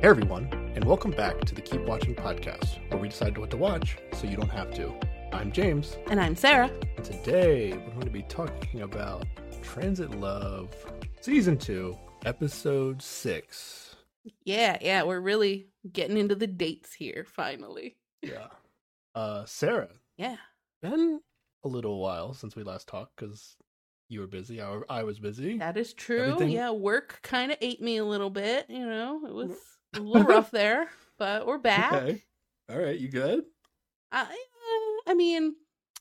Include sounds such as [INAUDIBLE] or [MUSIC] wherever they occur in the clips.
Hey everyone, and welcome back to the Keep Watching podcast, where we decide what to watch so you don't have to. I'm James, And I'm Sarah. and today we're going to be talking about Transit Love Season 2, Episode 6. Yeah, yeah, we're really getting into the dates here, finally. Yeah. Uh, Sarah, Yeah. been a little while since we last talked because you were busy, I, I was busy. That is true. Everything- Yeah, work kind of ate me a little bit, you know. It was a little [LAUGHS] rough there, but we're back. Okay. All right, you good? I, uh, I mean,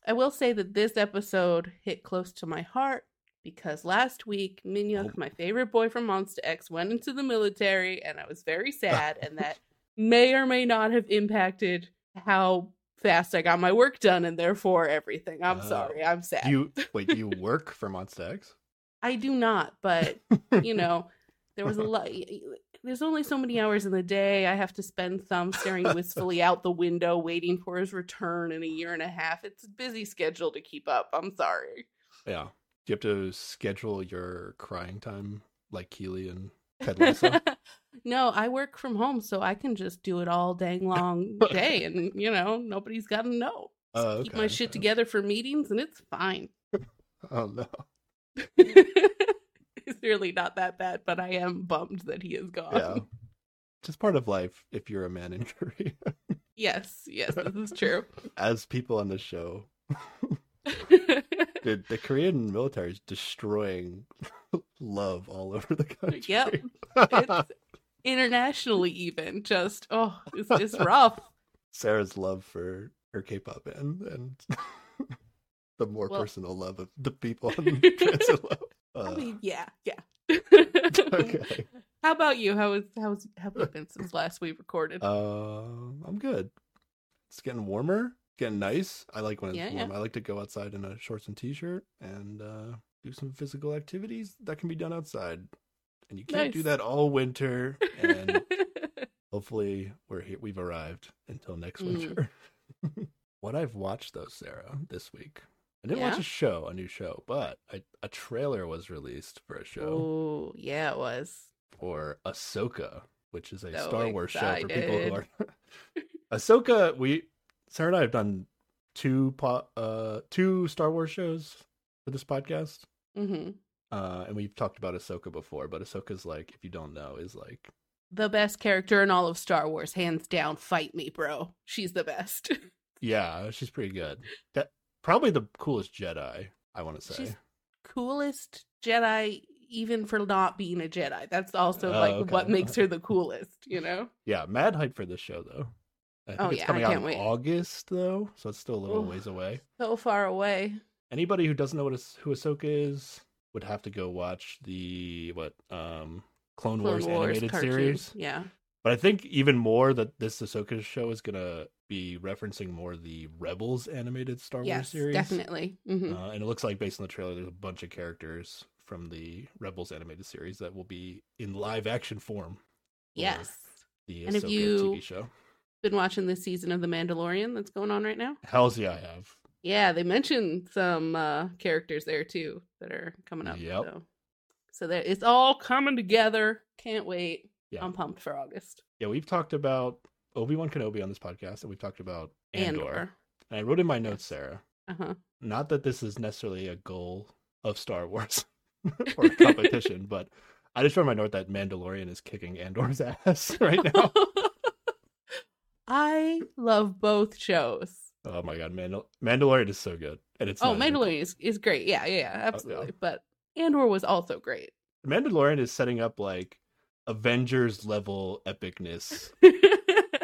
I will say that this episode hit close to my heart because last week, Minhyuk, Oh. my favorite boy from Monsta X, went into the military, and I was very [LAUGHS] sad, and that may or may not have impacted how fast I got my work done, and therefore everything. I'm Oh. sorry, I'm sad. You wait? Do you [LAUGHS] work for Monsta X? I do not, but you know, there was a lot. There's only so many hours in the day. I have to spend some staring [LAUGHS] wistfully out the window, waiting for his return in a year and a half. It's a busy schedule to keep up. I'm sorry. Yeah. Do you have to schedule your crying time like Keely and [LAUGHS] no, I work from home, so I can just do it all dang [LAUGHS] long day, and you know, nobody's got to know. Just Oh, Keep okay, my shit together for meetings, and it's fine. oh no. Really not that bad, but I am bummed that he is gone. Yeah. Just part of life if you're a man in [LAUGHS] Korea. Yes, yes, this is true. [LAUGHS] As people on the show, [LAUGHS] the, the Korean military is destroying love all over the country. Yep. it's internationally even just oh it's, it's rough Sarah's love for her K-pop band and the more Well- personal love of the people in Transit Love. I Uh, mean yeah yeah [LAUGHS] okay. [LAUGHS] how about you how is how's how have you been since last we recorded Uh, I'm good. It's getting warmer, getting nice. I like when it's Yeah, warm. yeah. I like to go outside in a shorts and t-shirt and uh, do some physical activities that can be done outside. And you can't do that all winter. And [LAUGHS] hopefully, we're here. We've arrived until next Mm. winter. what I've watched though, Sarah, this week. I didn't watch Yeah? a show, a new show, but I, a trailer was released for a show oh yeah it was for Ahsoka, which is a So Star Wars show for people who are [LAUGHS] Ahsoka. We Sarah and I have done two po- uh two Star Wars shows for this podcast, hmm uh, and we've talked about Ahsoka before. But Ahsoka's like, if you don't know, is like the best character in all of star wars hands down fight me bro she's the best [LAUGHS] yeah, she's pretty good. That probably the coolest Jedi. I want to say. she's coolest jedi even for not being a jedi that's also Oh, like okay. what makes her the [LAUGHS] coolest you know Yeah, mad hype for this show though. I think Oh, it's yeah, I coming out in wait. August though, so it's still a little Oof. ways away. so far away anybody who doesn't know what who Ahsoka is would have to go watch the what um Clone, Wars, animated cartoon. series. Yeah. But I think even more that this Ahsoka show is gonna be referencing more the Rebels animated Star Wars series. definitely. hmm Uh, and it looks like based on the trailer, there's a bunch of characters from the Rebels animated series that will be in live action form. yes. The And if Ahsoka you- TV show. Been watching this season of The Mandalorian that's going on right now. Hell's yeah, I have. Yeah, they mentioned some uh characters there too that are coming up. Yep. So, so there, it's all coming together. Can't wait. Yeah. I'm pumped for August. Yeah, we've talked about Obi Wan Kenobi on this podcast, and we've talked about Andor. Andor. And I wrote in my notes, Sarah, Uh huh. not that this is necessarily a goal of Star Wars [LAUGHS] or [LAUGHS] competition, but I just wrote in my note that Mandalorian is kicking Andor's [LAUGHS] ass right now. I love both shows. oh my god, Mandal- Mandalorian is so good, and it's Oh, not even- Mandalorian is, is great. Yeah, yeah, yeah, absolutely. But Andor was also great. Mandalorian is setting up like Avengers level epicness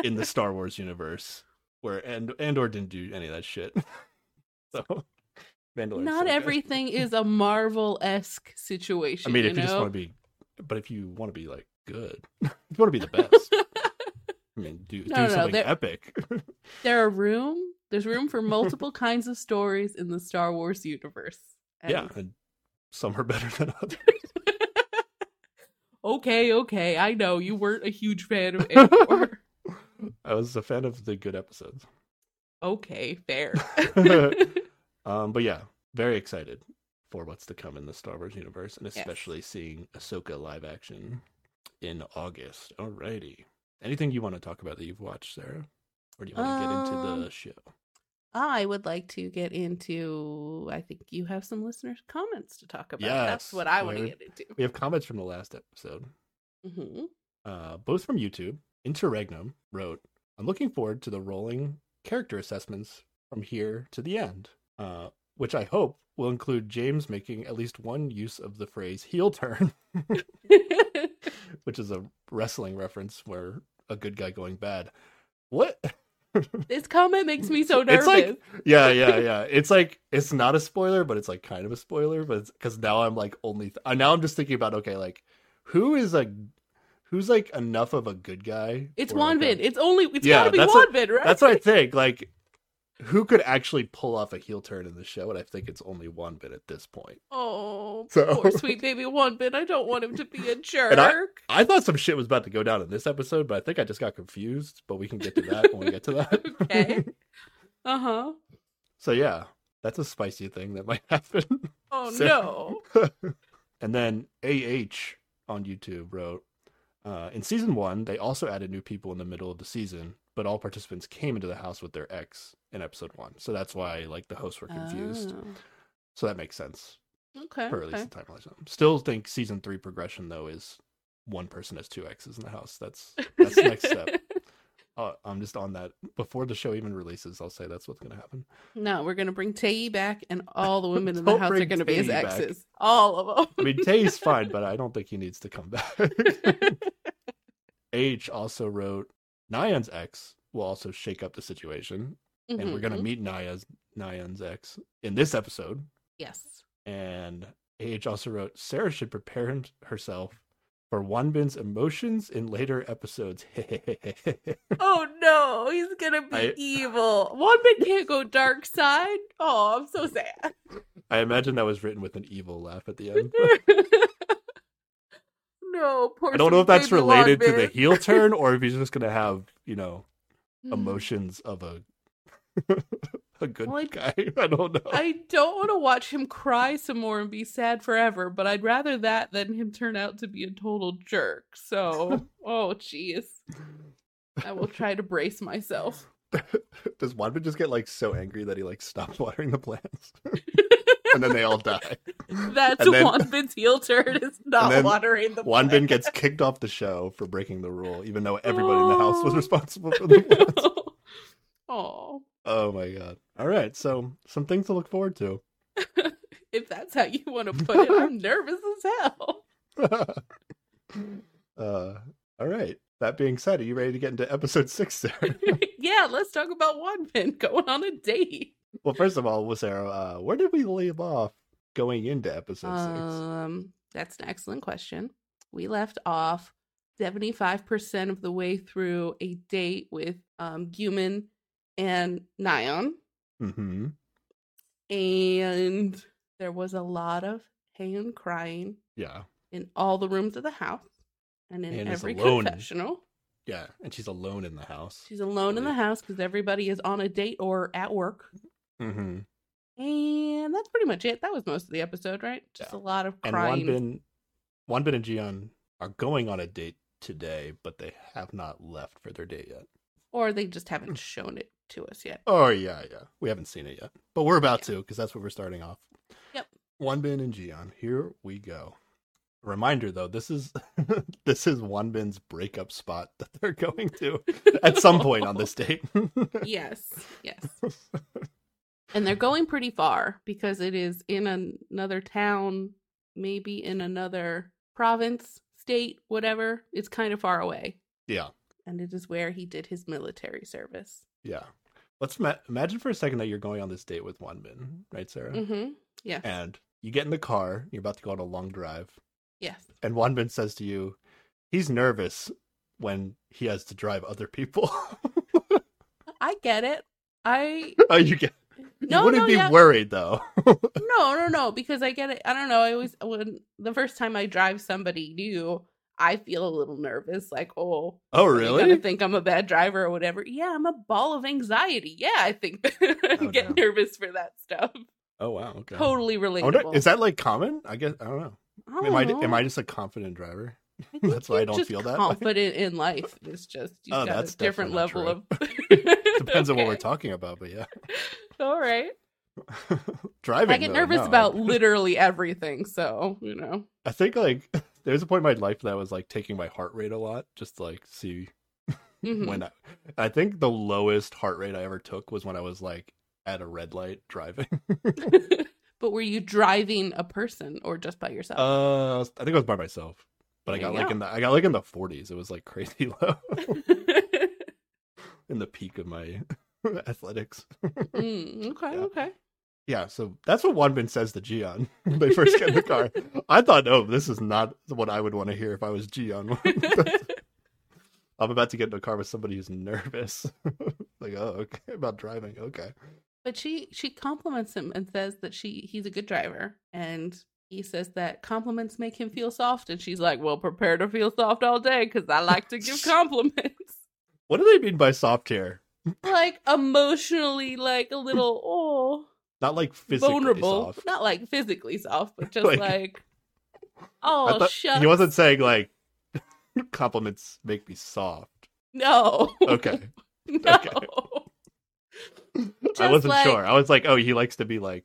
in the Star [LAUGHS] Wars universe, where and Andor didn't do any of that shit. [LAUGHS] so Mandalorian. Not everything is a Marvel esque situation. I mean, you if you just want to be, but if you want to be like good, [LAUGHS] you want to be the best. I mean, do, No, do no, something there- epic. there are room. There's room for multiple kinds of stories in the Star Wars universe. And- yeah, and some are better than others. Okay, okay. I know you weren't a huge fan of [LAUGHS] Andor. I was a fan of the good episodes. okay, fair. [LAUGHS] [LAUGHS] Um, but yeah, very excited for what's to come in the Star Wars universe, and Yes. especially seeing Ahsoka live action in August. Alrighty. Anything you want to talk about that you've watched, Sarah? Or do you want to get into Um, the show? I would like to get into. I think you have some listeners' comments to talk about. That's what I want to get into. We have comments from the last episode, hmm uh, both from YouTube. Interregnum wrote, I'm looking forward to the rolling character assessments from here to the end, uh, which I hope will include James making at least one use of the phrase heel turn, [LAUGHS] [LAUGHS] which is a wrestling reference where a good guy going bad. What? This comment makes me so nervous. It's like, yeah, yeah, yeah. It's like it's not a spoiler, but it's like kind of a spoiler. But because now I'm like only th- now I'm just thinking about okay, like who is a who's like enough of a good guy? it's or, like, a-. It's only. It's Yeah, gotta be Wanbin, right? That's what I think. Like who could actually pull off a heel turn in the show? And I think it's only Wanbin at this point. Oh, So- poor sweet baby Wanbin. I don't want him to be a jerk. [LAUGHS] And I- I thought some shit was about to go down in this episode, but I think I just got confused. But we can get to that when we get to that. [LAUGHS] Okay. Uh huh. so yeah, that's a spicy thing that might [LAUGHS] happen. Oh So- no. and then AH on YouTube wrote, uh, in season one, they also added new people in the middle of the season, but all participants came into the house with their ex in episode one. So that's why like the hosts were confused. Oh, So that makes sense okay. for at least okay. the timeline. Still think season three progression though is one person has two exes in the house. That's that's the next step. [LAUGHS] Uh, I'm just on that before the show even releases. I'll say that's what's gonna happen. No, we're gonna bring Taeyi back, and all the women in the [LAUGHS] house are gonna be his back. exes. All of them. I mean, Taeyi's fine, but I [LAUGHS] don't think he needs to come back. H also wrote Nayeon's ex will also shake up the situation, and we're gonna Mhm. meet Nayeon's Nayeon's ex in this episode. Yes. And AH also wrote Sarah should prepare him, herself for Wanbin's emotions in later episodes. [LAUGHS] Oh no, he's gonna be I- evil. Wanbin can't go dark side. Oh, I'm so [LAUGHS] sad. I imagine that was written with an evil laugh at the end. [LAUGHS] no, poor. I don't know if that's related to the heel turn or if he's just gonna have, you know, Mm. emotions of a [LAUGHS] a good Well, I- guy. [LAUGHS] I don't know. I don't want to watch him cry some more and be sad forever, but I'd rather that than him turn out to be a total jerk. So, [LAUGHS] oh jeez. I will try to brace myself. Does Wanbin just get like so angry that he like stops watering the plants, and then they all die? That's Wanbin's heel turn is not watering the plants. Wanbin gets kicked off the show for breaking the rule, even though everybody in the house was oh. responsible for the plants. oh, Oh my god! All right, so some things to look forward to. [LAUGHS] if that's how you want to put it, I'm [LAUGHS] nervous as hell. [LAUGHS] uh, all right. That being said, are you ready to get into episode six, Sarah? yeah, let's talk about Wanbin going on a date. well, first of all, Sarah, uh, where did we leave off going into episode six? Um, that's an excellent question. We left off 75% of the way through a date with um Gyumin and Nayeon, Mm-hmm. and there was a lot of Haeun crying Yeah, in all the rooms of the house and in every [LAUGHS] confessional. yeah, and she's alone in the house. She's alone in the house because everybody is on a date or at work. Mm-hmm. And that's pretty much it. That was most of the episode, right? Just Yeah. a lot of And crying. Wanbin, Wanbin and Jiyeon are going on a date today, but they have not left for their date yet. Or they just haven't shown it to us yet. Oh yeah, yeah. We haven't seen it yet, but we're about to because that's what we're starting off. Yep. One Wanbin and Jiyeon. Here we go. Reminder though, this is [LAUGHS] this is one Wanbin's breakup spot that they're going to at some point on this [LAUGHS] date. yes, yes. [LAUGHS] And they're going pretty far because it is in an- another town, maybe in another province, state, whatever. It's kind of far away. yeah, And it is where he did his military service. Yeah. Let's ma- imagine for a second that you're going on this date with Wanbin, right, Sarah? Mm-hmm. Yes. And you get in the car. You're about to go on a long drive, Yes. and Wanbin says to you, he's nervous when he has to drive other people. [LAUGHS] I get it. I [LAUGHS] oh, you get. no, you wouldn't no, be yeah. worried though. [LAUGHS] no, no, no, because I get it. I don't know. I always when the first time I drive somebody new, I feel a little nervous. Like, oh, oh, you gonna really? think I'm a bad driver or whatever? Yeah, I'm a ball of anxiety. Yeah, I think [LAUGHS] I Oh, get no. nervous for that stuff. Oh wow. Okay. Totally I wonder- relatable. is that like common? I guess I don't know. I Am I don't am. I just a confident driver? [LAUGHS] That's why I don't feel that way. confident in life. It's just [LAUGHS] you've Oh, got that's a different level not of. Depends on what we're talking about, but yeah. All right. Driving. I get though, nervous no, about literally everything, so you know. I think like there's a point in my life that I was like taking my heart rate a lot, just to like see Mhm. when I, I think the lowest heart rate I ever took was when I was like at a red light driving. [LAUGHS] but were you driving a person or just by yourself? uh, I think I was by myself, but I got like go. in the I got like in the 40s. It was like crazy [LAUGHS] low [LAUGHS] in the peak of my athletics. Mm, okay, Yeah. okay. Yeah, so that's what Wanbin says to Jiyeon [LAUGHS] when they first get in the [LAUGHS] car. I thought, oh, this is not what I would want to hear if I was Jiyeon. [LAUGHS] I'm about to get in a car with somebody who's nervous. like, oh, okay, about driving. Okay. but she she compliments him and says that she he's a good driver and he says that compliments make him feel soft and she's like well prepare to feel soft all day because i like to give compliments What do they mean by soft here? like emotionally like a little oh Not like physically vulnerable soft. not like physically soft but [LAUGHS] just Like- like, oh thought- shucks. he wasn't saying like [LAUGHS] compliments make me soft. no Okay. [LAUGHS] no okay. I wasn't like- sure. I was like, oh, he likes to be like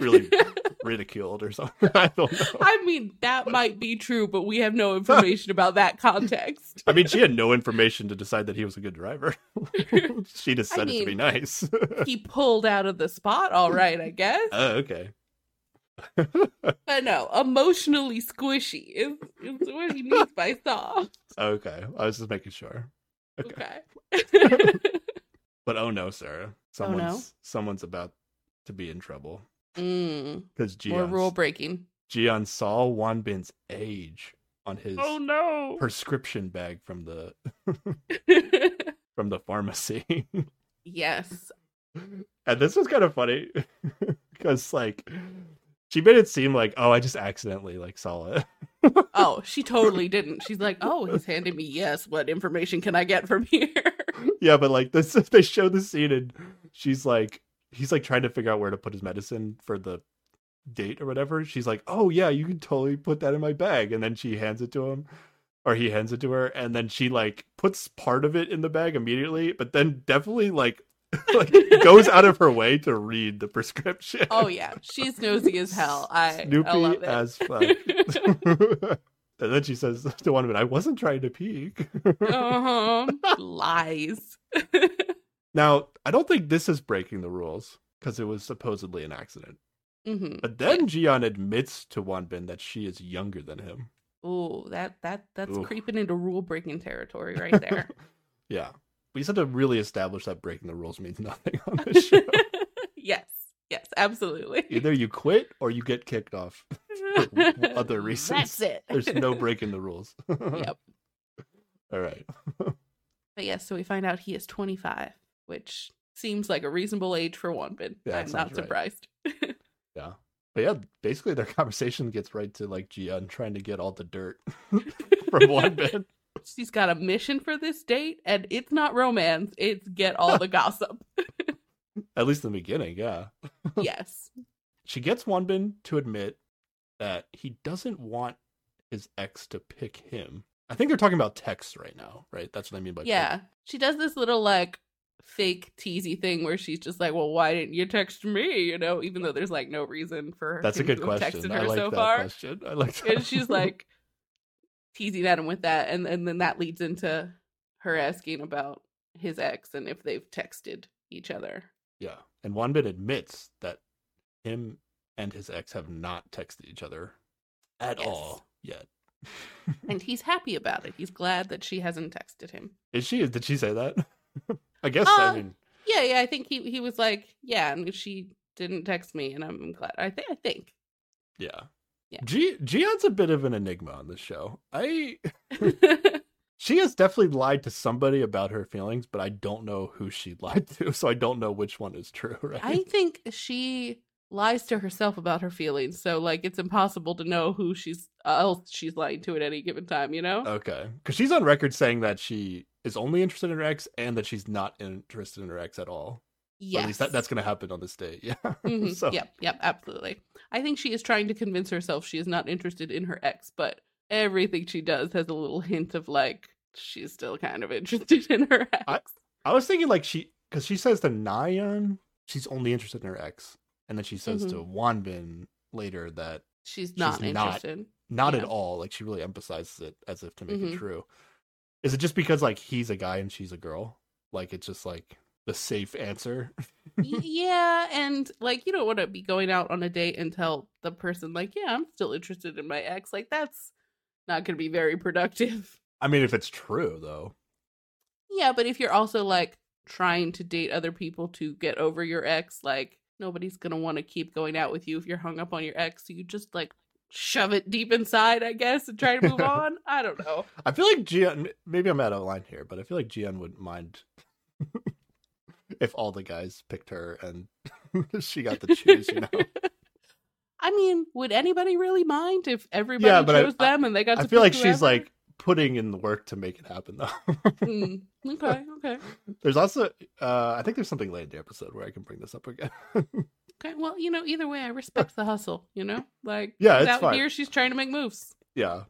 really [LAUGHS] ridiculed or something. [LAUGHS] I don't know. I mean, that might be true, but we have no [LAUGHS] information about that context. I mean, she had no information to decide that he was a good driver. she just I said it to be nice. he pulled out of the spot, all right, I guess. oh, okay. But no, emotionally squishy is, is what he means by soft. Okay. I was just making sure. Okay. Okay. But oh no, Sarah. Oh someone's no? someone's about to be in trouble. Mm, Because more Jiyeon, rule breaking. Jiyeon saw Wanbin's age on his Oh no. prescription bag from the [LAUGHS] from the pharmacy. yes. and this was kind of funny [LAUGHS] because like she made it seem like oh i just accidentally like saw it Oh, [LAUGHS] she totally didn't. She's like, oh, he's handing me yes. What information can I get from here? yeah but like this they show the scene and she's like he's like trying to figure out where to put his medicine for the date or whatever she's like oh yeah you can totally put that in my bag and then she hands it to him or he hands it to her and then she like puts part of it in the bag immediately but then definitely like [LAUGHS] like goes out of [LAUGHS] her way to read the prescription Oh yeah, she's nosy as hell. I, Snoopy I love it. as fuck. [LAUGHS] and then she says to Wanbin, I wasn't trying to peek. uh-huh. Lies. Now, I don't think this is breaking the rules because it was supposedly an accident. hmm But then Jiyeon admits to Wanbin that she is younger than him. Ooh, that that that's Ooh. creeping into rule breaking territory right [LAUGHS] there. Yeah. We just have to really establish that breaking the rules means [LAUGHS] nothing on [LAUGHS] this show. yes, yes, absolutely. Either you quit or you get kicked off. for other reasons. That's it. There's no breaking the rules. Yep. All right. But yes, so we find out he is 25, which seems like a reasonable age for but Yeah, I'm not sounds right. surprised. [LAUGHS] Yeah. But yeah, basically their [LAUGHS] conversation gets right to like Jiyeon trying to get all the dirt [LAUGHS] from Wanbin. She's got a mission for this date, and it's not romance, it's get all the gossip. At least in the beginning, yeah. yes. She gets Wanbin to admit that he doesn't want his ex to pick him. I think they're talking about text right now, right? That's what I mean by Yeah. She does this little like fake teasy thing where she's just like, Well, why didn't you text me? You know, even though there's like no reason for That's a good question. texted I her like so that far. question. I like that. And she's like teasing at him with that, and, and then that leads into her asking about his ex and if they've texted each other. Yeah. And Wanbin admits that him and his ex have not texted each other at Yes. all yet. And he's happy about it. He's glad that she hasn't texted him. Is she? Did she say that? [LAUGHS] I guess Uh, I mean Yeah, yeah, I think he he was like, Yeah, and she didn't text me and I'm glad. I think I think. yeah. Yeah. G Jiyeon's a bit of an enigma on this show. I [LAUGHS] she has definitely lied to somebody about her feelings, but I don't know who she [LAUGHS] lied to, so I don't know which one is true, [LAUGHS] right? I think she lies to herself about her feelings. So like it's impossible to know who she's else she's lying to at any given time, you know? Okay. Because she's on record saying that she is only interested in her ex and that she's not interested in her ex at all. Yes. At least that, that's going to happen on this date. [LAUGHS] Yeah. Mhm. so, Yep, yep, absolutely. I think she is trying to convince herself she is not interested in her ex, but everything she does has a little hint of like she's still kind of [LAUGHS] interested in her ex. I- I was thinking like she because she says to Nayeon she's only interested in her ex, and then she says to Wanbin later that she's not she's interested. not Yeah. at all. Like she really emphasizes it as if to make Mhm. it true. Is it just because like he's a guy and she's a girl? Like it's just like the safe answer. Yeah, and like you don't want to be going out on a date and tell the person like, "Yeah, I'm still interested in my ex." Like that's not going to be very productive. [LAUGHS] I mean, if it's true though. Yeah, but if you're also like trying to date other people to get over your ex, like nobody's going to want to keep going out with you if you're hung up on your ex. So you just like shove it deep inside, I guess, and try to move [LAUGHS] on. I don't know. I feel like Jiyeon. Maybe I'm out of line here, but I feel like Jiyeon wouldn't mind [LAUGHS] if all the guys picked her and [LAUGHS] she got to choose. You know, I mean, would anybody really mind if everybody Yeah, but I- chose them and they got to I feel like pick she's like putting in the work to make it happen though. Hmm, okay, okay. there's also, uh, I think there's something late in the episode where I can bring this up again. Okay, well, you know, either way, I respect the hustle. You know, like Yeah, it's out fine. here, she's trying to make moves. yeah,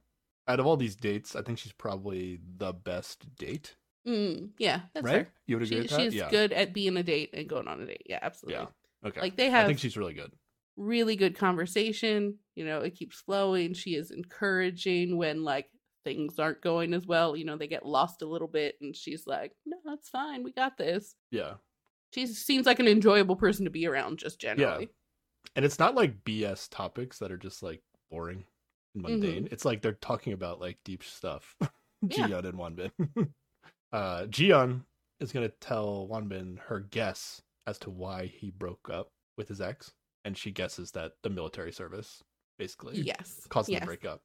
out of all these dates, I think she's probably the best date. Mm, yeah, that's right? fair. You would agree She, she's yeah. good at being a date and going on a date. Yeah, absolutely. Yeah. Okay. Like they have. I think she's really good. really good conversation. You know, it keeps flowing. She is encouraging when like things aren't going as well. You know, they get lost a little bit, and she's like, "No, that's fine. We got this." Yeah. She seems like an enjoyable person to be around, just generally. Yeah. And it's not like BS topics that are just like boring and Mm-hmm. mundane. It's like they're talking about like deep stuff. [LAUGHS] Yeah. Jiyeon and Wanbin. [LAUGHS] uh Jiyeon is gonna tell Wanbin her guess as to why he broke up with his ex, and she guesses that the military service basically Yes. caused them yes. to break up.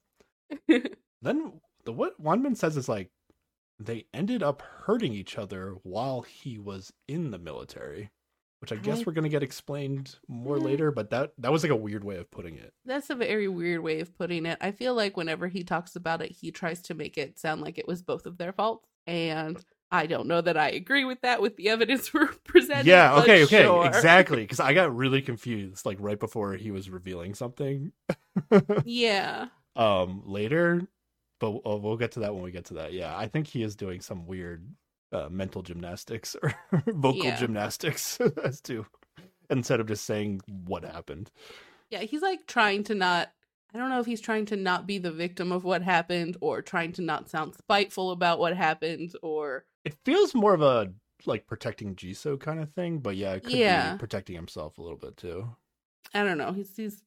[LAUGHS] Then the what Wanbin says is like they ended up hurting each other while he was in the military, which I guess I- we're gonna get explained more Yeah. later. But that that was like a weird way of putting it. That's a very weird way of putting it. I feel like whenever he talks about it, he tries to make it sound like it was both of their faults. And I don't know that I agree with that with the evidence [LAUGHS] we're presenting. yeah. Okay. Okay. sure. Exactly. Because I got really confused, like right before he was revealing something. [LAUGHS] Yeah. um. Later, but uh, we'll get to that when we get to that. Yeah, I think he is doing some weird uh, mental gymnastics or [LAUGHS] vocal Yeah. gymnastics [LAUGHS] as to instead of just saying what happened. Yeah. He's like trying to not. I don't know if he's trying to not be the victim of what happened or trying to not sound spiteful about what happened or. It feels more of a like protecting Jisoo kind of thing, but yeah, it could Yeah. be protecting himself a little bit too. I don't know. He's he's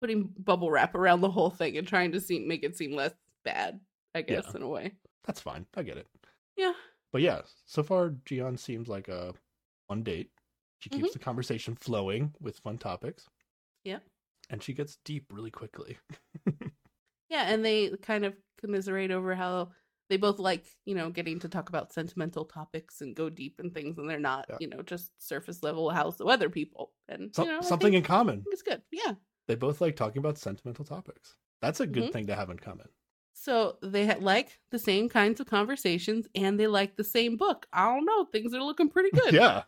putting bubble wrap around the whole thing and trying to seem make it seem less bad. I guess Yeah. in a way. That's fine. I get it. Yeah. But yeah, so far Jiyeon seems like a fun date. She keeps the conversation flowing with fun topics. Mm-hmm. Yeah. And she gets deep really quickly. [LAUGHS] Yeah, and they kind of commiserate over how they both like, you know, getting to talk about sentimental topics and go deep in things, and they're not, Yeah. you know, just surface level how's the weather people. And Some, you know, something in common. It's good. Yeah. They both like talking about sentimental topics. That's a good Mhm. thing to have in common. So they like the same kinds of conversations, and they like the same book. I don't know, things are looking pretty [LAUGHS] good. Yeah.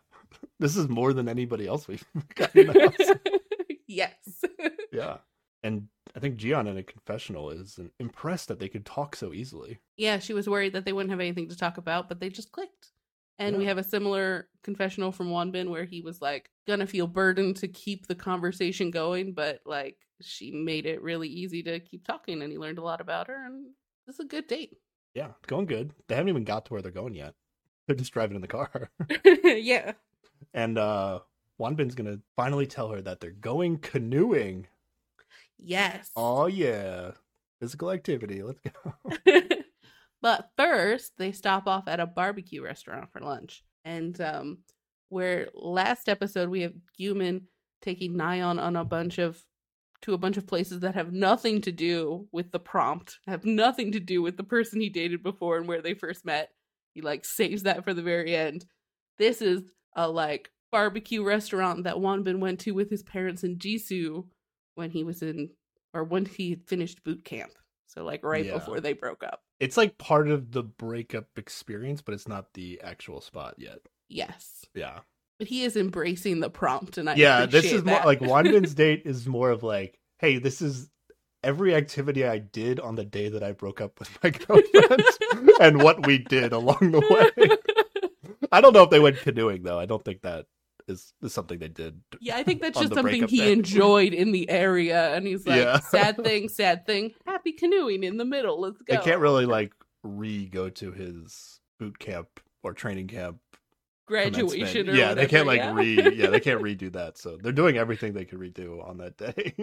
This is more than anybody else we've [LAUGHS] got in the house. [LAUGHS] yes. yeah. And I think Jiyeon in a confessional is impressed that they could talk so easily. yeah, she was worried that they wouldn't have anything to talk about, but they just clicked. And we have a similar confessional from Wanbin where he was like gonna feel burdened to keep the conversation going, but like she made it really easy to keep talking and he learned a lot about her and it's a good date. Yeah, going good. They haven't even got to where they're going yet. They're just driving in the car. [LAUGHS] [LAUGHS] yeah. and uh Wanbin's gonna finally tell her that they're going canoeing. Yes. Oh yeah. Physical activity. Let's go. [LAUGHS] but first, they stop off at a barbecue restaurant for lunch. And um where last episode we have Gyumin taking Nayeon on a bunch of to a bunch of places that have nothing to do with the prompt, have nothing to do with the person he dated before and where they first met. He like saves that for the very end. This is a like barbecue restaurant that Wanbin went to with his parents in Jisoo when he was in or when he finished boot camp. So like right Yeah. before they broke up. It's like part of the breakup experience, but it's not the actual spot yet. Yes. Yeah. But he is embracing the prompt and I yeah, this is more that. like Wanbin's [LAUGHS] date is more of like, hey, this is every activity I did on the day that I broke up with my [LAUGHS] girlfriend [LAUGHS] and what we did along the way. I don't know if they went canoeing though. I don't think that is, is something they did. Yeah, I think that's just something he day. enjoyed in the area, and he's like, Yeah. "Sad thing, sad thing, happy canoeing in the middle. Let's go." They can't really like re go to his boot camp or training camp graduation. yeah, they can't like yeah? re yeah they can't [LAUGHS] redo that. So they're doing everything they could redo on that day.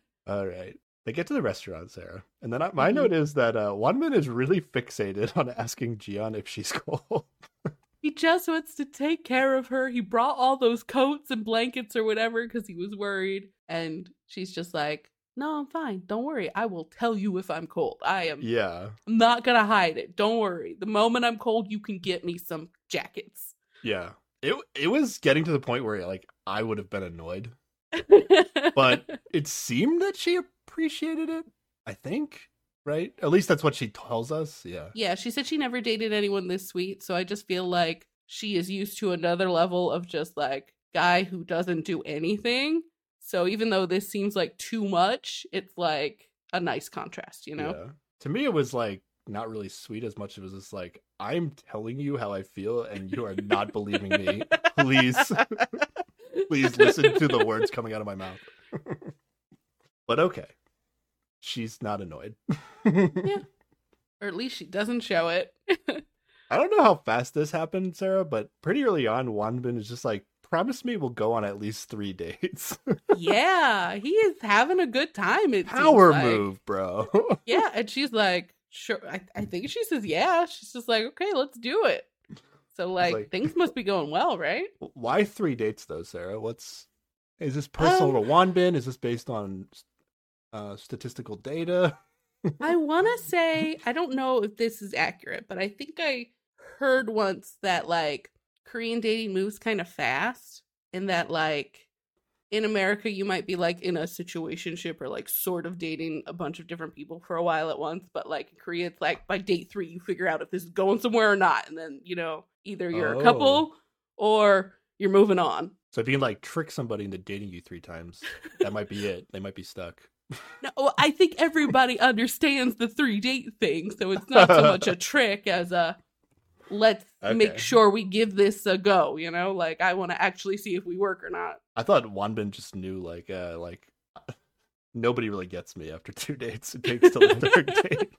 [LAUGHS] All right. They get to the restaurant, Sarah, and then I, my Mhm. note is that uh, Wanbin is really fixated on asking Jiyeon if she's cold. [LAUGHS] he just wants to take care of her. He brought all those coats and blankets or whatever because he was worried, and she's just like, "No, I'm fine. Don't worry. I will tell you if I'm cold. I am yeah, I'm not gonna hide it. Don't worry. The moment I'm cold, you can get me some jackets." yeah. It it was getting to the point where like I would have been annoyed, [LAUGHS] but it seemed that she appreciated it. I think, right? At least that's what she tells us. Yeah. Yeah, she said she never dated anyone this sweet, so I just feel like she is used to another level of just like guy who doesn't do anything. So even though this seems like too much, it's like a nice contrast, you know? Yeah. To me, it was like not really sweet as much as it was just like I'm telling you how I feel, and you are not believing me. [LAUGHS] Please, [LAUGHS] please listen to the words coming out of my mouth. [LAUGHS] but okay, she's not annoyed. Yeah. Or at least she doesn't show it. I don't know how fast this happened, Sarah, but pretty early on, Wanbin is just like, "Promise me we'll go on at least three dates." [LAUGHS] yeah, he is having a good time. It Power like. move, bro. [LAUGHS] Yeah, and she's like, sure. I, I think she says, yeah. She's just like, okay, let's do it. So like, like- things must be going well, right? Why three dates though, Sarah? What's is this personal Um, to Wanbin? Is this based on uh, statistical data? [LAUGHS] I want to say I don't know if this is accurate, but I think I heard once that like Korean dating moves kind of fast, in that mm-hmm. like in America you might be like in a situationship or like sort of dating a bunch of different people for a while at once, but like in Korea it's like by date three you figure out if this is going somewhere or not, and then you know either you're Oh. a couple oh. or you're moving on. So if you can like trick somebody into dating you three times, that might be it. They might be stuck. [LAUGHS] No, well, I think everybody [LAUGHS] understands the three date thing, so it's not so much a [LAUGHS] trick as a let's Okay. make sure we give this a go. You know, like I want to actually see if we work or not. I thought Wanbin just knew like uh like [LAUGHS] nobody really gets me after two dates. It takes till the [LAUGHS] third date.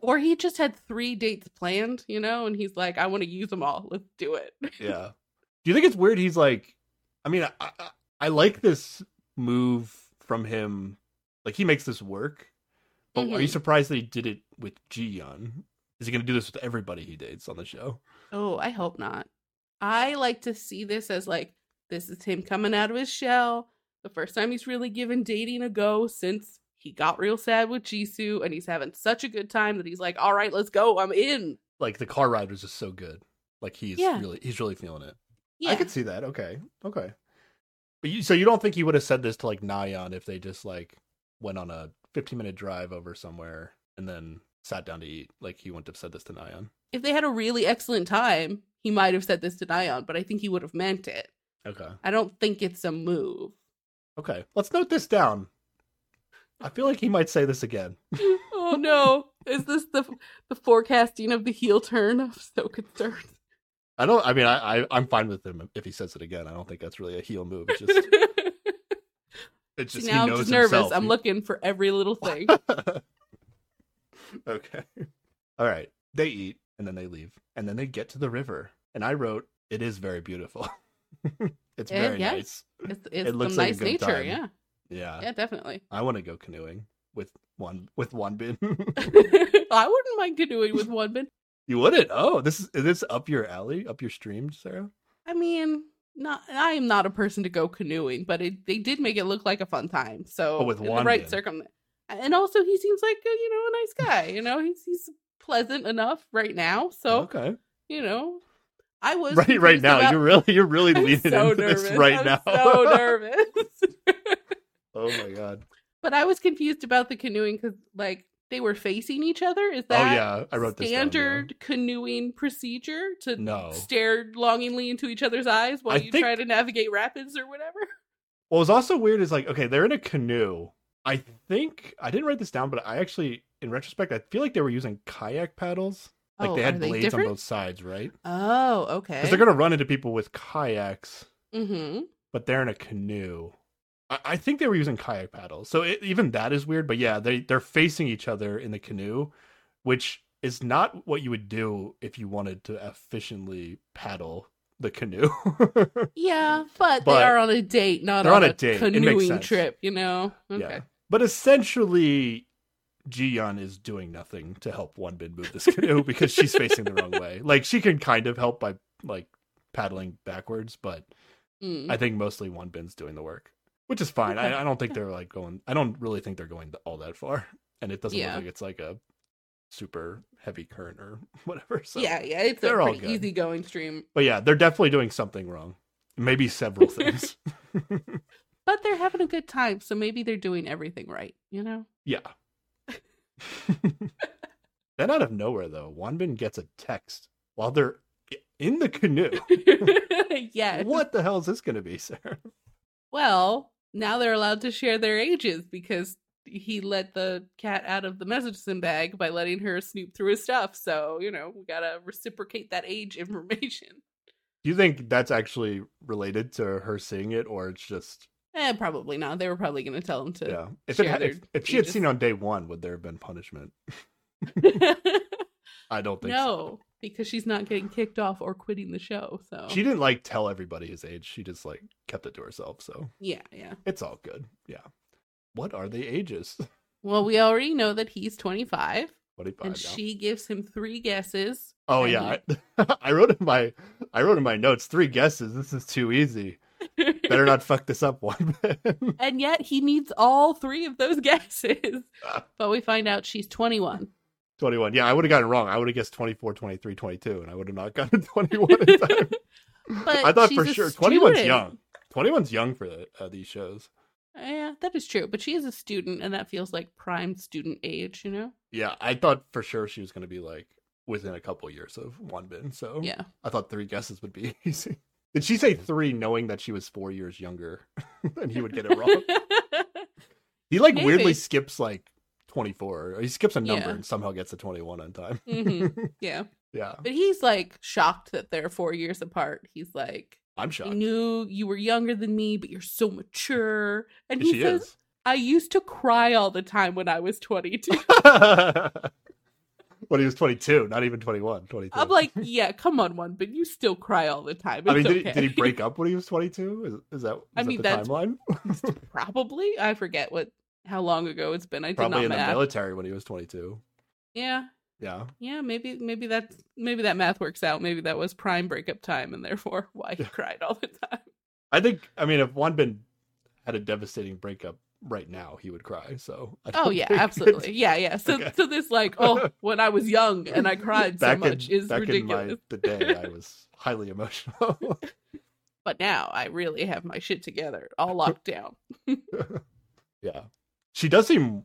Or he just had three dates planned, you know, and he's like, I want to use them all. Let's do it. [LAUGHS] Yeah. Do you think it's weird? He's like, I mean, I, I, I like this move from him. Like he makes this work. But are you Mhm. surprised that he did it with Jiyeon? Is he going to do this with everybody he dates on the show? Oh, I hope not. I like to see this as like this is him coming out of his shell. The first time he's really given dating a go since he got real sad with Jisoo, and he's having such a good time that he's like, "All right, let's go. I'm in." Like the car ride was just so good. Like he's Yeah. really he's really feeling it. Yeah, I could see that. Okay. Okay. But you, so you don't think he would have said this to like Nayeon if they just like went on a 15 minute drive over somewhere and then sat down to eat? Like he wouldn't have said this to Nayeon. if they had a really excellent time, he might have said this to Nayeon, but I think he would have meant it. Okay. I don't think it's a move. Okay. Let's note this down. I feel like he might say this again. [LAUGHS] oh no, is this the the forecasting of the heel turn? I'm so concerned. I don't. I mean, I, I I'm fine with him if he says it again. I don't think that's really a heel move. It's just [LAUGHS] it's See, just now he I'm just nervous. himself. I'm looking for every little thing. [LAUGHS] [LAUGHS] okay. All right. They eat and then they leave and then they get to the river. And I wrote, "It is very beautiful. [LAUGHS] it's Eh, very yeah. nice. It's, it's It looks some like a nice nature, time. yeah, Yeah. yeah, definitely. I want to go canoeing with one with Wanbin. [LAUGHS] I wouldn't mind canoeing with Wanbin. you wouldn't? Oh, this is is this up your alley, up your stream, Sarah? I mean, not I am not a person to go canoeing, but it, they did make it look like a fun time. So Oh, with the right Wanbin. circum, and also he seems like a, you know a nice guy. You know, he's he's pleasant enough right now. So okay. you know, I was Right, right now, about- you're really you're really [LAUGHS] I'm leaning so into nervous. this right I'm now. so nervous. [LAUGHS] oh my god. but I was confused about the canoeing because like they were facing each other. Is that Oh that yeah, I wrote this down, yeah. standard canoeing procedure to No. stare longingly into each other's eyes while I you think- try to navigate rapids or whatever? What was also weird is like, okay, they're in a canoe. I think I didn't write this down, but I actually, in retrospect, I feel like they were using kayak paddles. Like Oh, they are had they blades on both sides, right? Oh, okay. Because they're gonna run into people with kayaks, Mm-hmm. but they're in a canoe. I, I think they were using kayak paddles, so it, even that is weird. But yeah, they they're facing each other in the canoe, which is not what you would do if you wanted to efficiently paddle the canoe. [LAUGHS] Yeah, but, But they are on a date, not on, on a, date. Canoeing trip. You know? Okay. Yeah. But essentially, Jiyeon is doing nothing to help One Wanbin move this canoe [LAUGHS] because she's facing the wrong way. Like she can kind of help by like paddling backwards, but Mm. I think mostly One Wanbin's doing the work, which is fine. Okay. I, I don't think they're like going. I don't really think they're going all that far, and it doesn't Yeah. look like it's like a super heavy current or [LAUGHS] whatever. So yeah, yeah, it's a they're all pretty good. easygoing stream, but yeah, they're definitely doing something wrong. Maybe several things. [LAUGHS] but they're having a good time, so maybe they're doing everything right. You know? Yeah. [LAUGHS] then out of nowhere, though, Wanbin gets a text while they're in the canoe. yeah. what the hell is this going to be, sir? Well, now they're allowed to share their ages because he let the cat out of the medicine bag by letting her snoop through his stuff. So, you know, we gotta reciprocate that age [LAUGHS] information. Do you think that's actually related to her seeing it, or it's just Eh, probably not. They were probably gonna tell him to. yeah? If it share had, their if, if she had seen on day one, would there have been punishment? [LAUGHS] I don't think so. no, because she's not getting kicked off or quitting the show. So She didn't like tell everybody his age. She just like kept it to herself. So yeah, yeah. it's all good. Yeah. What are the ages? Well, we already know that he's 25, 25 and now. she gives him three guesses. Oh yeah, I, [LAUGHS] I wrote in my I wrote in my notes three guesses. This is too easy. Better not fuck this up one. [LAUGHS] and yet he needs all three of those [LAUGHS] guesses. but we find out she's 21. 21. Yeah, I would have gotten wrong. I would have guessed 24, 23, 22 and I would have not gotten 21 in time. But I thought for sure 21's student. young. 21's young for the, uh, these shows. Yeah, that is true. But she is a student, and that feels like prime student age, you know? Yeah, I thought for sure she was going to be like within a couple years of Wanbin. So Yeah. I thought three guesses would be [LAUGHS] easy. Did she say three knowing that she was four years younger [LAUGHS] and he would get it wrong? [LAUGHS] He like weirdly skips like 24. He skips a number Yeah. and somehow gets to 21 on time. Mhm. yeah. yeah, But he's like shocked that they're four years apart. He's like, I'm shocked. I knew you were younger than me, but you're so mature. And he she says, is. I used to cry all the time when I was 22. [LAUGHS] when he was 22, not even 21, 22. I'm like, yeah, come on, one, but you still cry all the time. It's I mean, did, okay. he, did he break up when he was 22? Is, is that, is I that mean, the that's- timeline? [LAUGHS] Probably. I forget what how long ago it's been. I did Probably not in the military when he was 22. Yeah. Yeah. Yeah, maybe maybe that's maybe that math works out. Maybe that was prime breakup time and therefore [LAUGHS] why he cried all the time. I think, I mean, if Wanbin had a devastating breakup right now, he would cry. So, I Oh yeah, absolutely. Yeah, yeah. So Okay. so this like, oh, [LAUGHS] when I was young and I cried so back much in, is back ridiculous. in my, the day, I was highly emotional. [LAUGHS] But now I really have my shit together, all locked down. yeah. She does seem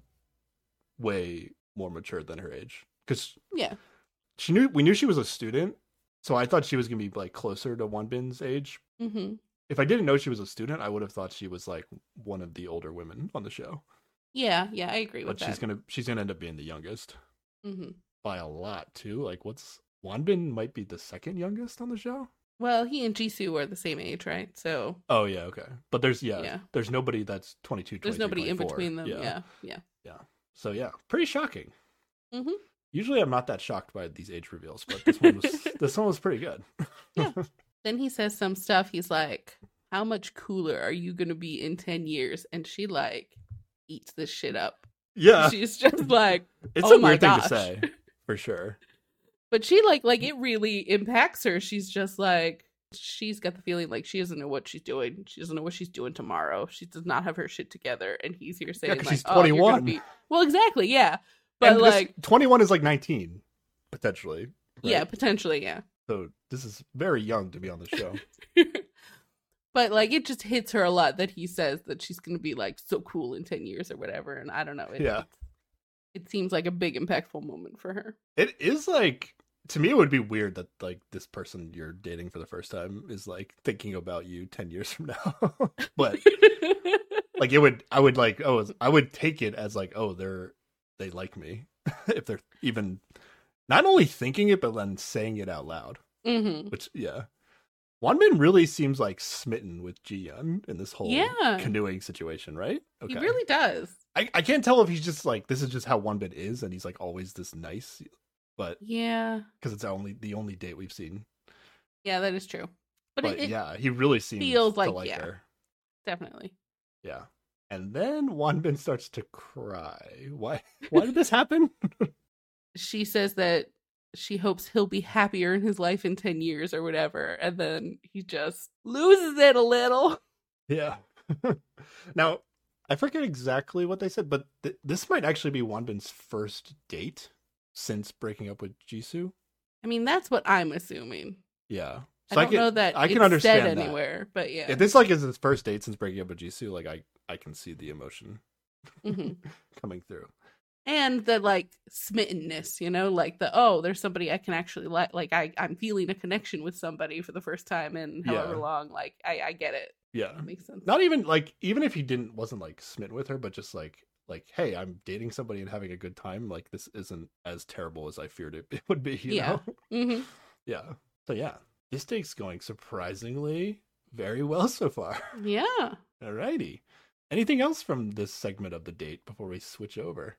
way more mature than her age because Yeah. she knew we knew she was a student, so I thought she was gonna be like closer to Wanbin's age. hmm If I didn't know she was a student, I would have thought she was like one of the older women on the show. Yeah, yeah, I agree But with she's gonna she's gonna end up being the youngest hmm by a lot too. Like what's Wanbin might be the second youngest on the show. Well, he and Jisoo are the same age, right? So Oh yeah, okay. But there's yeah, Yeah. there's nobody that's 22, there's 23, nobody in between them. Yeah, yeah. yeah So yeah, pretty shocking. Mhm. Usually I'm not that shocked by these age reveals, but this one was [LAUGHS] this one was pretty good. [LAUGHS] Then he says some stuff. He's like, "How much cooler are you gonna be in ten years?" And she like eats this shit up. yeah, [LAUGHS] She's just like, it's oh a my weird thing to say for sure. but she like like it really impacts her. She's just like she's got the feeling like she doesn't know what she's doing. She doesn't know what she's doing tomorrow. She does not have her shit together. And he's here saying 'cause like, she's "Oh, 21." be-" Well, exactly, yeah. But And like, 21 is like 19 potentially. yeah, potentially, yeah. So this is very young to be on the show. [LAUGHS] but like it just hits her a lot that he says that she's gonna be like so cool in 10 years or whatever and i don't know it, Yeah. it seems like a big impactful moment for her it is like to me it would be weird that like this person you're dating for the first time is like thinking about you 10 years from now [LAUGHS] but [LAUGHS] like it would i would like oh i would take it as like oh they're they like me [LAUGHS] if they're even not only thinking it but then saying it out loud hmm which yeah Wanbin really seems like smitten with Jiyeon in this whole Yeah. canoeing situation, right? He really does. I, I can't tell if he's just like this is just how Wanbin is and he's like always this nice, but Yeah. because it's only the only date we've seen. Yeah, that is true. But, But, it, yeah, he really seems feels to like- like yeah. her. definitely. Yeah. And then Wanbin starts to cry. Why [LAUGHS] why did this happen? She says that she hopes he'll be happier in his life in 10 years or whatever. And then he just loses it a little. yeah. [LAUGHS] now, I forget exactly what they said, but th- this might actually be Wanbin's first date since breaking up with Jisoo. I mean, that's what I'm assuming. Yeah. I So I don't can- know that I can understand anywhere, but yeah. If this like is his first date since breaking up with Jisoo, like I I can see the emotion Mhm. [LAUGHS] coming through. and the like smittenness you know like the oh there's somebody i can actually like like i i'm feeling a connection with somebody for the first time in however Yeah. long like i i get it Yeah. that makes sense Not even like even if he didn't wasn't like smitten with her, but just like like hey, I'm dating somebody and having a good time. Like this isn't as terrible as I feared it, [LAUGHS] it would be. You Yeah. know? hmm [LAUGHS] Yeah. So yeah, this date's going surprisingly very well so far. yeah Alrighty. Anything else from this segment of the date before we switch over?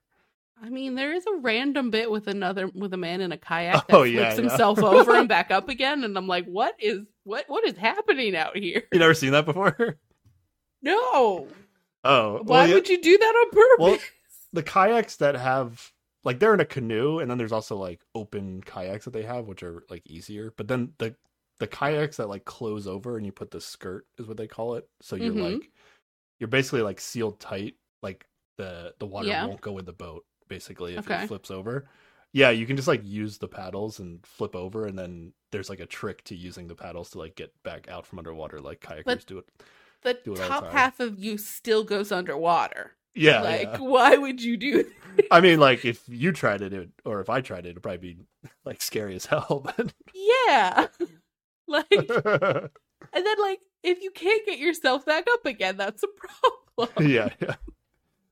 i mean there is a random bit with another with a man in a kayak [LAUGHS] that Oh, flips yeah, himself over and back up [LAUGHS] again and i'm like what is what what is happening out here You never seen that before? [LAUGHS] no Oh, why well, yeah, would you do that on purpose Well, the kayaks that have like they're in a canoe, and then there's also like open kayaks that they have, which are like easier. But then the the kayaks that like close over and you put the skirt is what they call it. So you're Mhm. like you're basically like sealed tight, like the the water Yeah. won't go in the boat. Basically, if Okay. it flips over. Yeah, you can just like use the paddles and flip over, and then there's like a trick to using the paddles to like get back out from underwater, like kayakers But- do it. the do it the top half of you still goes underwater Yeah, like yeah. why would you do [LAUGHS] I mean, like if you tried it, it or if I tried it, it'd probably be like scary as hell. [LAUGHS] But yeah [LAUGHS] like and then like if you can't get yourself back up again that's a [LAUGHS] problem yeah, yeah,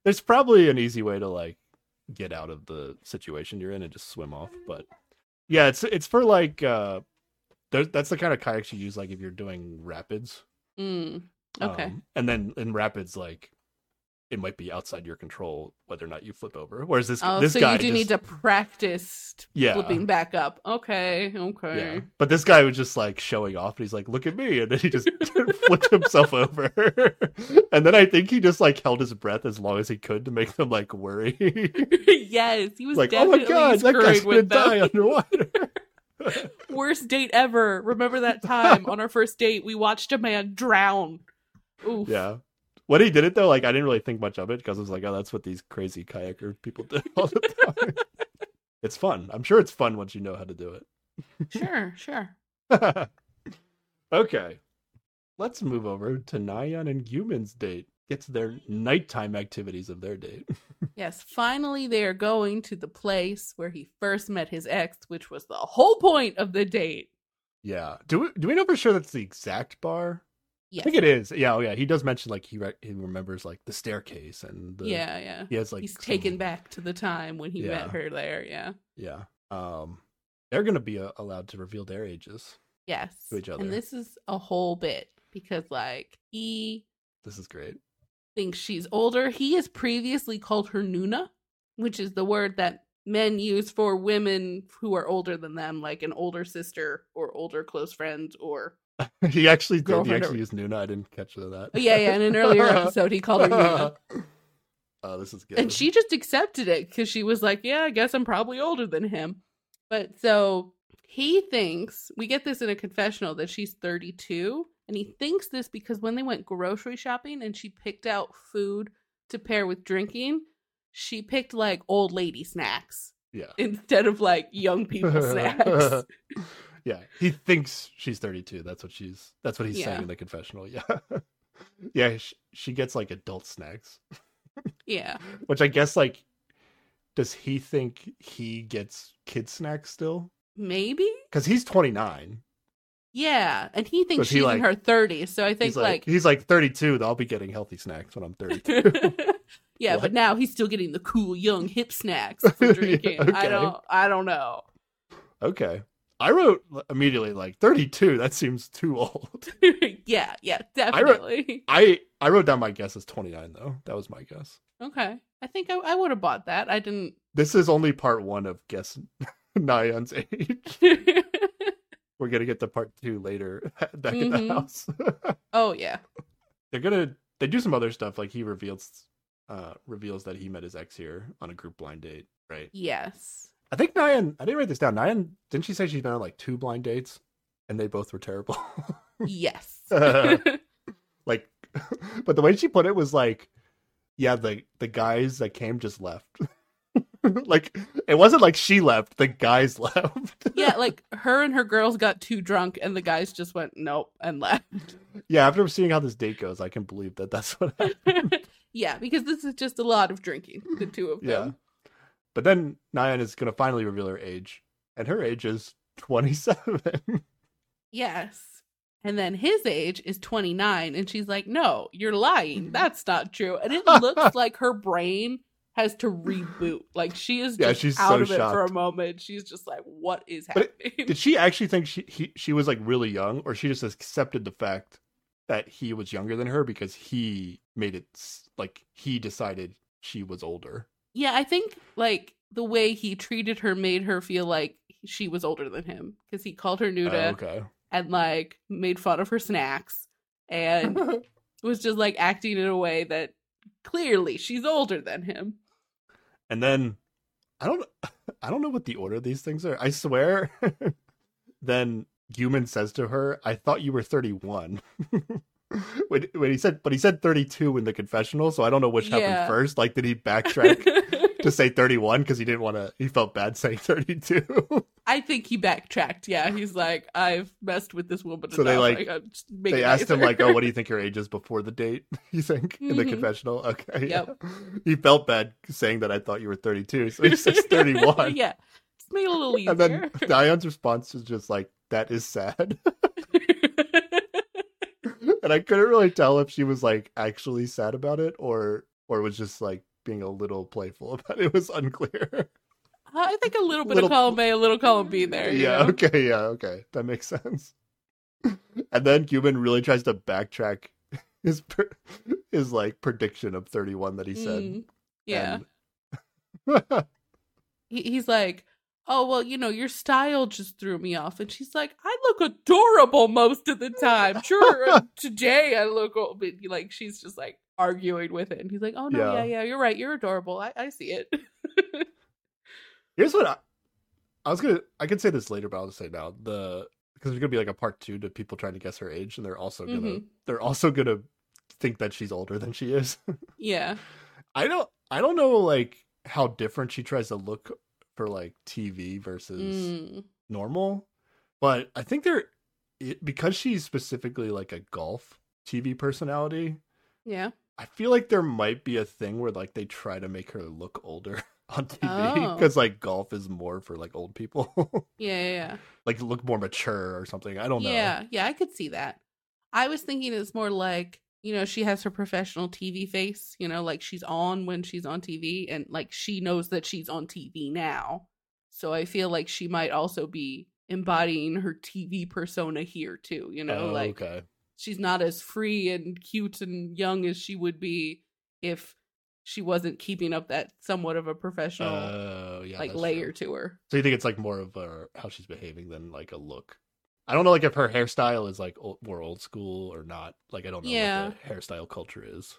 there's probably an easy way to like get out of the situation you're in and just swim off. But yeah, it's it's for like uh, that's the kind of kayaks you use like if you're doing rapids. Mm, okay Um, and then in rapids, like it might be outside your control whether or not you flip over. Whereas this oh this so guy you do just, need to practice Yeah. flipping back up okay okay Yeah. But this guy was just like showing off and he's like, look at me. And then he just [LAUGHS] flipped himself over. [LAUGHS] and then I think he just like held his breath as long as he could to make them like worry. [LAUGHS] yes he was like, oh my god, that guy's gonna them. die underwater. worst date ever remember that time on our first date we watched a man drown Oof. yeah. When he did it though, like I didn't really think much of it because I was like, oh, that's what these crazy kayaker people do all the time. [LAUGHS] it's fun. I'm sure it's fun once you know how to do it. sure sure [LAUGHS] okay. Let's move over to Nayeon and Gyumin's date. Gets their nighttime activities of their date. [LAUGHS] Yes, finally they are going to the place where he first met his ex, which was the whole point of the date. Yeah. Do we do we know for sure that's the exact bar? Yes. I think it is. Yeah. Oh, yeah. He does mention like he re- he remembers like the staircase and the, yeah, yeah. He has like He's some- taken back to the time when he Yeah. met her there. Yeah. Yeah. Um, they're gonna be uh, allowed to reveal their ages. Yes. To each other. And this is a whole bit because, like, he This is great. thinks she's older. He has previously called her Nuna, which is the word that men use for women who are older than them, like an older sister or older close friend or. [LAUGHS] he actually did. He Girlfriend or- actually used Nuna. I didn't catch that. Oh, yeah, yeah. In an earlier [LAUGHS] episode, he called her Nuna. [LAUGHS] oh, this is good. And she just accepted it because she was like, Yeah, I guess I'm probably older than him. But so he thinks, we get this in a confessional that she's 32. And he thinks this because when they went grocery shopping and she picked out food to pair with drinking, she picked like old lady snacks yeah. instead of like young people snacks. Yeah. He thinks she's 32. That's what she's. That's what he's Yeah. saying in the confessional. Yeah. [LAUGHS] yeah. She, she gets like adult snacks. Yeah. [LAUGHS] Which I guess like does he think he gets kid snacks still? maybe. because he's 29. Yeah, and he thinks he she's like- in her 30s, so I think He's like, like, he's like 32. I'll be getting healthy snacks when I'm 32. [LAUGHS] yeah, What? but now he's still getting the cool young hip snacks for drinking. I okay. don't, I don't know. okay. I wrote immediately like 32. That seems too old. [LAUGHS] yeah, yeah, definitely. I wrote- I I wrote down my guess as 29 though. That was my guess. okay, I think I, I would have bought that. I didn't. This is only part one of guess [LAUGHS] Nayeon's age. [LAUGHS] We're gonna get to part two later back in the house. oh yeah, They're gonna they do some other stuff like he reveals uh reveals that he met his ex here on a group blind date, right? yes. I think Nayeon I didn't write this down. Nayeon didn't she say she's been on like two blind dates and they both were terrible? [LAUGHS] Yes. [LAUGHS] [LAUGHS] like but the way she put it was like yeah the the guys that came just left like it wasn't like she left the guys left yeah, like her and her girls got too drunk, and the guys just went nope and left. yeah after seeing how this date goes i can believe that that's what happened yeah, because this is just a lot of drinking. The two of them. yeah them. But then Nayeon is gonna finally reveal her age and her age is 27 [LAUGHS] Yes. And then his age is 29, and she's like, No, you're lying. [LAUGHS] That's not true. And it looks [LAUGHS] like her brain has to reboot. Like she is Yeah, just she's out so of it for a moment. She's just like, What is happening? did she actually think she he, she was like really young or she just accepted the fact that he was younger than her because he made it like he decided she was older yeah, I think like the way he treated her made her feel like she was older than him because he called her Oh, Nuna okay. and like made fun of her snacks and [LAUGHS] was just like acting in a way that clearly she's older than him. and then i don't [LAUGHS] i don't know what the order of these things are. I swear [LAUGHS] then Gyumin says to her i thought you were 31 [LAUGHS] when, when he said but he said 32 in the confessional so i don't know which Yeah. happened first like did he backtrack [LAUGHS] to say 31 because he didn't want to he felt bad saying 32 [LAUGHS] I think he backtracked. Yeah, he's like, I've messed with this woman. So they, enough. like, I'm just make they asked him like oh what do you think your age is before the date you think in the Mhm. confessional okay Yep. yeah. he felt bad saying that i thought you were 32 so he says 31 yeah, just make it a little easier. and then diane's response is just like that is sad and i couldn't really tell if she was like actually sad about it or or was just like being a little playful [LAUGHS] about it, it was unclear I think a little bit Little- of column A, a little column B there. yeah know? okay yeah okay that makes sense [LAUGHS] and then Gyumin really tries to backtrack [LAUGHS] his his like prediction of 31 that he said Mm, yeah. And- He, he's like, oh well, you know, your style just threw me off, and she's like, I look adorable most of the time. [LAUGHS] Sure, uh, today I look, old, but like she's just like arguing with it, and he's like, oh no, Yeah. yeah, yeah, you're right, you're adorable. I, I see it. [LAUGHS] Here's what I, I was gonna. I could say this later, but I'll just say now. The because there's gonna be like a part two to people trying to guess her age, and they're also gonna Mhm. they're also gonna think that she's older than she is. [LAUGHS] yeah, I don't. I don't know like how different she tries to look for like TV versus Mm, normal, but I think they're it, because she's specifically like a golf TV personality. yeah. I feel like there might be a thing where like they try to make her look older [LAUGHS] on TV Oh. because like golf is more for like old people. [LAUGHS] Yeah, yeah, yeah. like look more mature or something. I don't know. Yeah, yeah, I could see that. I was thinking it's more like, you know, she has her professional TV face, you know, like she's on when she's on TV and like she knows that she's on TV now. So I feel like she might also be embodying her TV persona here too, you know, Oh, like okay. she's not as free and cute and young as she would be if she wasn't keeping up that somewhat of a professional Oh, yeah. like layer true. to her. So you think it's like more of a, how she's behaving than like a look? I don't know, like if her hairstyle is like old, more old school or not. Like I don't know Yeah. what the hairstyle culture is.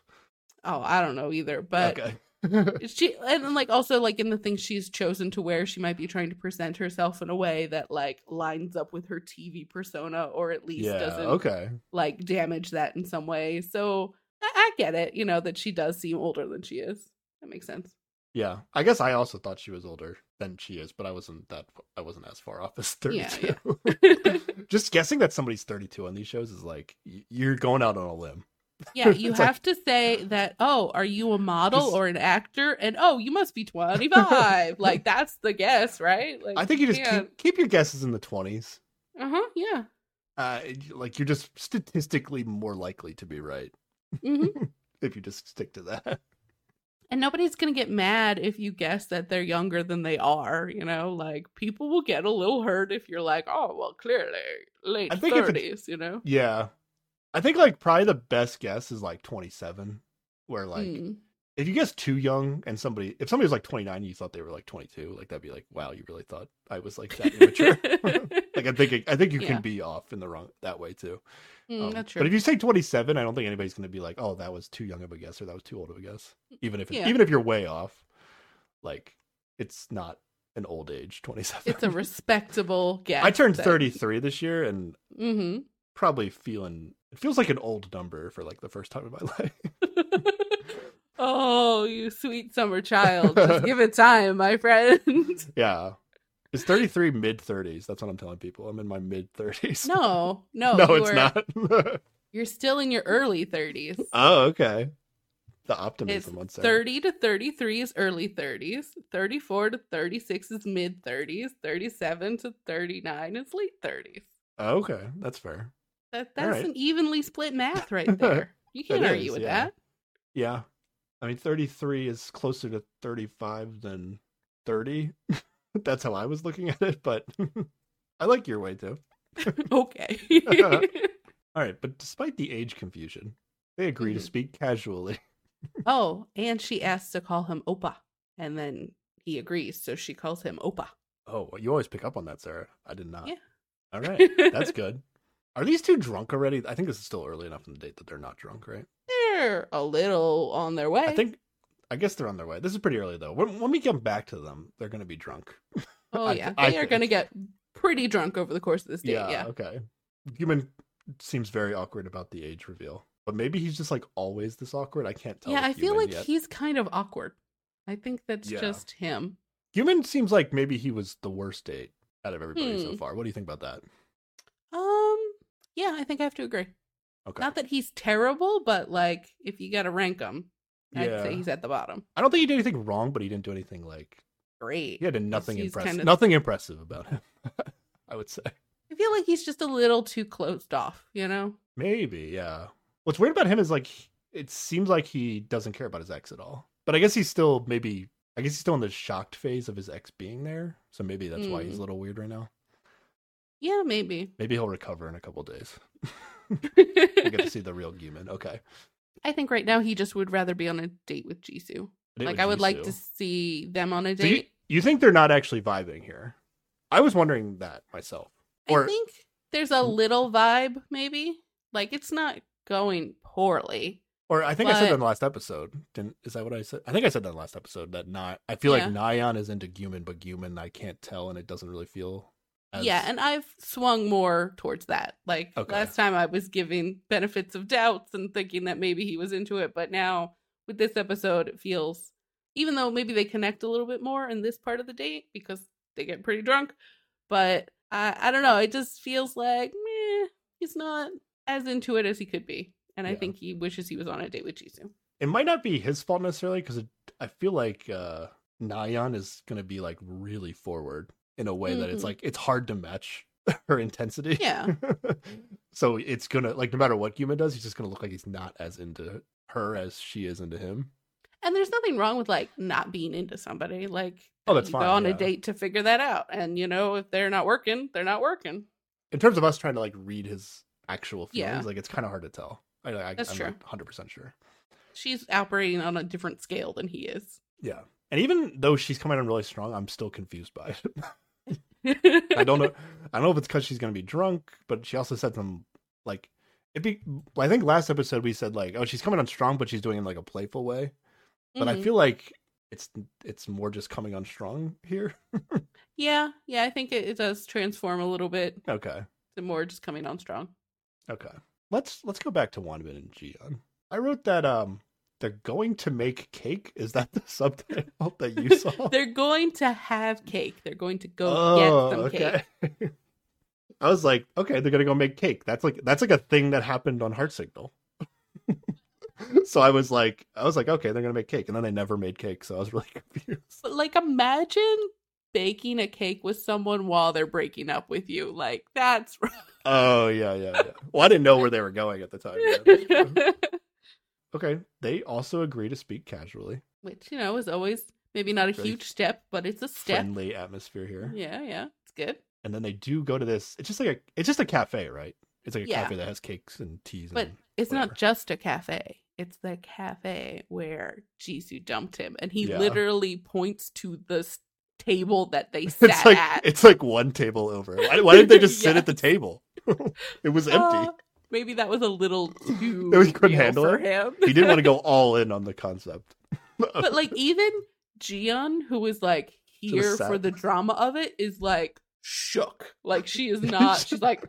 Oh, I don't know either, but okay. [LAUGHS] she and then like also like in the things she's chosen to wear she might be trying to present herself in a way that like lines up with her tv persona or at least yeah. doesn't Okay. like damage that in some way so I-, I get it you know that she does seem older than she is that makes sense Yeah. I guess I also thought she was older than she is, but I wasn't that. I wasn't as far off as [LAUGHS] Yeah, thirty-two. [LAUGHS] Just guessing that somebody's thirty-two on these shows is like you're going out on a limb. [LAUGHS] Yeah, you It's like- have to say that, oh, are you a model Just- or an actor? And oh, you must be 25. like, that's the guess, right? Like, I think you just keep, keep your guesses in the 20s. Uh-huh, yeah. Uh, like you're just statistically more likely to be right hmm if you just stick to that. And nobody's going to get mad if you guess that they're younger than they are, you know? Like, people will get a little hurt if you're like, oh, well, clearly late I think if 30s, you know? Yeah. I think like probably the best guess is like 27 where like Mm. If you guess too young and somebody if somebody was like 29 and you thought they were like 22 like that'd be like wow you really thought I was like that immature. [LAUGHS] [LAUGHS] like I think I think you Yeah. can be off in the wrong that way too. Mm, Um, that's But if you say 27, I don't think anybody's going to be like, "Oh, that was too young of a guess or that was too old of a guess." Even if Yeah. even if you're way off, like it's not an old age 27. it's a respectable guess. [LAUGHS] I turned 33 this year and hmm probably feeling it feels like an old number for like the first time in my life. Oh, you sweet summer child. Just give it time, my friend. [LAUGHS] yeah. It's 33 mid 30s. That's what I'm telling people. I'm in my mid 30s. no, no. [LAUGHS] no, it's are- not. [LAUGHS] You're still in your early 30s. oh, okay. The It's optimism one second. 30 to 33 is early 30s. 34 to 36 is mid 30s. 37 to 39 is late 30s. Oh, okay, that's fair. That that's right. an evenly split math right there. You can't argue is, with yeah. that. Yeah. I mean, 33 is closer to 35 than 30. [LAUGHS] That's how I was looking at it, but [LAUGHS] I like your way too. [LAUGHS] Okay. All right, but despite the age confusion, they agree Mhm. to speak casually. oh, and she asks to call him Oppa. And then he agrees, so she calls him Oppa. Oh, you always pick up on that, Sarah. I did not. Yeah. All right, that's good. Are these two drunk already? I think this is still early enough in the date that they're not drunk, right? They're a little on their way. I think, I guess they're on their way. This is pretty early though. When, when we come back to them, they're going to be drunk. [LAUGHS] Oh I yeah, th- I they are going to get pretty drunk over the course of this date. yeah, Yeah. Okay. Gyumin seems very awkward about the age reveal, but maybe he's just like always this awkward. I can't tell. Yeah, I feel like yet. he's kind of awkward. I think that's Yeah. just him. Gyumin seems like maybe he was the worst date out of everybody so Hmm. far. What do you think about that? Um, yeah, I think I have to agree. Okay. Not that he's terrible, but like if you got to rank him, I'd Yeah. say he's at the bottom. I don't think he did anything wrong, but he didn't do anything like Great. he had nothing impressive. kinda- Nothing impressive about him. [LAUGHS] I would say I feel like he's just a little too closed off. You know? maybe. Yeah. What's weird about him is like it seems like he doesn't care about his ex at all. But I guess he's still maybe. I guess he's still in the shocked phase of his ex being there. So maybe that's why he's Mm. a little weird right now. Yeah, maybe. Maybe he'll recover in a couple days. [LAUGHS] [LAUGHS] we get to see the real Gyumin. Okay. I think right now he just would rather be on a date with Jisoo. Date Like with I would like to see them on a So you, date. you think they're not actually vibing here? I was wondering that myself. Or I think there's a mm-hmm. little vibe, maybe. Like it's not going poorly. or I think I said that in the last episode. Didn't is that what I said? I think I said that in the last episode that not I feel Yeah. like Nayeon is into Gyumin, but Gyumin I can't tell and it doesn't really feel as Yeah, and I've swung more towards that. Like Okay. last time I was giving benefits of doubts and thinking that maybe he was into it, but now with this episode it feels even though maybe they connect a little bit more in this part of the date because they get pretty drunk, but I I don't know, it just feels like meh, he's not as into it as he could be. And I think he wishes he was on a date with Jisoo. it might not be his fault necessarily because I feel like uh Nayeon is gonna be like really forward in a way that it's Mhm. like it's hard to match [LAUGHS] her intensity. Yeah. [LAUGHS] so it's gonna like no matter what Gyumin does, he's just gonna look like he's not as into her as she is into him. And there's nothing wrong with like not being into somebody. Like, Oh, that's you fine, Go on yeah. a date to figure that out, and you know if they're not working, they're not working. in terms of us trying to like read his actual feelings, Yeah. like it's kind of hard to tell. I, I, That's I'm true. not 100% sure. She's operating on a different scale than he is. Yeah. And even though she's coming in really strong, I'm still confused by it. [LAUGHS] [LAUGHS] I don't know. I don't know if it's because she's going to be drunk, but she also said some like, it be, I think last episode we said like, oh, she's coming on strong, but she's doing it in like a playful way. But I Mhm. feel like it's it's more just coming on strong here. [LAUGHS] yeah, yeah, I think it, it does transform a little bit okay. to more just coming on strong. Okay. Let's let's go back to Wandaman and Jiyeon. I wrote that um they're going to make cake. Is that the [LAUGHS] subtitle [LAUGHS] that you saw? [LAUGHS] They're going to have cake. They're going to go oh, get some cake. I was like, okay, they're gonna go make cake. That's like that's like a thing that happened on Heart Signal. so I was like, I was like, okay, they're gonna make cake, and then they never made cake, so I was really confused. But like, imagine baking a cake with someone while they're breaking up with you. Like, that's Oh yeah, yeah, yeah. Well, I didn't know where they were going at the time. Yeah. Okay, they also agree to speak casually. which you know is always maybe not a huge step, but it's a step. Friendly atmosphere here, Yeah, yeah, it's good. and then they do go to this. It's just like a, it's just a cafe, right? It's like a Yeah. cafe that has cakes and teas. But and it's whatever. not just a cafe. It's the cafe where Jisoo dumped him, and he Yeah. literally points to the table that they [LAUGHS] sat it's like at. it's like one table over. Why, why didn't they just [LAUGHS] sit at the table? [LAUGHS] it was empty. Uh, maybe that was a little [LAUGHS] too. He couldn't handle for it? him. he didn't want to go all in on the concept. but like [LAUGHS] even Jiyeon, who was like here for the drama of it, is like shook. Like she is [LAUGHS] not. she's like,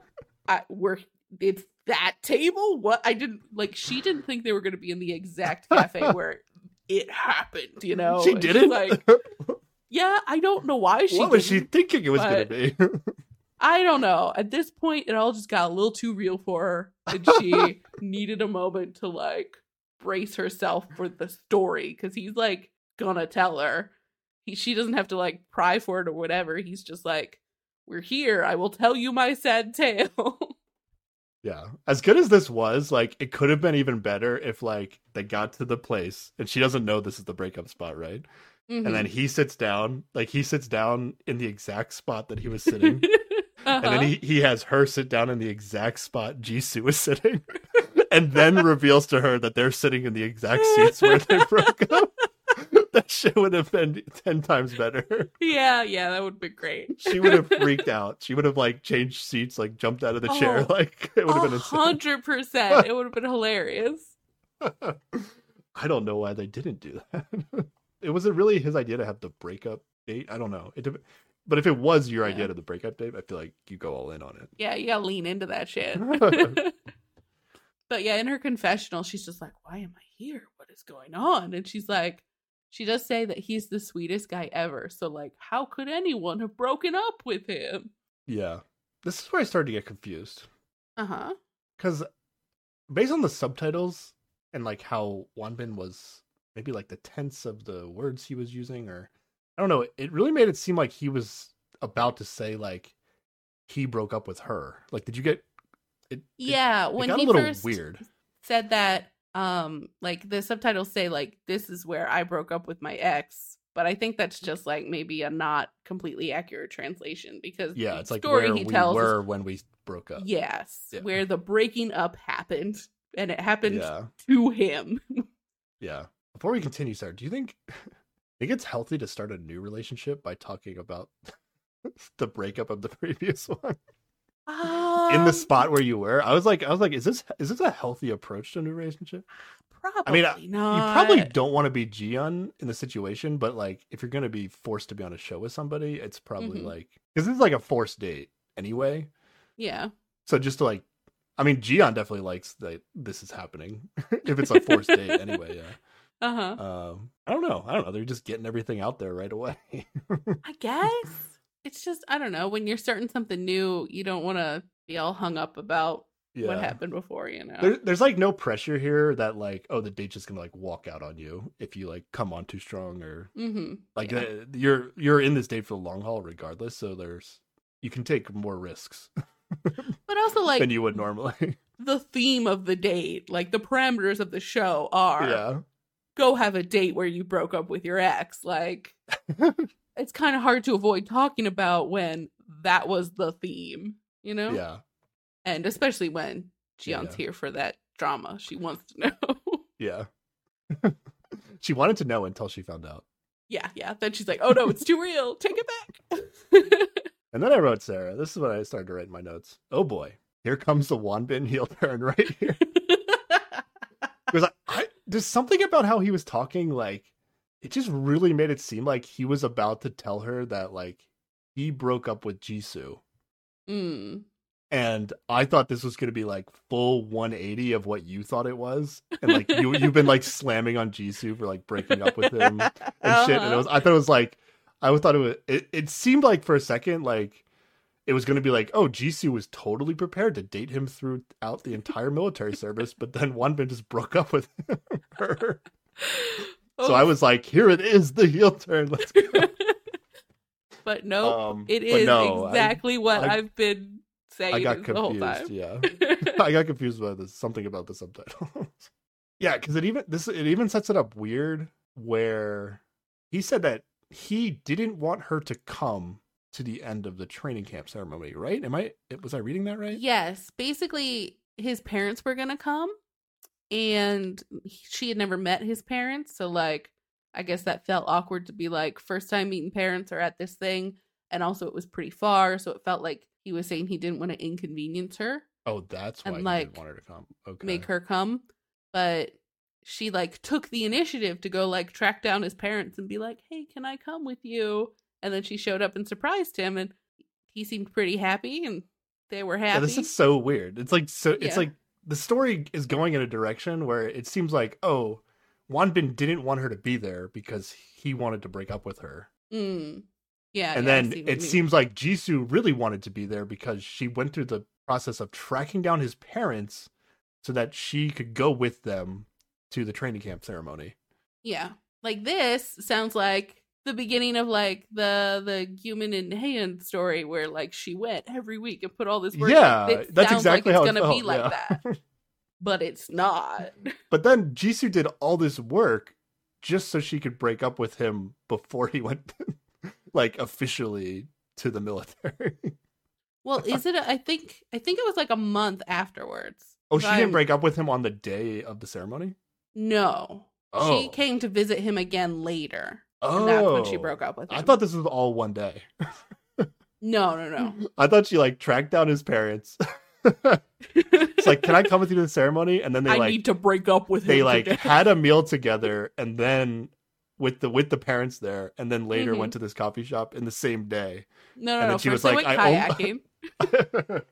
I, we're it's that table. What I didn't like. She didn't think they were going to be in the exact cafe where it happened. You know, she didn't. Like, yeah, I don't know why she. what was she thinking it was going to be? I don't know. At this point, it all just got a little too real for her, and she [LAUGHS] needed a moment to like brace herself for the story because he's like gonna tell her. He she doesn't have to like pry for it or whatever. He's just like, "We're here. I will tell you my sad [LAUGHS] tale." yeah, as good as this was, like it could have been even better if like they got to the place and she doesn't know this is the breakup spot, right? Mhm. And then he sits down, like he sits down in the exact spot that he was [LAUGHS] sitting. Uh-huh. and then he, he has her sit down in the exact spot Jisoo was sitting, [LAUGHS] and then reveals to her that they're sitting in the exact seats where they [LAUGHS] broke up. [LAUGHS] that shit would have been ten times better. yeah, yeah, that would be great. She would have freaked out. She would have like changed seats, like jumped out of the chair. Oh, Like it would have been insane. hundred percent. It would have been hilarious. I don't know why they didn't do that. it wasn't really his idea to have the breakup date. I don't know. It, but if it was your idea Yeah. to the breakup date, I feel like you go all in on it. Yeah, you gotta lean into that shit. [LAUGHS] but yeah, in her confessional, she's just like, Why am I here? What is going on? And she's like, She does say that he's the sweetest guy ever. So, like, how could anyone have broken up with him? Yeah. This is where I started to get confused. Uh huh. because based on the subtitles and like how Wanbin was maybe like the tense of the words he was using or I don't know, it really made it seem like he was about to say like he broke up with her. Like did you get it? it- Yeah, it, when got he first weird. said that, um, like the subtitles say, like, this is where I broke up with my ex. But I think that's just like maybe a not completely accurate translation because Yeah, the it's like story where he we tells is were when we broke up. Yes, Yeah. where the breaking up happened, and it happened Yeah. to him. [LAUGHS] Yeah. Before we continue, Sarah, do you think think it's healthy to start a new relationship by talking about [LAUGHS] the breakup of the [LAUGHS] previous one? in Um, the spot where you were. I was like, I was like, is this is this a healthy approach to a new relationship? probably I- not. You probably don't want to be Jiyeon in the situation, but like, if you're gonna be forced to be on a show with somebody, it's probably Mhm. like because this is like a forced date anyway. Yeah, So just to like, I mean, Jiyeon definitely likes that this is happening [LAUGHS] if it's a forced date anyway. Yeah. Uh huh. Um, I don't know. I don't know. They're just getting everything out there right away. I guess it's just I don't know. When you're starting something new, you don't want to be all hung up about yeah. what happened before. You know. There, there's like no pressure here that like, oh, the date's just gonna like walk out on you if you like come on too strong or mm-hmm. like yeah. uh, you're you're in this date for the long haul regardless. So there's you can take more risks [LAUGHS] but also like than you would normally. the theme of the date, like the parameters of the show are yeah, go have a date where you broke up with your ex. Like [LAUGHS] it's kind of hard to avoid talking about when that was the theme, you know? yeah, And especially when Jiyeon's yeah. here for that drama. She wants to [LAUGHS] know. yeah. [LAUGHS] she wanted to know until she found out, yeah, yeah. Then she's like, oh no, it's too real. Take it back. and then I wrote Sarah. This is when I started to write my notes. Oh boy, here comes the Wanbin heel turn right here. because I, I there's something about how he was talking like it just really made it seem like he was about to tell her that like he broke up with Jisoo. Mm. and I thought this was going to be like full 180 of what you thought it was. And like you you've been like [LAUGHS] slamming on Jisoo for like breaking up with him and shit. And it was I thought it was like I thought it was it, it seemed like for a second like it was going to be like, oh, Jisoo was totally prepared to date him throughout the entire military service, but then Wanbin just broke up with [LAUGHS] her. So I was like, here it is, the heel turn. Let's go. [LAUGHS] but no, Um, it is no, I- exactly what I- I, have been saying I got the whole time. confused. Yeah, [LAUGHS] I got confused by this something about the subtitles. yeah, because it even this it even sets it up weird where he said that he didn't want her to come to the end of the training camp ceremony. Right? Am I was I reading that right? Yes, basically, his parents were gonna come, and she had never met his parents, so like, I guess that felt awkward to be like first time meeting parents or at this thing, and also it was pretty far, so it felt like he was saying he didn't want to inconvenience her, Oh, that's why And, he like, didn't want her to come. Okay. make her come, but she like took the initiative to go like track down his parents and be like, "Hey, can I come with you?" And then she showed up and surprised him, and he seemed pretty happy, and they were happy. Yeah, this is so weird. It's like so. It's Yeah. like the story is going in a direction where it seems like oh, Wanbin didn't want her to be there because he wanted to break up with her, Mm. Yeah, and yeah, then see what you it seems like Jisoo really wanted to be there because she went through the process of tracking down his parents so that she could go with them to the training camp ceremony. yeah, like this sounds like the beginning of like the the human in hand story where like she went every week and put all this work. yeah, like, it that's sounds exactly like how it's gonna felt, be like yeah. that, but it's not. [LAUGHS] But then Jisoo did all this work just so she could break up with him before he went, [LAUGHS] like officially to the military. [LAUGHS] Well, is it? A, I think I think it was like a month afterwards. oh, she I'm- didn't break up with him on the day of the ceremony. No, Oh, she came to visit him again later, Oh, and that's when she broke up with him. I thought this was all one day. [LAUGHS] no, no, no. [LAUGHS] I thought she like tracked down his parents. [LAUGHS] it's like, can I come with you to the ceremony? And then they I like need to break up with him. they like today. had a meal together, and then with the with the parents there, and then later Mhm. went to this coffee shop in the same day. no, no, and no. she First was like, went I own- kayaking.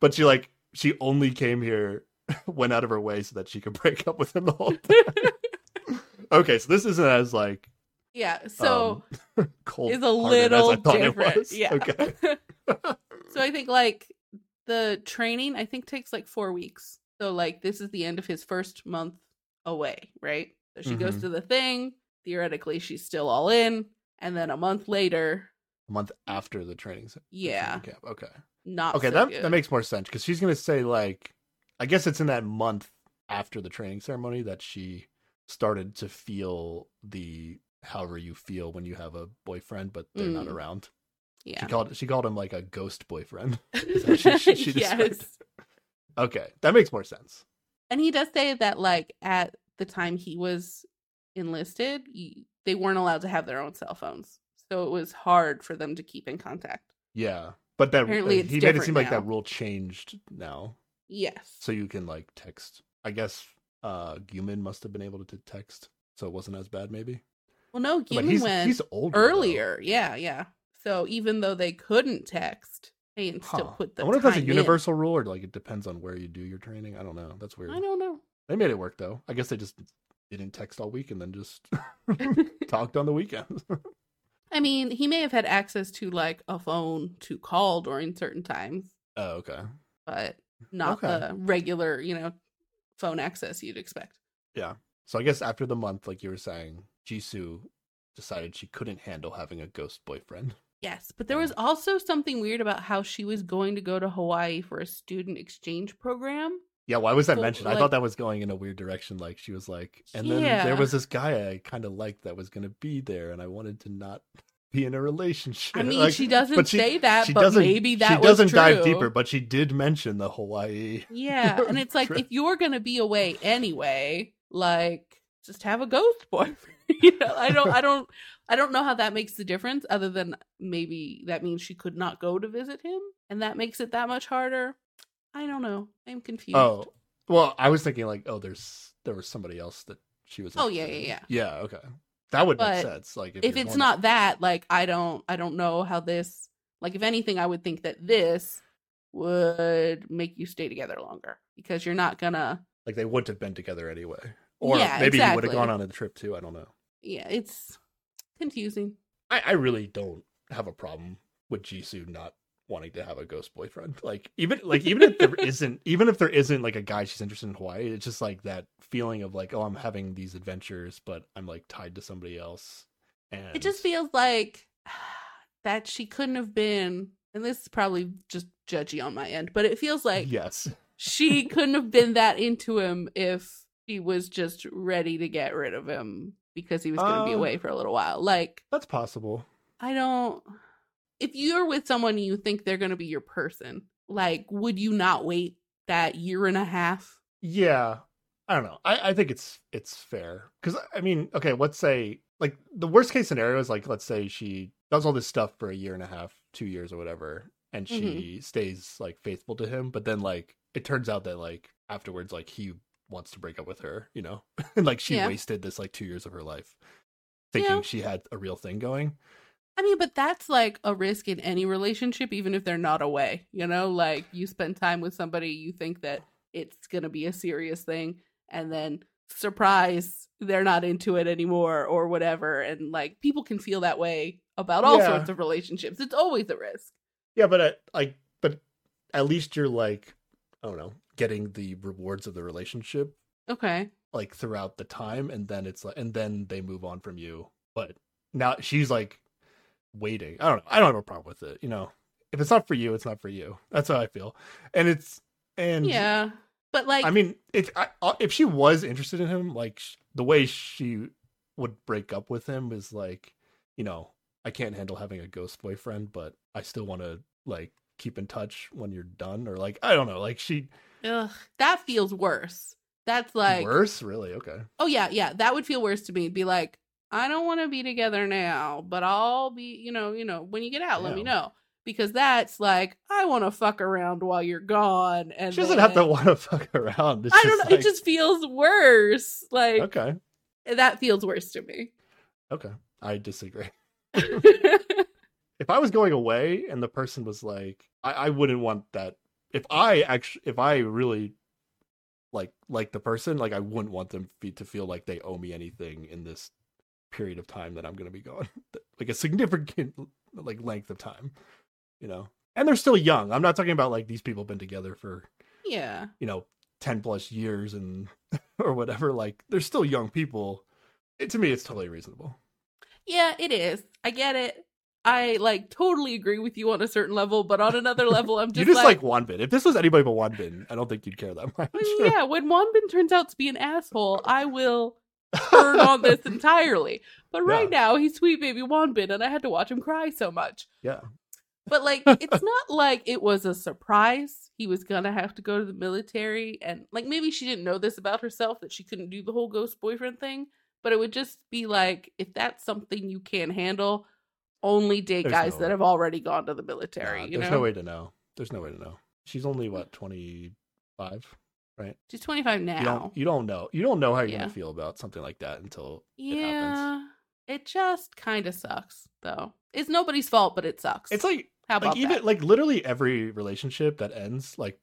but she like she only came here, went out of her way so that she could break up with him the whole time. okay, so this isn't as like yeah. So [LAUGHS] cold. is a little different. [LAUGHS] Yeah. Okay. so I think like the training I think takes like four weeks. So like this is the end of his first month away, right? So she goes Mhm. to the thing. Theoretically, she's still all in, and then a month later, A month after the training. the Yeah. training camp. Okay. not Okay, so that good. that makes more sense because she's gonna say like, I guess it's in that month after the training ceremony that she started to feel the however you feel when you have a boyfriend but they're not Mm. around. yeah. She called she called him like a ghost boyfriend. [LAUGHS] she- she- she [LAUGHS] yes. Okay, that makes more sense. And he does say that like at the time he was enlisted, they weren't allowed to have their own cell phones. So it was hard for them to keep in contact. Yeah, but that Apparently uh, he made it seem like that rule changed now, Yes. so you can like text. I guess uh Gyumin must have been able to text, so it wasn't as bad. Maybe, well, no, he's went he's older though. earlier. Yeah, yeah. So even though they couldn't text, they can still put the I wonder if that's a time in. universal rule or like it depends on where you do your training. I don't know. That's weird. I don't know. They made it work though. I guess they just didn't text all week and then just [LAUGHS] [LAUGHS] talked on the weekends. [LAUGHS] I mean, he may have had access to like a phone to call during certain times, oh, okay. but not Okay. the regular, you know, phone access you'd expect. Yeah. So I guess after the month, like you were saying, Jisoo decided she couldn't handle having a ghost boyfriend. Yes, but there was also something weird about how she was going to go to Hawaii for a student exchange program. Yeah, why was that So, mentioned? I thought that was going in a weird direction. Like she was like, and then Yeah. there was this guy I kind of liked that was going to be there, and I wanted to not be in a relationship. I mean, Like, she doesn't but she- say that, she but doesn't. maybe that she doesn't dive true. deeper, but she did mention the Hawaii. Yeah, and [LAUGHS] it's like if you're gonna be away anyway, like just have a ghost [LAUGHS] boyfriend. [LAUGHS] you know, I don't, I don't, I don't know how that makes the difference. Other than maybe that means she could not go to visit him, and that makes it that much harder. I don't know. I'm confused. Oh, well, I was thinking like, oh, there's there was somebody else that she was. Oh, yeah, yeah, yeah. Yeah, okay, that would make sense. Like if, if it's not that, like I don't, I don't know how this. Like if anything, I would think that this would make you stay together longer because you're not gonna. like they wouldn't have been together anyway, or Yeah, maybe he would have gone on a trip too. I don't know. Yeah, it's confusing. I, I really don't have a problem with Jisoo not wanting to have a ghost boyfriend. [LAUGHS] Like even like even if there [LAUGHS] isn't even if there isn't like a guy she's interested in Hawaii, it's just like that feeling of like, oh, I'm having these adventures, but I'm like tied to somebody else. And It just feels like [SIGHS] that she couldn't have been, and this is probably just judgy on my end, but it feels like yes. [LAUGHS] she couldn't have been that into him if he was just ready to get rid of him because he was going to be Uh, away for a little while. Like, That's possible. I don't. If you're with someone you think they're going to be your person, like, would you not wait that year and a half? Yeah. I don't know. I, I think it's it's fair. Cause I mean, okay, let's say like the worst case scenario is like let's say she does all this stuff for a year and a half, two years or whatever, and she stays like faithful to him, but then like it turns out that like afterwards like he wants to break up with her, you know? [LAUGHS] like she Yeah. wasted this like two years of her life thinking Yeah. she had a real thing going. I mean, but that's like a risk in any relationship, even if they're not away. You know, like you spend time with somebody, you think that it's going to be a serious thing, and then surprise, they're not into it anymore or whatever. And like people can feel that way about all Yeah. sorts of relationships. It's always a risk. Yeah, but I, like but at least you're like I don't know, getting the rewards of the relationship Okay. like throughout the time and then it's like and then they move on from you but now she's like waiting. I don't know. I don't have a problem with it you know? If it's not for you it's not for you. That's how i feel. And it's and Yeah. But like, i mean if I, I- if she was interested in him like the way she would break up with him is like you know i can't handle having a ghost boyfriend but i still want to like keep in touch when you're done or like i don't know. Like she ugh, that feels worse. That's like, worse really okay oh yeah, yeah, that would feel worse to me. Be like, I don't want to be together now, but I'll be, you know, you know, when you get out, let me know. Because that's like, I want to fuck around while you're gone, and she doesn't have to want to fuck around It's I don't know. like- It just feels worse. Like okay eh, that feels worse to me. Okay, I disagree. [LAUGHS] [LAUGHS] If I was going away and the person was like, I, I wouldn't want that. If I actually, if I really like like the person, like I wouldn't want them to feel like they owe me anything in this period of time that I'm going to be gone, [LAUGHS] like a significant like length of time, you know. And they're still young. I'm not talking about like these people been together for yeah. you know 10 plus years and [LAUGHS] or whatever. Like they're still young people. It, to me, it's totally reasonable. Yeah, it is. I get it. I like totally agree with you on a certain level, but on another [LAUGHS] level, I'm just, you just like, like, Wanbin. If this was anybody but Wanbin, I don't think you'd care that much. Yeah, when Wanbin turns out to be an asshole, I will [LAUGHS] turn on this entirely. But right Yeah. now, he's sweet baby Wanbin, and I had to watch him cry so much. Yeah. But like, [LAUGHS] it's not like it was a surprise. He was gonna have to go to the military, and like maybe she didn't know this about herself that she couldn't do the whole ghost boyfriend thing. But it would just be like, if that's something you can't handle, only date There's guys no that have already gone to the military. Nah, there's know, no way to know. There's no way to know. She's only what 25, right? she's 25 now. You don't you don't know. You don't know how you're Yeah. gonna feel about something like that until it happens. Yeah, it just kind of sucks, though. It's nobody's fault, but it sucks. It's like how about like even that? like literally every relationship that ends like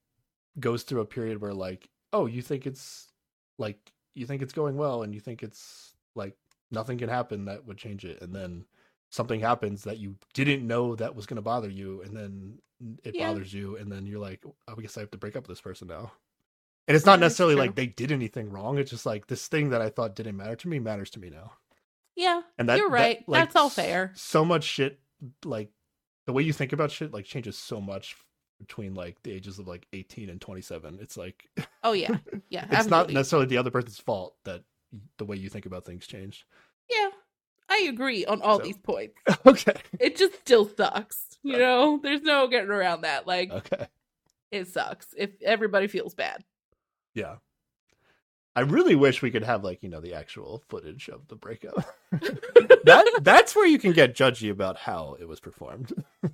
goes through a period where like oh you think it's like you think it's going well and you think it's like nothing can happen that would change it and then something happens that you didn't know that was going to bother you and then it Yeah. bothers you and then you're like oh, i guess i have to break up with this person now and it's not necessarily like they did anything wrong it's just like this thing that i thought didn't matter to me matters to me now yeah, and that you're that, right. like, That's all fair. so much shit like the way you think about shit like changes so much between like the ages of like 18 and 27 it's like Oh yeah, [LAUGHS] yeah. it's not necessarily the other person's fault that the way you think about things changed Yeah, I agree on all So- these points. [LAUGHS] okay It just still sucks. You know, there's no getting around that. Like, okay it sucks if everybody feels bad. yeah i really wish we could have like you know the actual footage of the breakup [LAUGHS] that that's where you can get judgy about how it was performed [LAUGHS]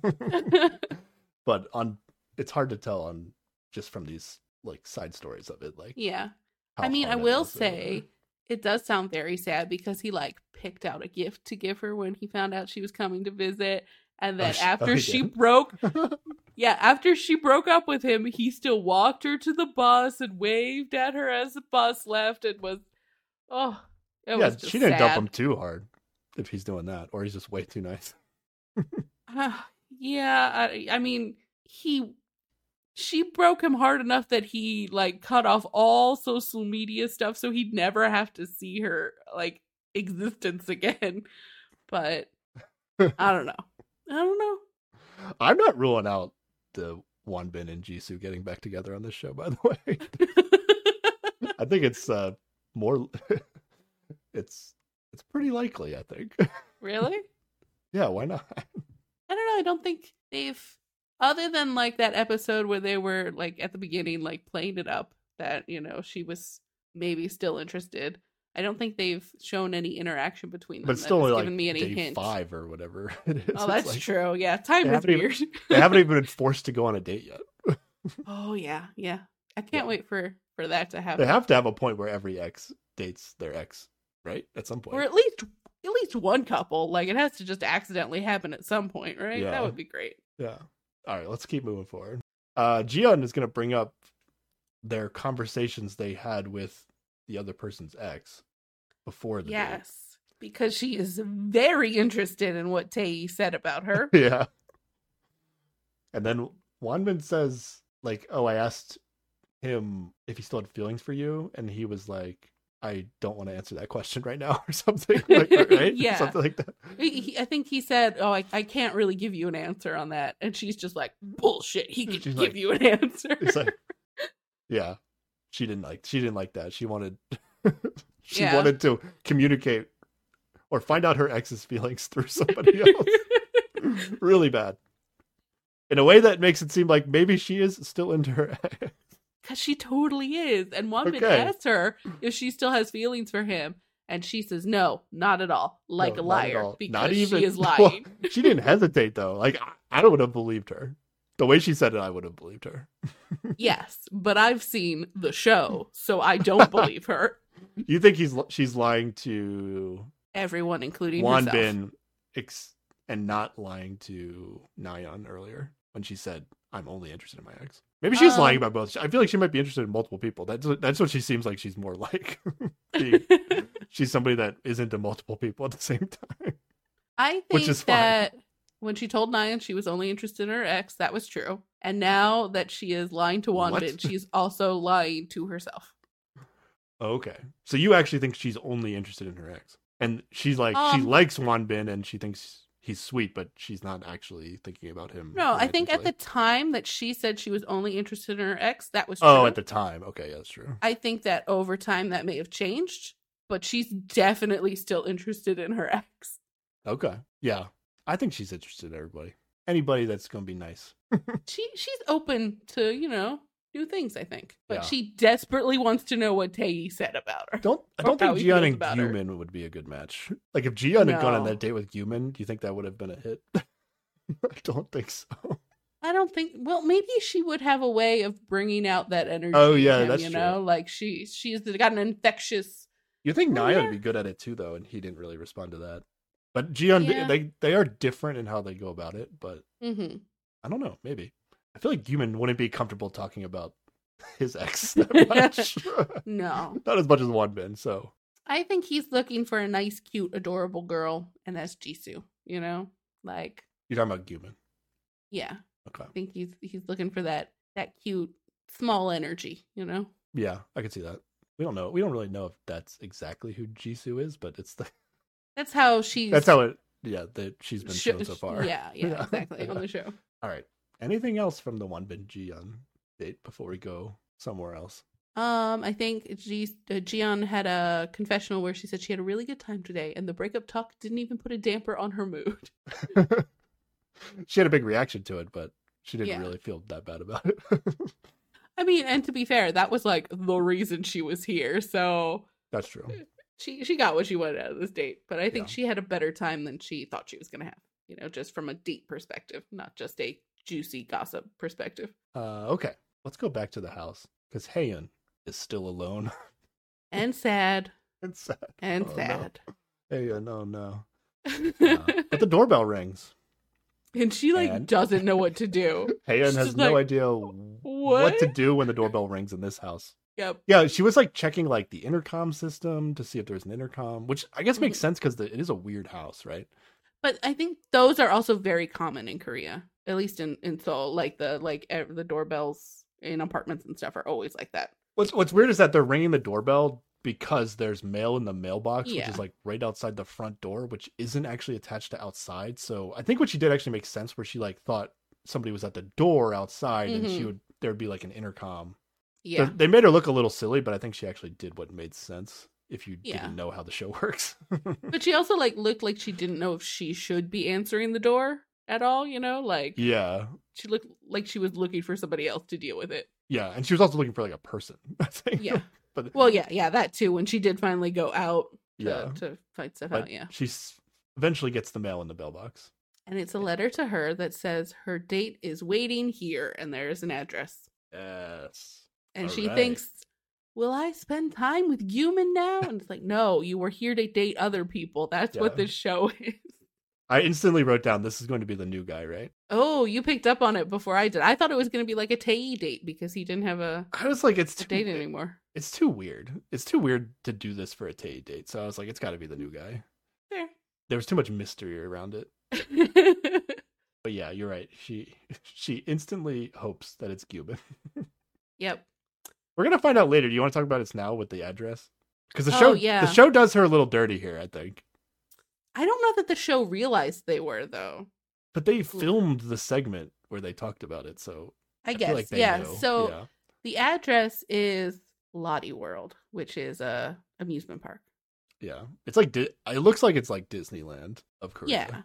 but on it's hard to tell on just from these like side stories of it like yeah. I mean, I will say. It does sound very sad because he like picked out a gift to give her when he found out she was coming to visit. And then oh, after he she broke, [LAUGHS] yeah, after she broke up with him, he still walked her to the bus and waved at her as the bus left and was, oh, it yeah, she didn't dump him too hard if he's doing that, or he's just way too nice. [LAUGHS] Uh, yeah, I, I mean, he she broke him hard enough that he like cut off all social media stuff so he'd never have to see her like existence again. But [LAUGHS] I don't know. I don't know. I'm not ruling out the one Wanbin and Jisoo getting back together on this show, by the [LAUGHS] way. I think it's uh more [LAUGHS] it's it's pretty likely, I think. really? yeah, why not? I don't know. I don't think they've other than like that episode where they were like at the beginning like playing it up that, you know, she was maybe still interested. I don't think they've shown any interaction between them. But still, like given me any day hint. five or whatever [LAUGHS] it is. Oh, that's like- true. Yeah, time is haven't even- weird. [LAUGHS] They haven't even been [LAUGHS] forced to go on a date yet. oh yeah, yeah. I can't Yeah. wait for for that to happen. They have to have a point where every ex dates their ex, right? At some point. or at least at least one couple. Like it has to just accidentally happen at some point, right? Yeah. That would be great. Yeah. All right, let's keep moving forward. Uh Jiyeon is going to bring up their conversations they had with the other person's ex before the date. Yes, because she is very interested in what Tae said about her. [LAUGHS] yeah. And then Wanbin says, like, oh, I asked him if he still had feelings for you, and he was like, I don't want to answer that question right now, [LAUGHS] or something. Like, right? [LAUGHS] Yeah. Something like that. He- I think he said, "Oh, I, I can't really give you an answer on that," and she's just like, "Bullshit! He can She's give like- you an answer." It's like, [LAUGHS] yeah. She didn't like she didn't like that. She wanted she Yeah. wanted to communicate or find out her ex's feelings through somebody else. really bad. In a way that makes it seem like maybe she is still into her ex. Because she totally is. And Wanbin Okay. asks her if she still has feelings for him. And she says, no, not at all. Like No, a liar. all. Because Not even- she is [LAUGHS] Well, lying. [LAUGHS] she didn't hesitate though. Like I, I would have believed her. The way she said it, I would have believed her. [LAUGHS] yes, but I've seen the show, so I don't believe her. You think he's she's lying to Everyone, including Wan herself. Bin ex- and not lying to Nayeon earlier when she said, "I'm only interested in my ex." Maybe she's Um, lying about both. I feel like she might be interested in multiple people. That's what, that's what she seems like. She's more like. [LAUGHS] Being- [LAUGHS] she's somebody that is into multiple people at the same time. I think [LAUGHS] Which is fine. that when she told Nayeon she was only interested in her ex, that was true. And now that she is lying to? Wanbin, she's also lying to herself. Okay, so you actually think she's only interested in her ex, and she's like she Um, likes Wanbin, and she thinks he's sweet, but she's not actually thinking about him. No, I think at the time that she said she was only interested in her ex, that was oh, true. oh, at the time, okay, yeah, that's true. I think that over time that may have changed, but she's definitely still interested in her ex. Okay, yeah, I think she's interested in everybody. Anybody that's gonna be nice. [LAUGHS] She she's open to, you know, new things, I think. But Yeah. she desperately wants to know what Tae said about her. Don't I don't think he Jiyeon and about her. Gyumin would be a good match. [LAUGHS] Like if Jiyeon had gone on that date with Gyumin, do you think that would have been a hit? [LAUGHS] I don't think so. I don't think. Well, maybe she would have a way of bringing out that energy. Oh, yeah, him, that's you true. know, like she she's got an infectious. You think Well, Nayeon yeah. would be good at it too, though, and he didn't really respond to that. But Jiyeon, Yeah. they they are different in how they go about it. But hmm I don't know. Maybe I feel like Gyumin wouldn't be comfortable talking about [LAUGHS] his ex [LAUGHS] that much. [LAUGHS] No, Not as much as Wanbin. So I think he's looking for a nice, cute, adorable girl, and that's Jisoo. You know, like you're talking about Gyumin. yeah, Okay. I think he's he's looking for that that cute small energy. You know. Yeah, I can see that. We don't know. We don't really know if that's exactly who Jisoo is, but it's the That's how she's. that's how it. Yeah, that she's been sho- shown so far. Yeah, yeah, Yeah. exactly on the show. All right. Anything else from the One Bin Jiyeon date before we go somewhere else? Um, I think Ji uh, had a confessional where she said she had a really good time today, and the breakup talk didn't even put a damper on her mood. [LAUGHS] [LAUGHS] she had a big reaction to it, but she didn't Yeah. really feel that bad about it. I mean, and to be fair, that was like the reason she was here. So That's true. [LAUGHS] she she got what she wanted out of this date. But I think Yeah. she had a better time than she thought she was gonna have. You know, just from a date perspective, not just a juicy gossip perspective. Uh, okay, let's go back to the house because Haeeun is still alone. [LAUGHS] And sad. and sad. And Oh, no. sad. Haeeun, no, no. [LAUGHS] Uh, but the doorbell rings. and she like And- doesn't know what to do. [LAUGHS] Haeeun She's has no like, idea what to do when the doorbell rings in this house. Yep. Yeah, she was like checking like the intercom system to see if there's an intercom, which I guess Mm-hmm. makes sense because it is a weird house, right? But I think those are also very common in Korea. At least in in Seoul, like the like the doorbells in apartments and stuff are always like that. What's What's weird is that they're ringing the doorbell because there's mail in the mailbox, which is like right outside the front door, which isn't actually attached to outside. So I think what she did actually makes sense, where she like thought somebody was at the door outside, and she Mhm. would there'd be like an intercom. Yeah, they made her look a little silly, but I think she actually did what made sense if you Yeah. didn't know how the show [LAUGHS] works. but she also like looked like she didn't know if she should be answering the door at all. You know, like yeah, she looked like she was looking for somebody else to deal with it. yeah, and she was also looking for like a person. [LAUGHS] I think. Yeah. [LAUGHS] but Well, yeah, yeah, that too. When she did finally go out to, yeah, to fight stuff but out, yeah. She eventually gets the mail in the mailbox. And it's a letter to her that says her date is waiting here, and there's an address. Yes. And All she right. thinks, Will I spend time with Gyumin now? And it's like, No, you were here to date other people. That's what this show [LAUGHS] is. I instantly wrote down this is going to be the new guy, right? Oh, you picked up on it before I did. I thought it was going to be like a Tae date because he didn't have a, I was like, it's too, date anymore. It's too weird. It's too weird to do this for a Tay date. So I was like, it's got to be the new guy. Fair. There was too much mystery around it. [LAUGHS] But yeah, you're right. She [LAUGHS] she instantly hopes that it's Gyumin. [LAUGHS] yep. We're gonna find out later. Do you want to talk about it now with the address? Because the Oh, show, yeah. the show does her a little dirty here. I think, I don't know that the show realized they were, though. but they filmed the segment where they talked about it. So I, feel guess. like yeah. know. So yeah. the address is Lotte World, which is a amusement park. Yeah, it's like it looks like it's like Disneyland of Korea. Yeah.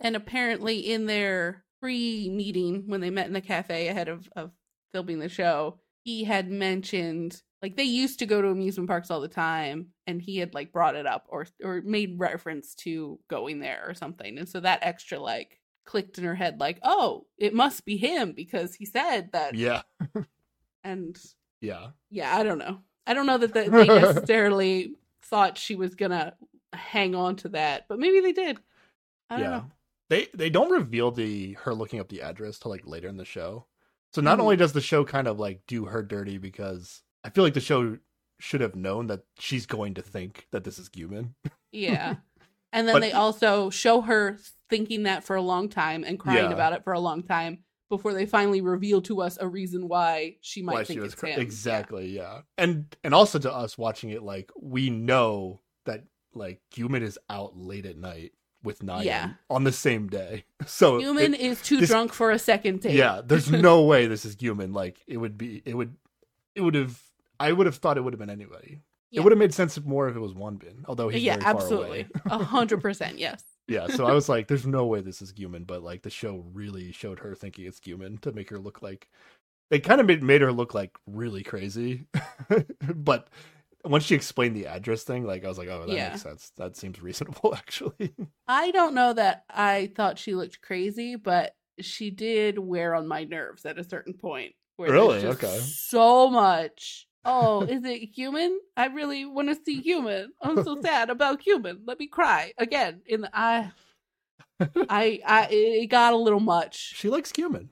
And apparently in their pre-meeting when they met in the cafe ahead of, of filming the show, he had mentioned like they used to go to amusement parks all the time and he had like brought it up or or made reference to going there or something. And so that extra like clicked in her head like, "Oh, it must be him because he said that." yeah, [LAUGHS] And yeah. yeah, I don't know. I don't know that the, they necessarily thought she was going to hang on to that, but maybe they did. I don't yeah. know. They they don't reveal the her looking up the address till like later in the show. So not Mhm. only does the show kind of like do her dirty because I feel like the show should have known that she's going to think that this is Gyumin. Yeah. [LAUGHS] And then But- they also show her thinking that for a long time and crying Yeah. about it for a long time before they finally reveal to us a reason why she might Why think she was it's cra- him. Yeah. exactly yeah. And and also to us watching it like we know that like Gyumin is out late at night with Nayeon Yeah. on the same day. [LAUGHS] So Gyumin it- is too this- drunk for a second date. yeah, there's [LAUGHS] no way this is Gyumin. Like it would be it would it would have I would have thought it would have been anybody. Yeah. It would have made sense more if it was Wanbin, although he's yeah, absolutely. A hundred percent, yes. [LAUGHS] yeah, so I was like, "There's no way this is Gyumin," but like the show really showed her thinking it's Gyumin to make her look like they kind of made, made her look like really crazy. but once she explained the address thing, like I was like, "Oh, that Yeah. makes sense. That seems reasonable, [LAUGHS] actually." I don't know that I thought she looked crazy, but she did wear on my nerves at a certain point. Where Really? Okay. So much. Oh, is it Gyumin? I really want to see Gyumin. I'm so [LAUGHS] sad about Gyumin. Let me cry again. In the [LAUGHS] I, I, I, it got a little much. she likes Gyumin.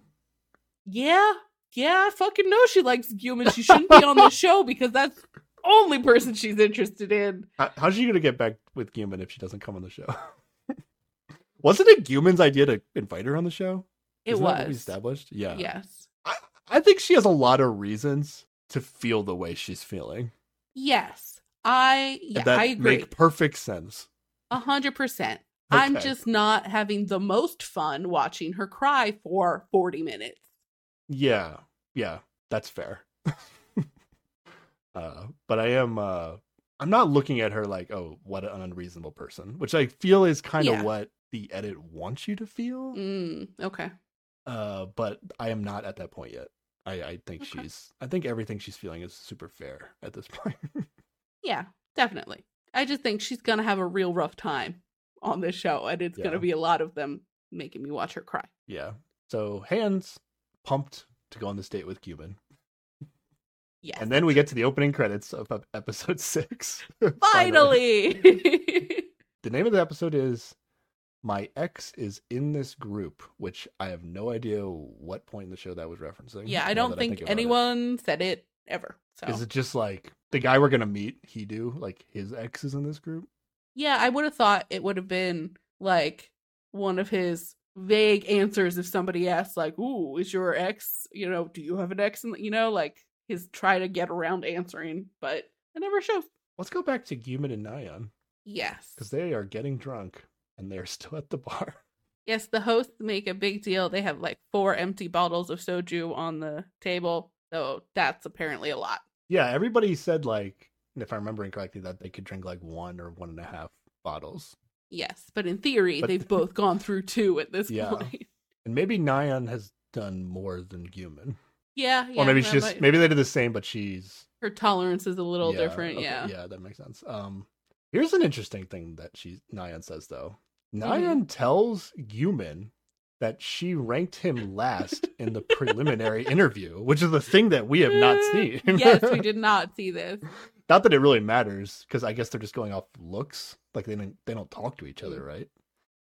Yeah, yeah. I fucking know she likes Gyumin. She shouldn't be on the show because that's only person she's interested in. How, how's she gonna get back with Gyumin if she doesn't come on the show? [LAUGHS] Wasn't it Gyumin's idea to invite her on the show? It Isn't was. established. Yeah. Yes. I, I think she has a lot of reasons to feel the way she's feeling. Yes. I yeah, that I agree. make perfect sense. A hundred percent. I'm just not having the most fun watching her cry for 40 minutes. Yeah, yeah, that's fair. [LAUGHS] uh, but I am uh I'm not looking at her like, oh, what an unreasonable person, which I feel is kind of Yeah. what the edit wants you to feel. Mm, okay. Uh, but I am not at that point yet. I, I think Okay. she's I think everything she's feeling is super fair at this [LAUGHS] point. Yeah, definitely. I just think she's going to have a real rough time on this show, and it's gonna be a lot of them making me watch her cry. yeah. So hands pumped to go on this date with Gyumin. Yes. And then we get to the opening credits of episode [LAUGHS] six. finally. [LAUGHS] The name of the episode is My Ex is in This Group, which I have no idea what point in the show that was referencing. yeah, I don't think, about it. anyone said it ever. So Is it just like the guy we're gonna meet, he do? Like his ex is in this group? Yeah, I would have thought it would have been like one of his vague answers if somebody asks like, "Ooh, is your ex, you know, do you have an ex?" and you know, like his try to get around answering, but it never shows. Let's go back to Gyumin and Nayeon Yes. because they are getting drunk and they're [LAUGHS] still at the bar. Yes, the hosts make a big deal. They have like four empty bottles of soju on the table. So that's apparently a lot. Yeah, everybody said like, if I'm remembering correctly, that they could drink like one or one and a half bottles. Yes, but in theory, But- they've [LAUGHS] both gone through two at this Yeah. point. And maybe Nayeon has done more than Gyumin. Yeah, yeah. or maybe she's just might- maybe they did the same, but she's her tolerance is a little Yeah, different. okay, Yeah. yeah, that makes sense. Um, here's an interesting thing that she Nayeon says though. Nayeon tells Gyumin that she ranked him last in the preliminary [LAUGHS] interview, which is the thing that we have not [LAUGHS] seen. yes, we [LAUGHS] did not see this. not that it really matters, because I guess they're just going off looks. Like they don't they don't talk to each Mm. other, right?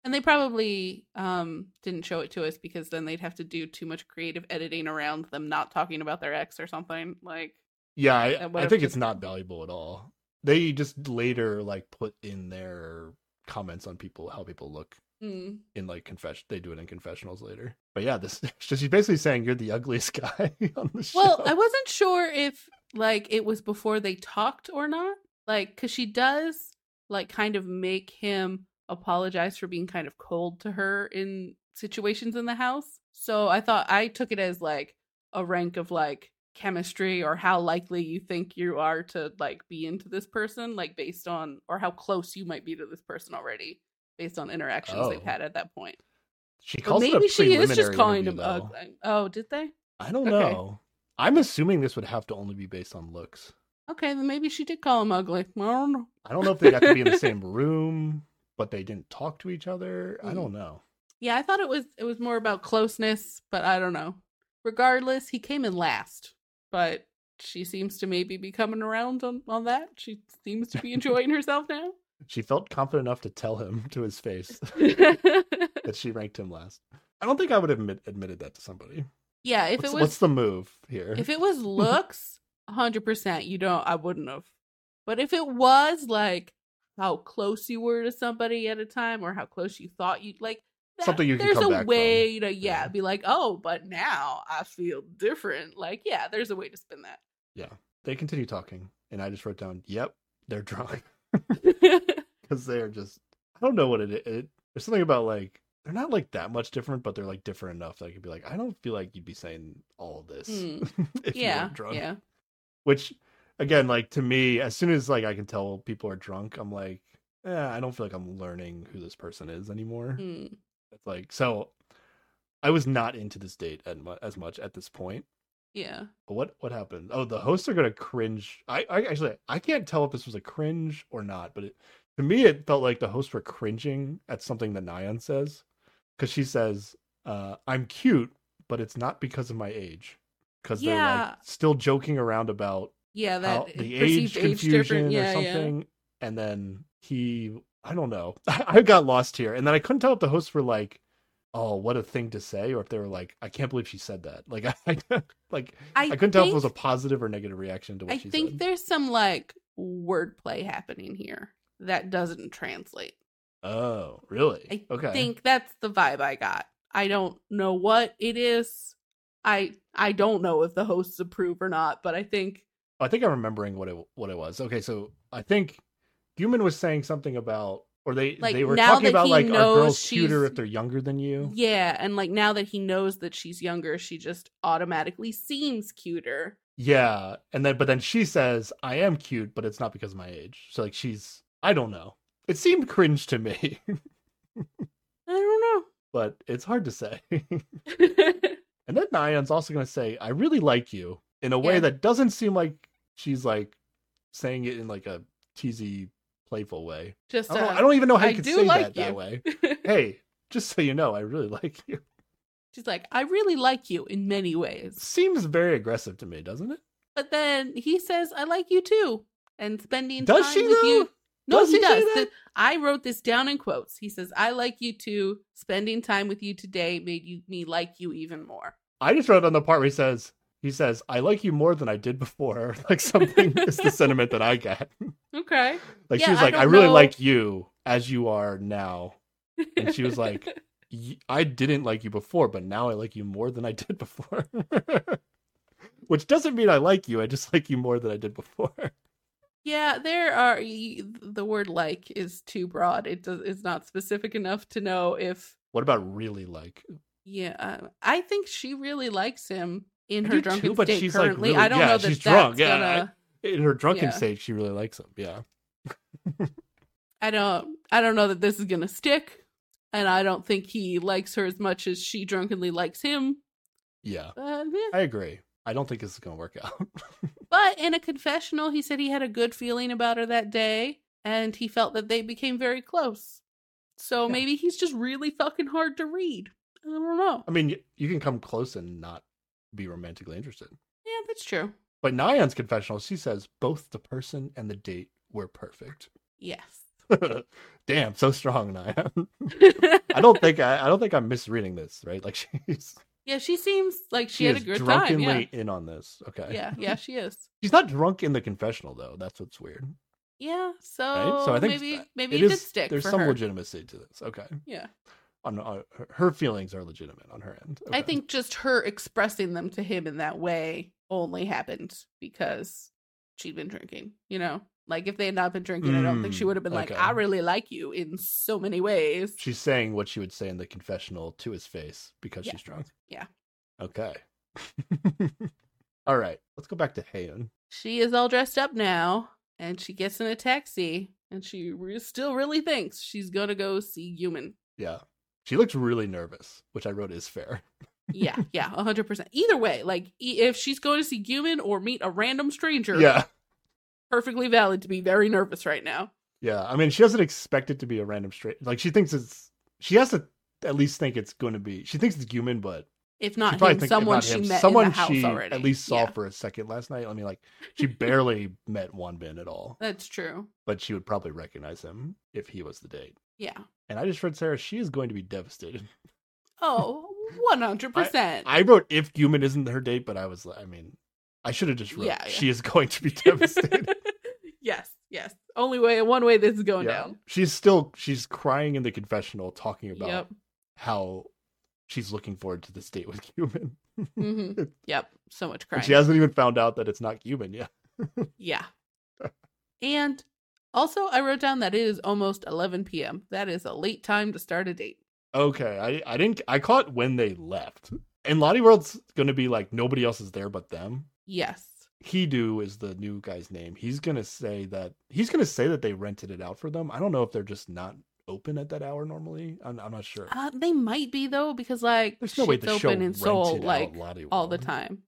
And they probably um didn't show it to us because then they'd have to do too much creative editing around them not talking about their ex or something. Like Yeah, I, I think it's not valuable at all. They just later like put in their comments on people how people look mm, in like confession. They do it in confessionals later. But yeah, this [LAUGHS] she's basically saying you're the ugliest [LAUGHS] guy on the show. Well, I wasn't sure if like it was before they talked or not. Like, cause she does like kind of make him apologize for being kind of cold to her in situations in the house. So I thought I took it as like a rank of like chemistry or how likely you think you are to like be into this person, like based on or how close you might be to this person already based on interactions they've Oh. had at that point. she But calls it a maybe she is just calling him ugly. Oh, did they? I don't Okay. know. I'm assuming this would have to only be based on looks. Okay, then maybe she did call him ugly. I don't know. I don't know if they got to be in the same room, but they didn't talk to each other. I Mm. don't know. Yeah, I thought it was it was more about closeness, but I don't know. Regardless, he came in last, but she seems to maybe be coming around on on that. She seems to be enjoying [LAUGHS] herself now. She felt confident enough to tell him to his face [LAUGHS] that she ranked him last. I don't think I would have admit, admitted that to somebody. yeah, if what's, it was what's the move here? if it was [LAUGHS] looks, hundred percent, you don't. I wouldn't have. But if it was like how close you were to somebody at a time, or how close you thought you like that- Something you can there's come a back way to yeah, Yeah. be like, oh, but now I feel different. Like, yeah, there's a way to spin that. Yeah. they continue talking, and I just wrote down, "Yep, they're drunk." [LAUGHS] because [LAUGHS] they're just I don't know what it is. It, there's something about like they're not like that much different, but they're like different enough that I could be like, I don't feel like you'd be saying all of this Mm. [LAUGHS] if you yeah, weren't drunk. yeah. Which again, like to me, as soon as like I can tell people are drunk, I'm like, eh, I don't feel like I'm learning who this person is anymore. Mm. It's like so. I was not into this date as much at this point. Yeah. But what what happened? Oh, the hosts are gonna cringe. I, I actually I can't tell if this was a cringe or not, but it, to me it felt like the hosts were cringing at something that Nayeon says, because she says, uh, "I'm cute, but it's not because of my age," because they're like still joking around about Yeah, how that the perceived age confusion or Yeah, something, and then he I don't know. [LAUGHS] I got lost here, and then I couldn't tell if the hosts were like. Oh, what a thing to say! Or if they were like, "I can't believe she said that." [LAUGHS] Like, I, like I, I couldn't tell if it was a positive or negative reaction to what I she said i think there's some like wordplay happening here that doesn't translate. Oh, really? I okay. think that's the vibe I got. I don't know what it is. I I don't know if the hosts approve or not, but I think I think I'm remembering what it what it was. Okay, so I think Gyumin was saying something about, or they Like, they were talking about like are girls cuter if they're younger than you? yeah, and like now that he knows that she's younger, she just automatically seems cuter. Yeah, and then but then she says, "I am cute, but it's not because of my age." So like she's, I don't know. It seemed cringe to me, [LAUGHS] I don't know. but it's hard to say. [LAUGHS] and then Nayeon's also going to say, "I really like you," in a way Yeah. that doesn't seem like she's like saying it in like a cheesy, playful way. just I don't, uh, I don't even know how I you could say like that that way. [LAUGHS] Hey, just so you know, I really [LAUGHS] like you. she's like, I really like you in many ways. Seems very aggressive to me, doesn't it? But then he says, I like you too. And spending Does time she, with though? you. No, Does he, he does. The- I wrote this down in quotes. He says, I like you too. Spending time with you today made you me like you even more. I just wrote on the part where he says, he says, I like you more than I did before. [LAUGHS] Like something is the sentiment that I get. Okay. Like Yeah, she was like, I, really know. like you as you are now. And she was like, [LAUGHS] "I didn't like you before, but now I like you more than I did before. [LAUGHS] Which doesn't mean I like you. I just like you more than I did before. Yeah, there are the word like is too broad. It does it's not specific enough to know if What about really like? yeah, I think she really likes him in I her drunken too, but state she's, like, currently. really- I don't yeah, know that she's that's drunk, yeah, gonna In her drunken Yeah. state, she really likes him. Yeah. [LAUGHS] I don't I don't know that this is gonna stick, and I don't think he likes her as much as she drunkenly likes him. Yeah. Eh. I agree. I don't think this is gonna work out. [LAUGHS] but in a confessional, he said he had a good feeling about her that day, and he felt that they became very close. So Yeah. maybe he's just really fucking hard to read. I don't know. I mean, you can come close and not be romantically interested. Yeah, that's true. But Nayeon's confessional, she says both the person and the date were perfect. Yes. [LAUGHS] Damn, so strong, Nayeon. [LAUGHS] I don't think I, I don't think I'm misreading this, right? Like [LAUGHS] she's yeah, she seems like she, she had a good time. drunkenly Yeah. in on this. Okay. yeah, yeah, she is. She's not drunk in the confessional though. That's what's weird. Yeah, so, Right? So I think maybe maybe it it, is did stick there's some her. legitimacy to this. Okay. Yeah, On, on her- feelings are legitimate on her end. I think just her expressing them to him in that way only happened because she'd been drinking. You know, like if they had not been drinking, I don't think she Mm, would have been like, "I really like you" in so many ways. she's saying what she would say in the confessional to his face because Yeah. she's drunk. [LAUGHS] Yeah. Okay. [LAUGHS] All right. Let's go back to Haeeun. She is all dressed up now, and she gets in a taxi, and she re- still really thinks she's gonna go see Gyumin. Yeah. She looks really nervous, which I wrote is fair. Yeah, yeah, hundred percent. Either way, like if she's going to see Gyumin or meet a random stranger, Yeah. perfectly valid to be very nervous right now. Yeah. I mean, she doesn't expect it to be a random straight. Like, she thinks it's, she has to at least think it's going to be, she thinks it's Gyumin, but If not him, thinks someone she him. met Someone in the house she already. at least saw Yeah, for a second last night. I mean, like, she [LAUGHS] barely met Wanbin at all, that's true. but she would probably recognize him if he was the date. Yeah. And I just read Sarah, she is going to be devastated. Oh, Oh, one hundred percent. I wrote if Gyumin isn't her date, but I was, I mean, I should have just wrote Yeah, yeah. she is going to be [LAUGHS] devastated. yes, yes. Only way, one way this is going yeah. down. She's still, she's crying in the confessional talking about Yep. how she's looking forward to this date with [LAUGHS] Gyumin. hmm Yep. So much crying. And she hasn't even found out that it's not Gyumin yet. Yeah. and also, I wrote down that it is almost 11 p.m. That is a late time to start a date. Okay, I I didn't I caught when they left. And Lotte World's gonna be like nobody else is there but them. Yes. Hidu is the new guy's name. He's gonna say that he's gonna say that they rented it out for them. I don't know if they're just not open at that hour normally. I'm, I'm not sure. Uh, they might be though, because like There's no way the show open in Seoul like all the time.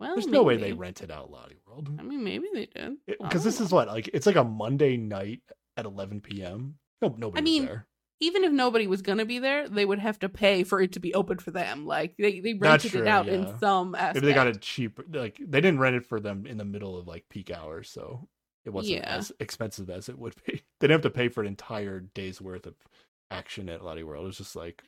Well, There's no way they maybe. rented out Lotte World I mean, maybe they did. Because this is what like it's like a Monday night at 11 p.m. No, nobody I mean, was there. even if nobody was gonna be there, they would have to pay for it to be open for them. Like they they rented true, it out yeah. in some aspect. Maybe they got it cheap. Like they didn't rent it for them in the middle of like peak hours, so it wasn't Yeah. as expensive as it would be. [LAUGHS] They didn't have to pay for an entire day's worth of action at Lotte World. It was just like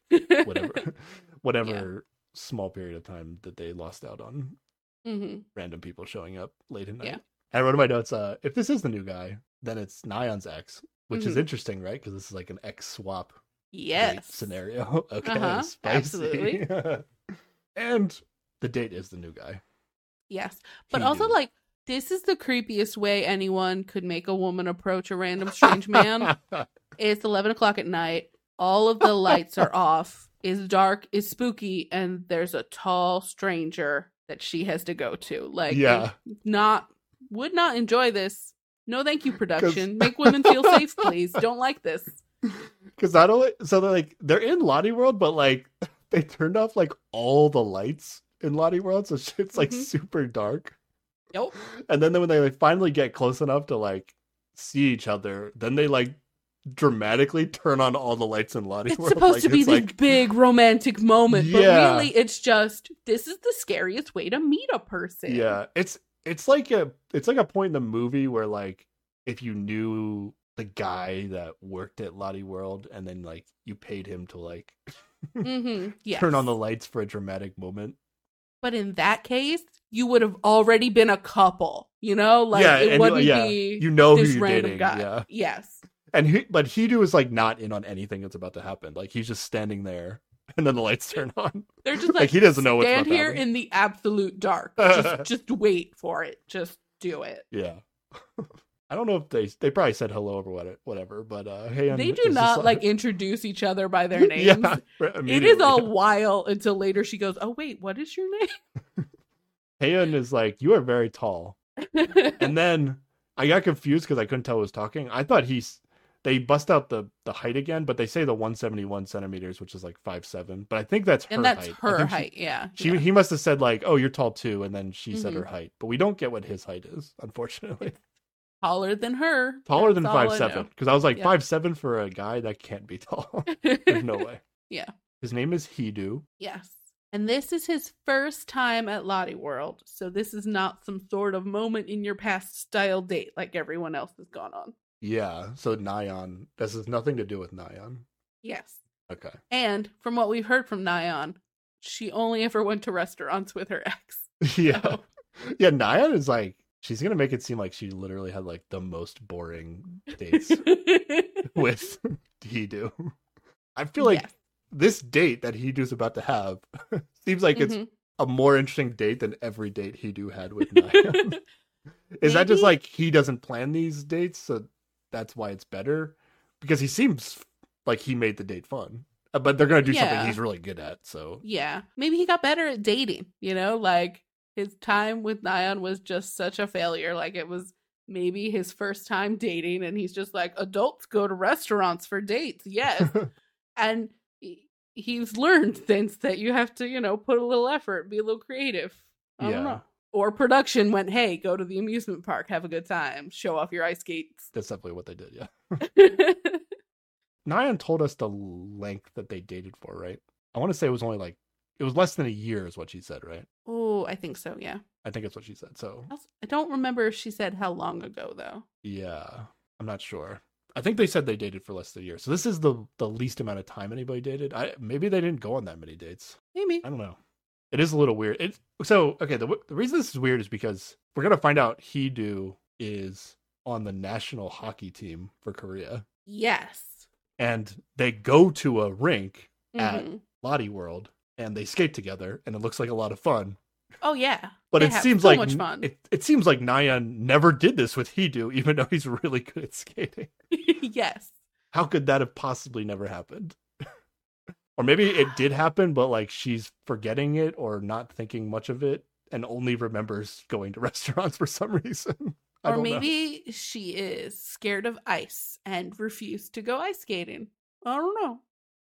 whatever, [LAUGHS] [LAUGHS] whatever small period of time that they lost out on hmm random people showing up late at night. Yeah. I wrote in my notes, uh, if this is the new guy, then it's Nayeon's ex, which is Mhm. interesting, right? Because this is like an ex swap Yes. scenario. [LAUGHS] Okay, Uh-huh, absolutely. [LAUGHS] and the date is the new guy. Yes. But He also, knew. like, this is the creepiest way anyone could make a woman approach a random strange man. [LAUGHS] it's 11 o'clock at night. All of the lights are off. It's dark, it's spooky, and there's a tall stranger that she has to go to. Like, Yeah. not, would not enjoy this. No, thank you, [LAUGHS] production. Make women feel safe, please. Don't like this. [LAUGHS] Because not only so they're like they're in Lotte World, but like [LAUGHS] they turned off like all the lights in Lotte World, so it's like Mhm. super dark. Yep. And then when they like finally get close enough to like see each other, then they like dramatically turn on all the lights in Lotte It's World. supposed like, to be this like big romantic moment, Yeah. but really it's just this is the scariest way to meet a person. yeah, it's it's like a it's like a point in the movie where like if you knew the guy that worked at Lotte World and then like you paid him to like Mm-hmm. Yes. [LAUGHS] turn on the lights for a dramatic moment. But in that case, you would have already been a couple. You know, like yeah, it wouldn't yeah, be you know who this you're random dating. guy. Yeah, Yes. And he, but Hidu is like not in on anything that's about to happen. Like he's just standing there. [LAUGHS] and then the lights turn on. They're just like, [LAUGHS] Like, he doesn't know what's stand here in the absolute dark. [LAUGHS] Just, just wait for it. Just do it. Yeah. I don't know if they they probably said hello or what whatever, but uh hey They do not like introduce each other by their names. Yeah, It is a while until later she goes, "Oh wait, what is your name?" Haeeun is like, you are very tall. And then I got confused because I couldn't tell who was talking. I thought he's they bust out the the height again, but they say the 171 centimeters, which is like five seven. But I think that's her and that's height. Her she- height. yeah. She, yeah. he must have said like, "Oh, you're tall too," and then she said Mhm. her height, but we don't get what his height is, unfortunately. taller than her. Taller than That's five seven, because I was like Yeah. five seven for a guy that can't be tall. [LAUGHS] There's no way. Yeah. His name is Hidu. Yes. And this is his first time at Lotte World. So this is not some sort of moment in your past style date like everyone else has gone on. Yeah. So Nayeon. This has nothing to do with Nayeon. Yes. Okay. And from what we've heard from Nayeon, she only ever went to restaurants with her ex. [LAUGHS] yeah. So- Yeah. Nayeon is like she's gonna make it seem like she literally had like the most boring dates [LAUGHS] with Hidu. I feel like this date that He Hidu's about to have [LAUGHS] seems like it's Mhm. a more interesting date than every date Hidu had with Nayeon. Is that just like he doesn't plan these dates, so that's why it's better? Because he seems like he made the date fun, Uh, but they're gonna do Yeah. something he's really good at. So Yeah. Maybe he got better at dating, you know? Like his time with Nayeon was just such a failure. Like it was maybe his first time dating and he's just like adults go to restaurants for dates. Yes. [LAUGHS] and he's learned since that you have to, you know, put a little effort, be a little creative. I don't Yeah. Or production went, "Hey, go to the amusement park, have a good time, show off your ice skates." that's definitely what they did. Yeah, [LAUGHS] [LAUGHS] Nayeon told us the length that they dated for, right? I want to say it was only like it was less than a year, is what she said, right? oh, I think so. Yeah. I think that's what she said. So I I don't remember if she said how long ago though. yeah, I'm not sure. I think they said they dated for less than a year. So this is the the least amount of time anybody dated. I maybe they didn't go on that many dates. Maybe. I don't know. It is a little weird. It so okay. The the reason this is weird is because we're gonna find out Hidu is on the national hockey team for Korea, Yes. and they go to a rink at Mhm. Lotte World, and they skate together, and it looks like a lot of fun. Oh yeah. But it seems so like much fun. It, it seems like Nayeon never did this with He Hidu, even though he's really good at skating. [LAUGHS] yes. How could that have possibly never happened? Or maybe it did happen, but like she's forgetting it or not thinking much of it and only remembers going to [LAUGHS] restaurants for some reason. Or don't know. maybe she is scared of ice and refused to go ice skating. I don't know.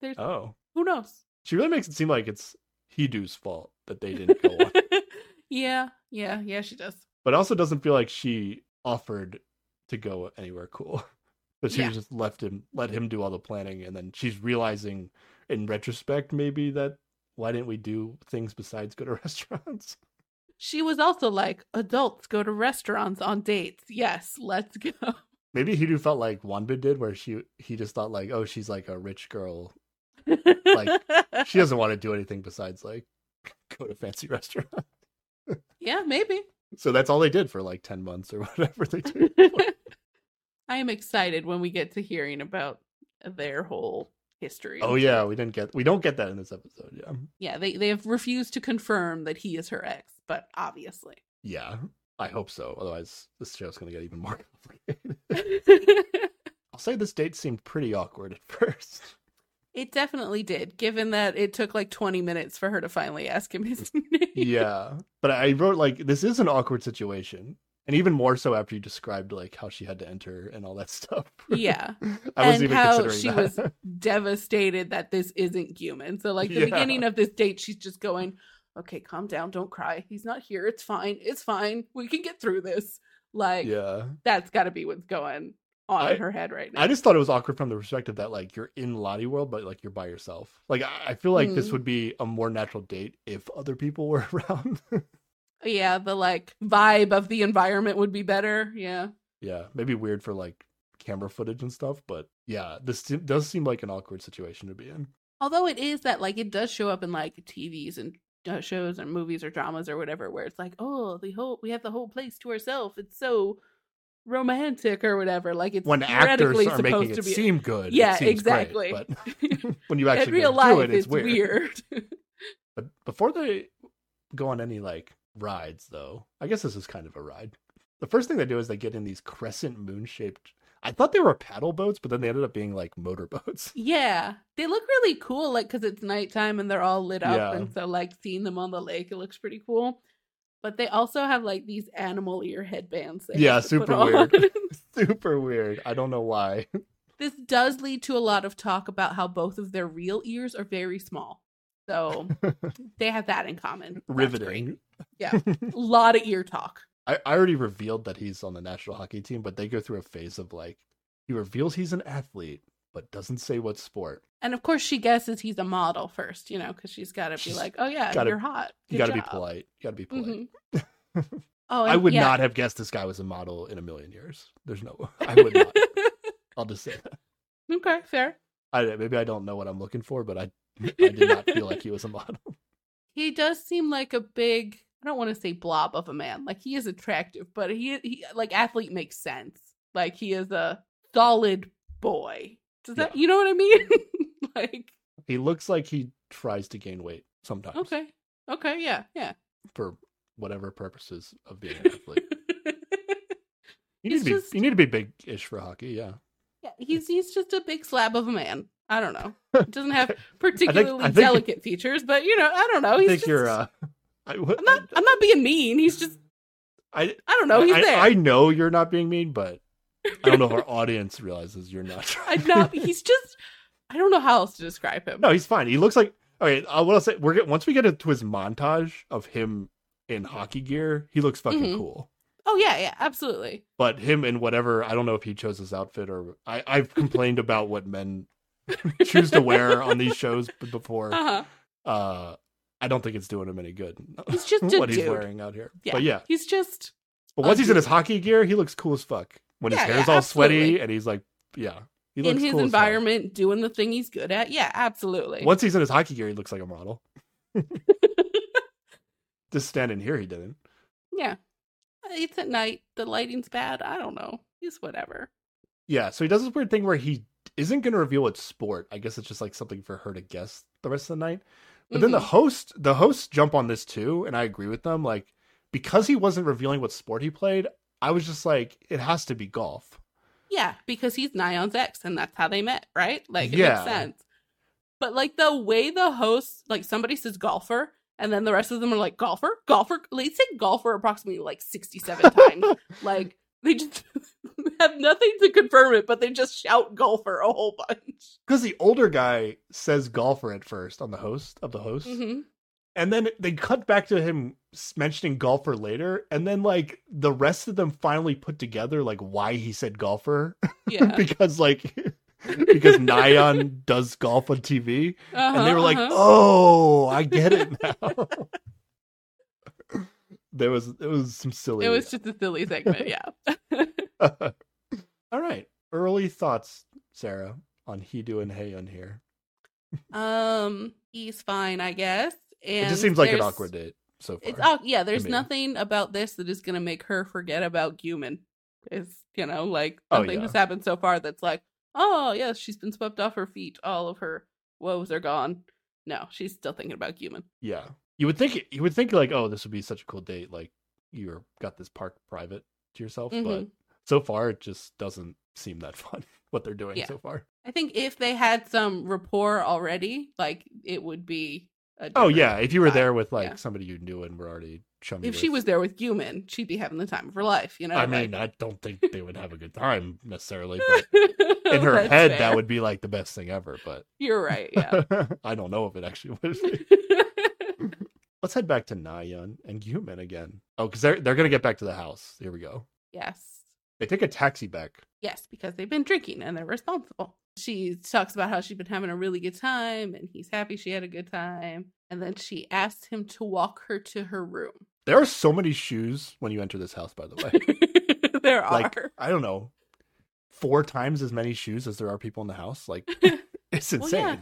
There's Oh. who knows. She really makes it seem like it's Hidu's fault that they didn't go on. [LAUGHS] yeah, yeah, yeah. She does. but also doesn't feel like she offered to go anywhere cool. [LAUGHS] But she Yeah. just left him, let him do all the planning, and then she's realizing, in retrospect, maybe that why didn't we do things besides go to [LAUGHS] restaurants? She was also like, adults go to restaurants on dates. Yes, let's go. Maybe Hidu felt like Wanbin did, where she he just thought like, oh, she's like a rich girl. Like she doesn't want to do anything besides like [LAUGHS] go to fancy restaurant. [LAUGHS] yeah, maybe. So that's all they did for like ten months or whatever they did. I am excited when we get to hearing about their whole history. oh yeah, we didn't get we don't get that in this episode. Yeah, Yeah, they they have refused to confirm that he is her ex, but obviously. yeah. I hope so. Otherwise, this show's gonna get even more [LAUGHS] complicated. I'll say this date seemed pretty awkward at first. it definitely did, given that it took like 20 minutes for her to finally ask him his [LAUGHS] name. yeah, but I wrote like this is an awkward situation, and even more so after you described like how she had to enter and all that [LAUGHS] stuff. Yeah. [LAUGHS] I and even how considering she that. was [LAUGHS] devastated that this isn't Gyumin. So like the Yeah. beginning of this date, she's just going, "Okay, calm down, don't cry. He's not here. It's fine. It's fine. We can get through this." Like yeah. that's got to be what's going on I- in her head right now. I just thought it was awkward from the perspective that like you're in Lotte World, but like you're by yourself. Like I, I feel like this Mm. would be a more natural date if other people were around. Yeah, the like vibe of the environment would be better. Yeah. yeah, maybe weird for like camera footage and stuff, but yeah, this does seem like an awkward situation to be in. Although it is that like it does show up in like TVs and uh, shows and movies or dramas or whatever where it's like, "Oh, the whole we have the whole place to ourselves. It's so romantic or whatever. Like it's when actors are making it to be. seem good. it Yeah, seems great, exactly. but [LAUGHS] [LAUGHS] when you actually in real life, do it, it's, it's weird. But before they go on any like rides, though, I guess this is kind of a ride. The first thing they do is they get in these crescent moon shaped. I thought they were paddle boats, but then they ended up being like motor boats. [LAUGHS] yeah, they look really cool. Like because it's nighttime and they're all lit up, Yeah. and so like seeing them on the lake, it looks pretty cool. But they also have like these animal ear headbands. Yeah, have to put super weird. [LAUGHS] [LAUGHS] Super weird. I don't know why. this does lead to a lot of talk about how both of their real ears are very small. So [LAUGHS] they have that in common. Riveting. Yeah. A [LAUGHS] lot of ear talk. I, I already revealed that he's on the national hockey team, but they go through a phase of like he reveals he's an athlete, but doesn't say what sport. And of course, she guesses he's a model first, you know, because she's got to be like, "Oh yeah, gotta- you're hot. You got to be polite. You got to be polite. Mhm. [LAUGHS] Oh, I would yeah. not have guessed this guy was a model in a million years. There's no. I would not. I'll just say that. okay, fair. I maybe I don't know what I'm looking for, but I I did not feel like he was a model. [LAUGHS] He does seem like a big. I don't want to say blob of a man. Like he is attractive, but he he like athlete makes sense. Like he is a solid boy. Does that you know what I mean? [LAUGHS] like He looks like he tries to gain weight sometimes okay, okay, yeah, yeah. for whatever purposes of being an [LAUGHS] athlete. You need He's to be just- you need to be big-ish for hockey. Yeah. Yeah, he's he's just a big slab of a man. I don't know. [LAUGHS] It Doesn't have particularly I think- delicate features, but you know, I don't know. I He's think just, you're. uh I, I'm not. I'm not being mean. He's just. I I don't know. He's I, there. I know you're not being mean, but I don't know if our [LAUGHS] audience realizes you're not. I'm not. [LAUGHS] He's just. I don't know how else to describe him. No, he's fine. He looks like okay. Uh, what I'll say, we're once we get into his montage of him in hockey gear, he looks fucking Mhm. cool. Oh yeah, yeah, absolutely. But him in whatever, I don't know if he chose his outfit or I, I've complained about what men [LAUGHS] choose to wear on these shows before. Uh huh. Uh, I don't think it's doing him any good. [LAUGHS] He's just what he's dude. wearing out here. Yeah. But yeah, He's just. but once he's in his hockey gear, he looks cool as fuck. When his Yeah, hair's yeah, all sweaty and he's like, yeah, he in his cool environment, doing the thing he's good at. Yeah, absolutely. Once he's in his hockey gear, he looks like a model. [LAUGHS] Just standing here, he didn't. yeah. It's at night. The lighting's bad. I don't know. He's whatever. Yeah, so he does this weird thing where he isn't going to reveal what sport. I guess it's just like something for her to guess the rest of the night. But then the Mhm. host, the hosts jump on this too, and I agree with them. Like because he wasn't revealing what sport he played, I was just like, it has to be golf. Yeah, because he's Nayeon's ex, and that's how they met, right? Like, it Yeah. makes sense. But like the way the host, like somebody says golfer, and then the rest of them are like golfer, golfer. They say golfer approximately like sixty-seven times. [LAUGHS] Like they just have nothing to confirm it, but they just shout golfer a whole bunch. Because the older guy says golfer at first on the host of the host, hmm and then they cut back to him mentioning golfer later, and then like the rest of them finally put together like why he said golfer Yeah, [LAUGHS] because like because Nayeon does golf on TV, Uh-huh, and they were like, uh-huh. "Oh, I get it [LAUGHS] now." there was it was some silly. it was just a silly segment. Yeah. [LAUGHS] All right, early thoughts, Sarah, on Hidu and Haeeun here. um, he's fine, I guess. And it just seems like an awkward date so far. It's oh yeah, there's me. nothing about this that is gonna make her forget about Gyumin. It's you know, like Oh, something yeah. has happened so far that's like, oh yes, she's been swept off her feet. All of her woes are gone. No, she's still thinking about Gyumin. Yeah, you would think you would think like, oh, this would be such a cool date. Like you're got this park private to yourself, but Mhm. So far it just doesn't seem that [LAUGHS] fun what they're doing Yeah. so far. I think if they had some rapport already, like it would be. A Oh yeah, if you were vibe. there with like Yeah. somebody you knew and were already chummy. If she was there with Gyumin, she'd be having the time of her life. You know. I like- mean, I don't think [LAUGHS] they would have a good time necessarily, but in [LAUGHS] her head fair. that would be like the best thing ever. But You're right. Yeah. I don't know if it actually would. Be. Let's head back to Nayeon and Gyumin again. Oh, because they're they're gonna get back to the house. Here we go. yes. They take a taxi back. Yes, because they've been drinking and they're responsible. She talks about how she's been having a really good time and he's happy she had a good time. And then she asks him to walk her to her room. There are so many shoes when you enter this house. By the way, [LAUGHS] there are. like I don't know, four times as many shoes as there are people in the house. Like [LAUGHS] it's Well, yeah.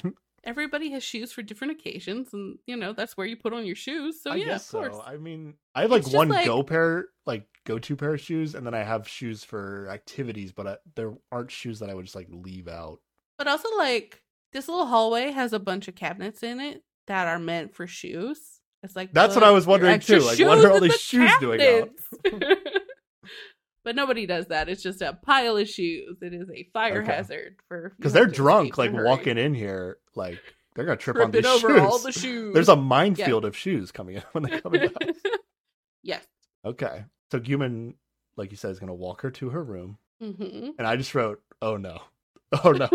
Everybody has shoes for different occasions, and you know that's where you put on your shoes. So I yeah, of course. so. I mean, I have like one like- go pair, like go to pair of shoes, and then I have shoes for activities, but I, there aren't shoes that I would just like leave out. But also, like this little hallway has a bunch of cabinets in it that are meant for shoes. It's like That's what I was wondering, too, like, what are all these the shoes doing out? [LAUGHS] [LAUGHS] but nobody does that. It's just a pile of shoes. It is a fire Okay. hazard for Because they're drunk, like walking in here, like they're gonna trip on these over shoes. all the [LAUGHS] shoes. There's a minefield of shoes coming in when they come in. [LAUGHS] yes. Okay, so Gyumin, like you said, is gonna walk her to her room, hmm and I just wrote, "Oh no, [LAUGHS] oh no."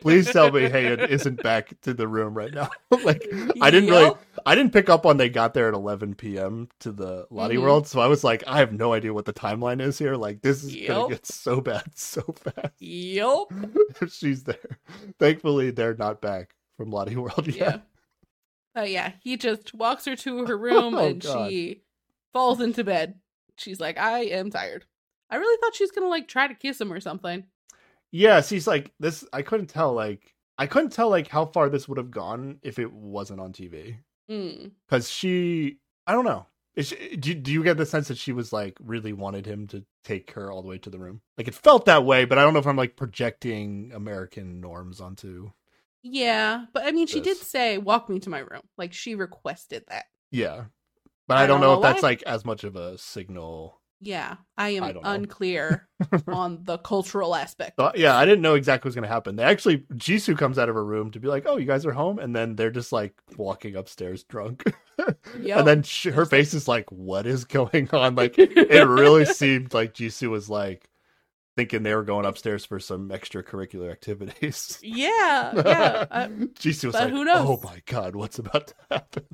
Please tell me Haeeun isn't back to the room right now. like I didn't really Yup. I didn't pick up on they got there at 11 p.m. to the Lotte Mhm. World, so I was like, I have no idea what the timeline is here. Like this is gonna get so bad [LAUGHS] so fast Yup. if [LAUGHS] she's there. Thankfully, they're not back from Lotte World yet. Yeah. But yeah, he just walks her to her [LAUGHS] room Oh, and God. she falls into bed. She's like, I am tired. I really thought she was gonna like try to kiss him or something. Yeah, she's like this. I couldn't tell. Like I couldn't tell like how far this would have gone if it wasn't on TV. Mm. Because she, I don't know. Is she, do, do you get the sense that she was like really wanted him to take her all the way to the room? Like it felt that way, but I don't know if I'm like projecting American norms onto. Yeah, but I mean, she did say, "Walk me to my room." Like she requested that. Yeah, but I, I don't don't know know if that's like as much of a signal. Yeah, I am I unclear [LAUGHS] on the cultural aspect. So, yeah, I didn't know exactly what's gonna happen. They actually Jisoo comes out of her room to be like, "Oh, you guys are home," and then they're just like walking upstairs drunk. Yep. [LAUGHS] And then sh her face is like, "What is going on?" [LAUGHS] Like it really seemed like Jisoo was like thinking they were going upstairs for some extracurricular activities. yeah, yeah. Uh, Jisoo was like, who knows? "Oh my god, what's about to happen?"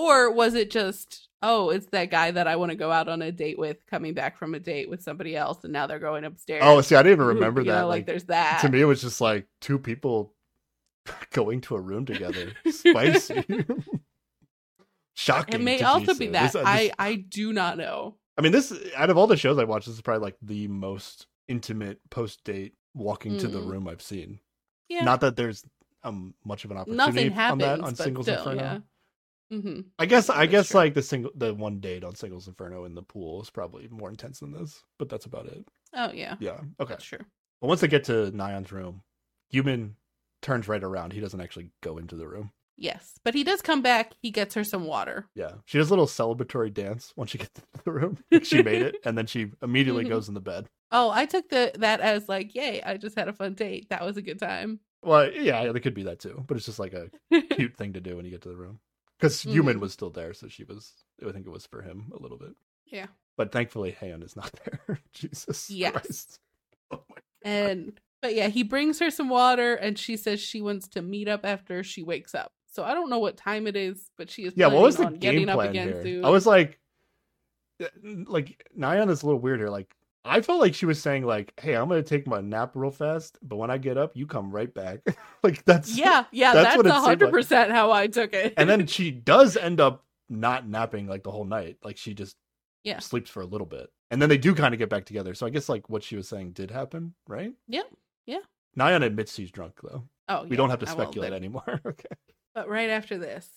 Or was it just, oh, it's that guy that I want to go out on a date with, coming back from a date with somebody else, and now they're going upstairs. Oh, see, I didn't even remember You that. know, like, like there's that. to me, it was just like two people [LAUGHS] going to a room together. [LAUGHS] Spicy. [LAUGHS] Shocking. it may also be that. This- uh, I I do not know. I mean, this out of all the shows I watched, this is probably like the most intimate post date walking to the Mm. room I've seen. Yeah, Not that there's um much of an opportunity nothing on that on Singles still, Inferno. yeah. Hmm I guess I guess true. like the single the one date on Singles Inferno in the pool is probably more intense than this, but that's about it. Oh yeah, Yeah. Okay. that's true. But once they get to Nayeon's room, Gyumin turns right around. He doesn't actually go into the room. Yes, but he does come back. He gets her some water. Yeah. She does a little celebratory dance once she gets [LAUGHS] into the room. [LAUGHS] She made it, and then she immediately Mhm. goes in the bed. Oh, I took the that as like, yay! I just had a fun date. That was a good time. Well, yeah, there could be that too, but it's just like a [LAUGHS] cute thing to do when you get to the room. Because Gyumin Mhm. was still there, so she was. I think it was for him a little bit, yeah, but thankfully, Haeeun is not [LAUGHS] there. Jesus Yes. Christ! [LAUGHS] Oh my. and but yeah, he brings her some water, and she says she wants to meet up after she wakes up. So I don't know what time it is, but she is Yeah, what was the game plan here? soon. I was like, uh, like Nayeon is a little weird here. Like, I felt like she was saying like, "Hey, I'm gonna take my nap real fast, but when I get up, you come right back." [LAUGHS] like that's yeah, yeah, that's that's what it a hundred like. percent how I took it. and then [LAUGHS] she does end up not napping like the whole night. Like she just Yeah. sleeps for a little bit, and then they do kind of get back together. So I guess like what she was saying did happen, right? Yeah, yeah. Nayeon admits she's drunk though. oh, We yeah, don't have to speculate anymore. [LAUGHS] okay. But right after this,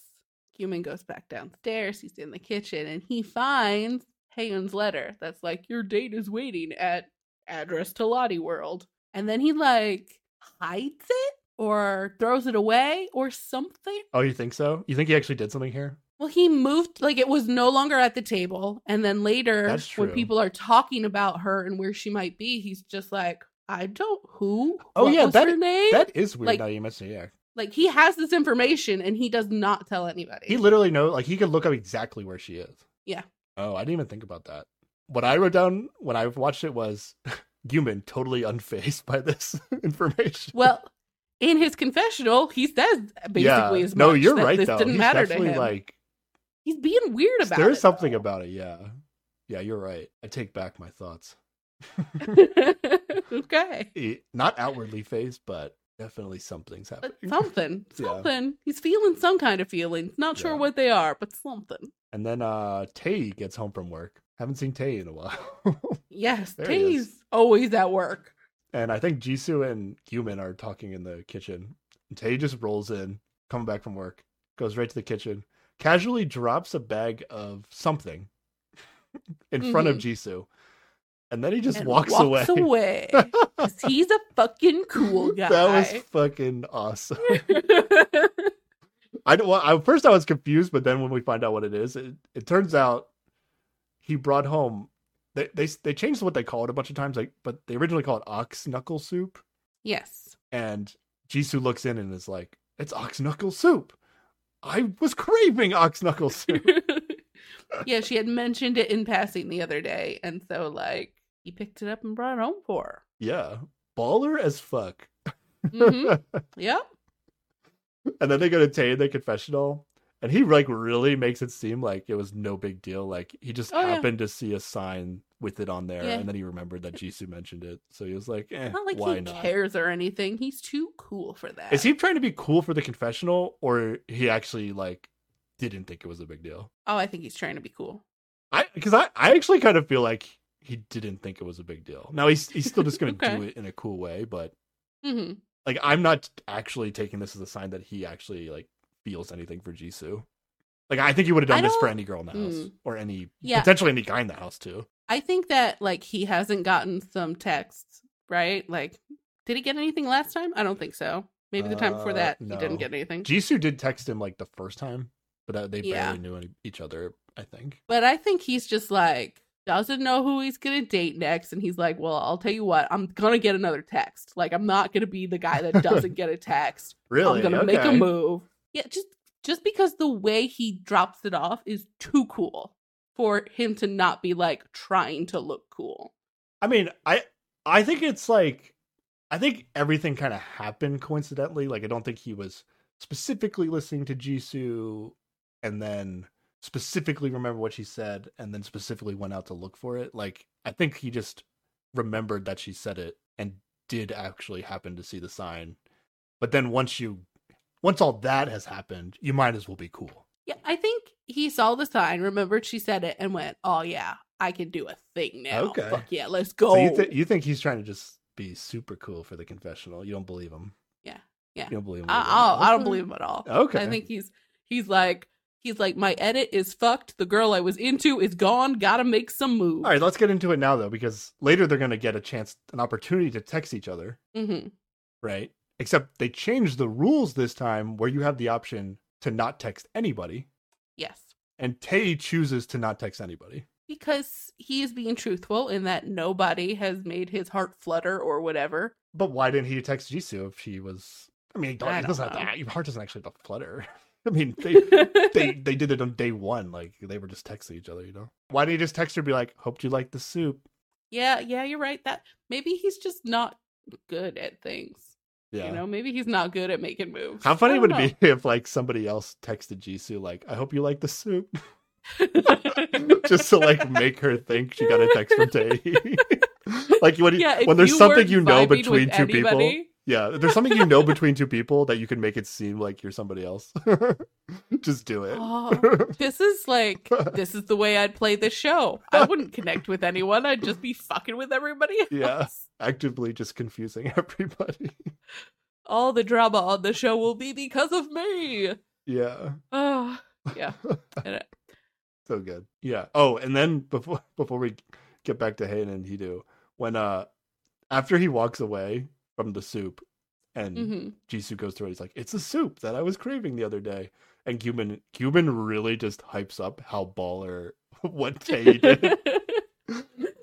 Gyumin goes back downstairs. He's in the kitchen and he finds Haeeun's letter that's like, Your date is waiting at address to Lotte World. And then he like hides it or throws it away or something. Oh, you think so? You think he actually did something here? Well, he moved like it was no longer at the table. And then later, when people are talking about her and where she might be, he's just like, I don't who? Oh, What yeah, that- her name? That is weird. Like- now you mention it. Yeah, like he has this information and he does not tell anybody. he literally knows. Like he could look up exactly where she is. Yeah. Oh, I didn't even think about that. What I wrote down when I watched it was [LAUGHS] Gyumin, totally unfazed by this [LAUGHS] information. Well, in his confessional, he says basically yeah. as much. no, you're right This though. didn't He's matter to him. like He's being weird about there's it. There's something though. about it. Yeah, yeah, you're right. I take back my thoughts. [LAUGHS] okay, Not outwardly phased, but definitely something's but happening. something, Yeah. something. He's feeling some kind of feelings. Not sure Yeah. what they are, but something. And then uh Tay gets home from work. Haven't seen Tay in a while. [LAUGHS] Yes, There he is. he's always at work. and I think Jisoo and Gyumin are talking in the kitchen. And Tay just rolls in, coming back from work, goes right to the kitchen, casually drops a bag of something [LAUGHS] in front of Jisoo. And then he just And walks, away. away. [LAUGHS] 'Cause he's a fucking cool guy. that was fucking awesome. I don't. Well, I, first I was confused, but then when we find out what it is, it, it turns out he brought home. They, they they changed what they call it a bunch of times, like but they originally called it ox knuckle soup. yes. And Jisoo looks in and is like, "It's ox knuckle soup. I was craving ox knuckle [LAUGHS] soup." yeah, she had mentioned it in passing the other day, and so like he picked it up and brought it home for yeah, baller as fuck. her. Mhm. [LAUGHS] Yep. And then they go to Tay in the confessional, and he like really makes it seem like it was no big deal. Like he just Oh, yeah. happened to see a sign with it on there, Yeah. and then he remembered that Jisoo mentioned it, so he was like, eh, Not like "Why he not?" cares or anything. He's too cool for that. Is he trying to be cool for the confessional, or he actually like didn't think it was a big deal? Oh, I think he's trying to be cool. I because I I actually kind of feel like he didn't think it was a big deal. Now he's he's still just gonna [LAUGHS] Okay. do it in a cool way, but hmm like I'm not actually taking this as a sign that he actually like feels anything for Jisoo. Like I think he would have done this for any girl in the house Mm. or any Yeah. potentially any guy in the house too. I think that like he hasn't gotten some texts, right? Like, did he get anything last time? I don't think so. Maybe the time before Uh, that he didn't get anything. Jisoo did text him like the first time, but uh, they Yeah. barely knew any, each other. I think. But I think he's just like doesn't know who he's gonna date next, and he's like, "Well, I'll tell you what, I'm gonna get another text. Like, I'm not gonna be the guy that [LAUGHS] doesn't get a text. Really, I'm gonna make a move. Yeah, just just because the way he drops it off is too cool for him to not be like trying to look cool. I mean, I I think it's like I think everything kind of happened coincidentally. Like I don't think he was specifically listening to Jisoo and then specifically remember what she said and then specifically went out to look for it. Like I think he just remembered that she said it and did actually happen to see the sign. But then once you once all that has happened, you might as well be cool. Yeah, I think he saw the sign, remembered she said it, and went, "Oh yeah, I can do a thing now. Okay. Fuck yeah, let's go." So you, th- you think he's trying to just be super cool for the confessional? You don't believe him? Yeah, yeah. You don't believe him? I. I'll- I don't believe him at all. Okay. I think he's he's like he's like my edit is fucked. The girl I was into is gone. Gotta make some moves. All right, let's get into it now though, because later they're going to get a chance, an opportunity to text each other, hmm right? Except they changed the rules this time, where you have the option to not text anybody, Yes, and Tay chooses to not text anybody. because he is being truthful in that nobody has made his heart flutter or whatever. But why didn't he text Jisoo if she was? I mean, don't, I it don't doesn't have to, your heart doesn't actually have to flutter. [LAUGHS] I mean, they [LAUGHS] they they did it on day one, like they were just texting each other, you know. Why didn't he just text her, and be like, "Hoped you like the soup"? yeah, yeah, you're right. That maybe he's just not good at things. Yeah. You know, maybe he's not good at making moves. How funny would don't it be if like somebody else texted Jisoo like, "I hope you like the soup," [LAUGHS] just to like make her think she got a text from Tay. [LAUGHS] like when yeah, when there's you something you know between two people. Yeah, there's something you know between two people that you can make it seem like you're somebody else. [LAUGHS] just do it. Oh, [LAUGHS] this is like this is the way I'd play this show. I [LAUGHS] wouldn't connect with anyone. I'd just be fucking with everybody else. Yeah. Actively just confusing everybody. All the drama on the show will be because of me. yeah. Oh, yeah. So good. Yeah. Oh, and then before before we get back to Haeeun and Hidu, when uh after he walks away from the soup and mhm. Jisoo goes through it, he's like, It's a soup that I was craving the other day. And Gyumin Gyumin really just hypes up how baller [LAUGHS] what Tay did. [LAUGHS]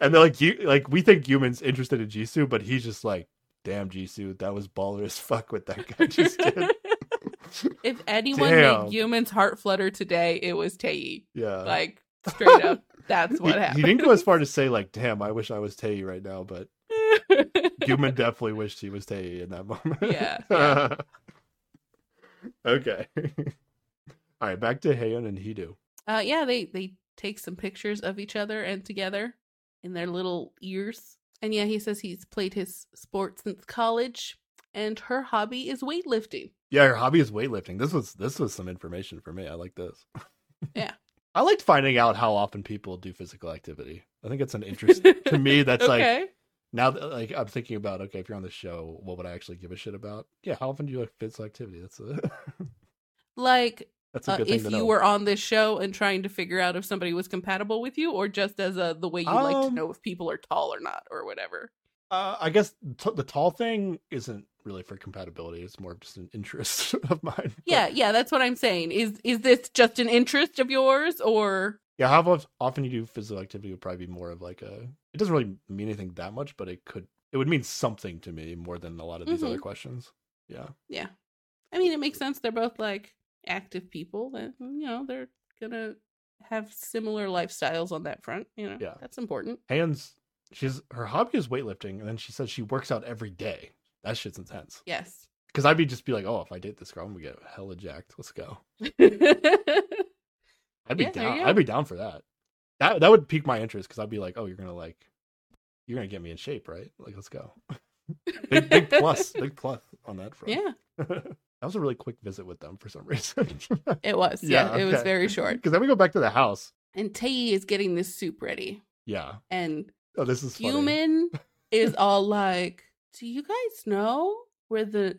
and they're like you like we think Gyumin's interested in Jisoo, but he's just like, damn Jisoo, that was baller as fuck what that guy just did. [LAUGHS] if anyone Damn. made Gyumin's heart flutter today, it was Tae. yeah. Like straight up, that's what he happened. He didn't go as far to say like, damn, I wish I was Tay right now, but [LAUGHS] Gyumin definitely wished he was Tay in that moment. Yeah, yeah. [LAUGHS] okay. All right, back to Haeeun and Hidu. uh, yeah, they they take some pictures of each other and together in their little ears. And yeah, he says he's played his sport since college, and her hobby is weightlifting. Yeah, her hobby is weightlifting. This was this was some information for me. I like this. [LAUGHS] Yeah. I liked finding out how often people do physical activity. I think it's an interest to me that's like okay. Now that like I'm thinking about okay, if you're on the show, what would I actually give a shit about? Yeah, how often do you like physical activity? That's a [LAUGHS] Like that's a uh, good thing if you know. were on this show and trying to figure out if somebody was compatible with you, or just as a the way you like to Um, know if people are tall or not, or whatever. Uh, I guess t- the tall thing isn't really for compatibility. It's more just an interest [LAUGHS] of mine. But, Yeah, yeah, that's what I'm saying. Is is this just an interest of yours, or yeah. How often you do physical activity would probably be more of like a. It doesn't really mean anything that much, but it could. It would mean something to me more than a lot of these other Mhm. questions. Yeah. yeah? I mean, it makes sense. They're both like active people that you know they're gonna have similar lifestyles on that front. You know, Yeah. that's important. Hands. She's her hobby is weightlifting, and then she says she works out every day. That shit's intense. Yes. Because I'd be just be like, oh, if I date this girl, I'm gonna get hella jacked. Let's go. [LAUGHS] I'd be Yeah, down. I'd be down for that. That that would pique my interest because I'd be like, oh, you're gonna like, you're gonna get me in shape, right? Like, let's go. [LAUGHS] big big plus, big plus on that front. yeah, [LAUGHS] that was a really quick visit with them for some [LAUGHS] reason. it was. Yeah, Yeah, it was very short. Because then we go back to the house. And Tay is getting this soup ready, Yeah. and Oh, this is funny. Gyumin is all like, "Do you guys know where the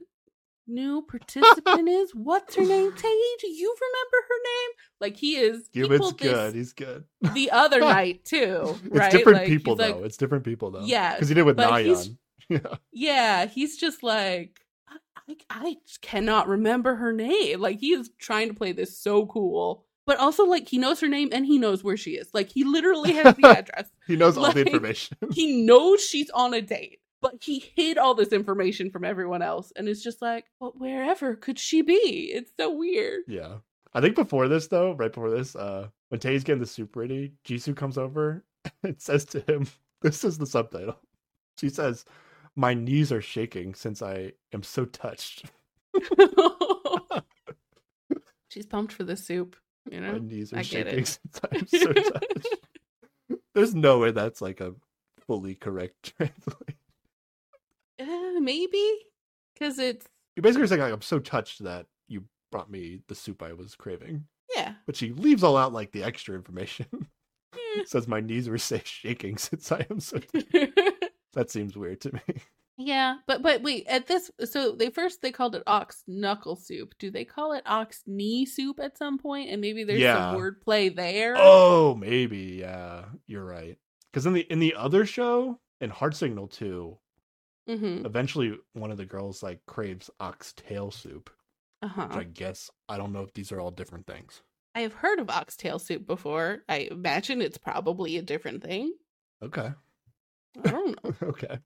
new participant is? What's her name? Tay? Do you remember her name?" Like he is. he Gyumin's pulled this good. He's good. The other [LAUGHS] night too, It's different Like, people though. like, it's different people though. Yeah, Because he did with Nayeon. [LAUGHS] Yeah. yeah, he's just like. I, I, I cannot remember her name. Like he is trying to play this so cool, but also like he knows her name and he knows where she is. Like he literally has the [LAUGHS] address. He knows all the information. he knows she's on a date, but he hid all this information from everyone else and it's just like, but wherever could she be? It's so weird. Yeah. I think before this though, right before this, uh when Tay's getting the soup ready, Jisoo comes over [LAUGHS] and says to him, This is the subtitle. She says, My knees are shaking since I am so touched. [LAUGHS] she's pumped for the soup, you know My knees are I shaking since I'm so [LAUGHS] touched. There's no way that's like a fully correct translation. Uh, maybe because it's You're basically saying like, I'm so touched that you brought me the soup I was craving. yeah. But she leaves all out like the extra information. Eh. [LAUGHS] Says my knees were shaking [LAUGHS] since I am so [LAUGHS] that seems weird to me. yeah, but but wait, at this so they first they called it ox knuckle soup. Do they call it ox knee soup at some point? And maybe there's Yeah. some wordplay there. Oh, maybe. Yeah, you're right. Because in the in the other show, in Heart Signal 2, hmm eventually one of the girls like craves oxtail soup. Uh-huh. Which I guess I don't know if these are all different things. I have heard of oxtail soup before. I imagine it's probably a different thing. Okay. I don't know. [LAUGHS] okay.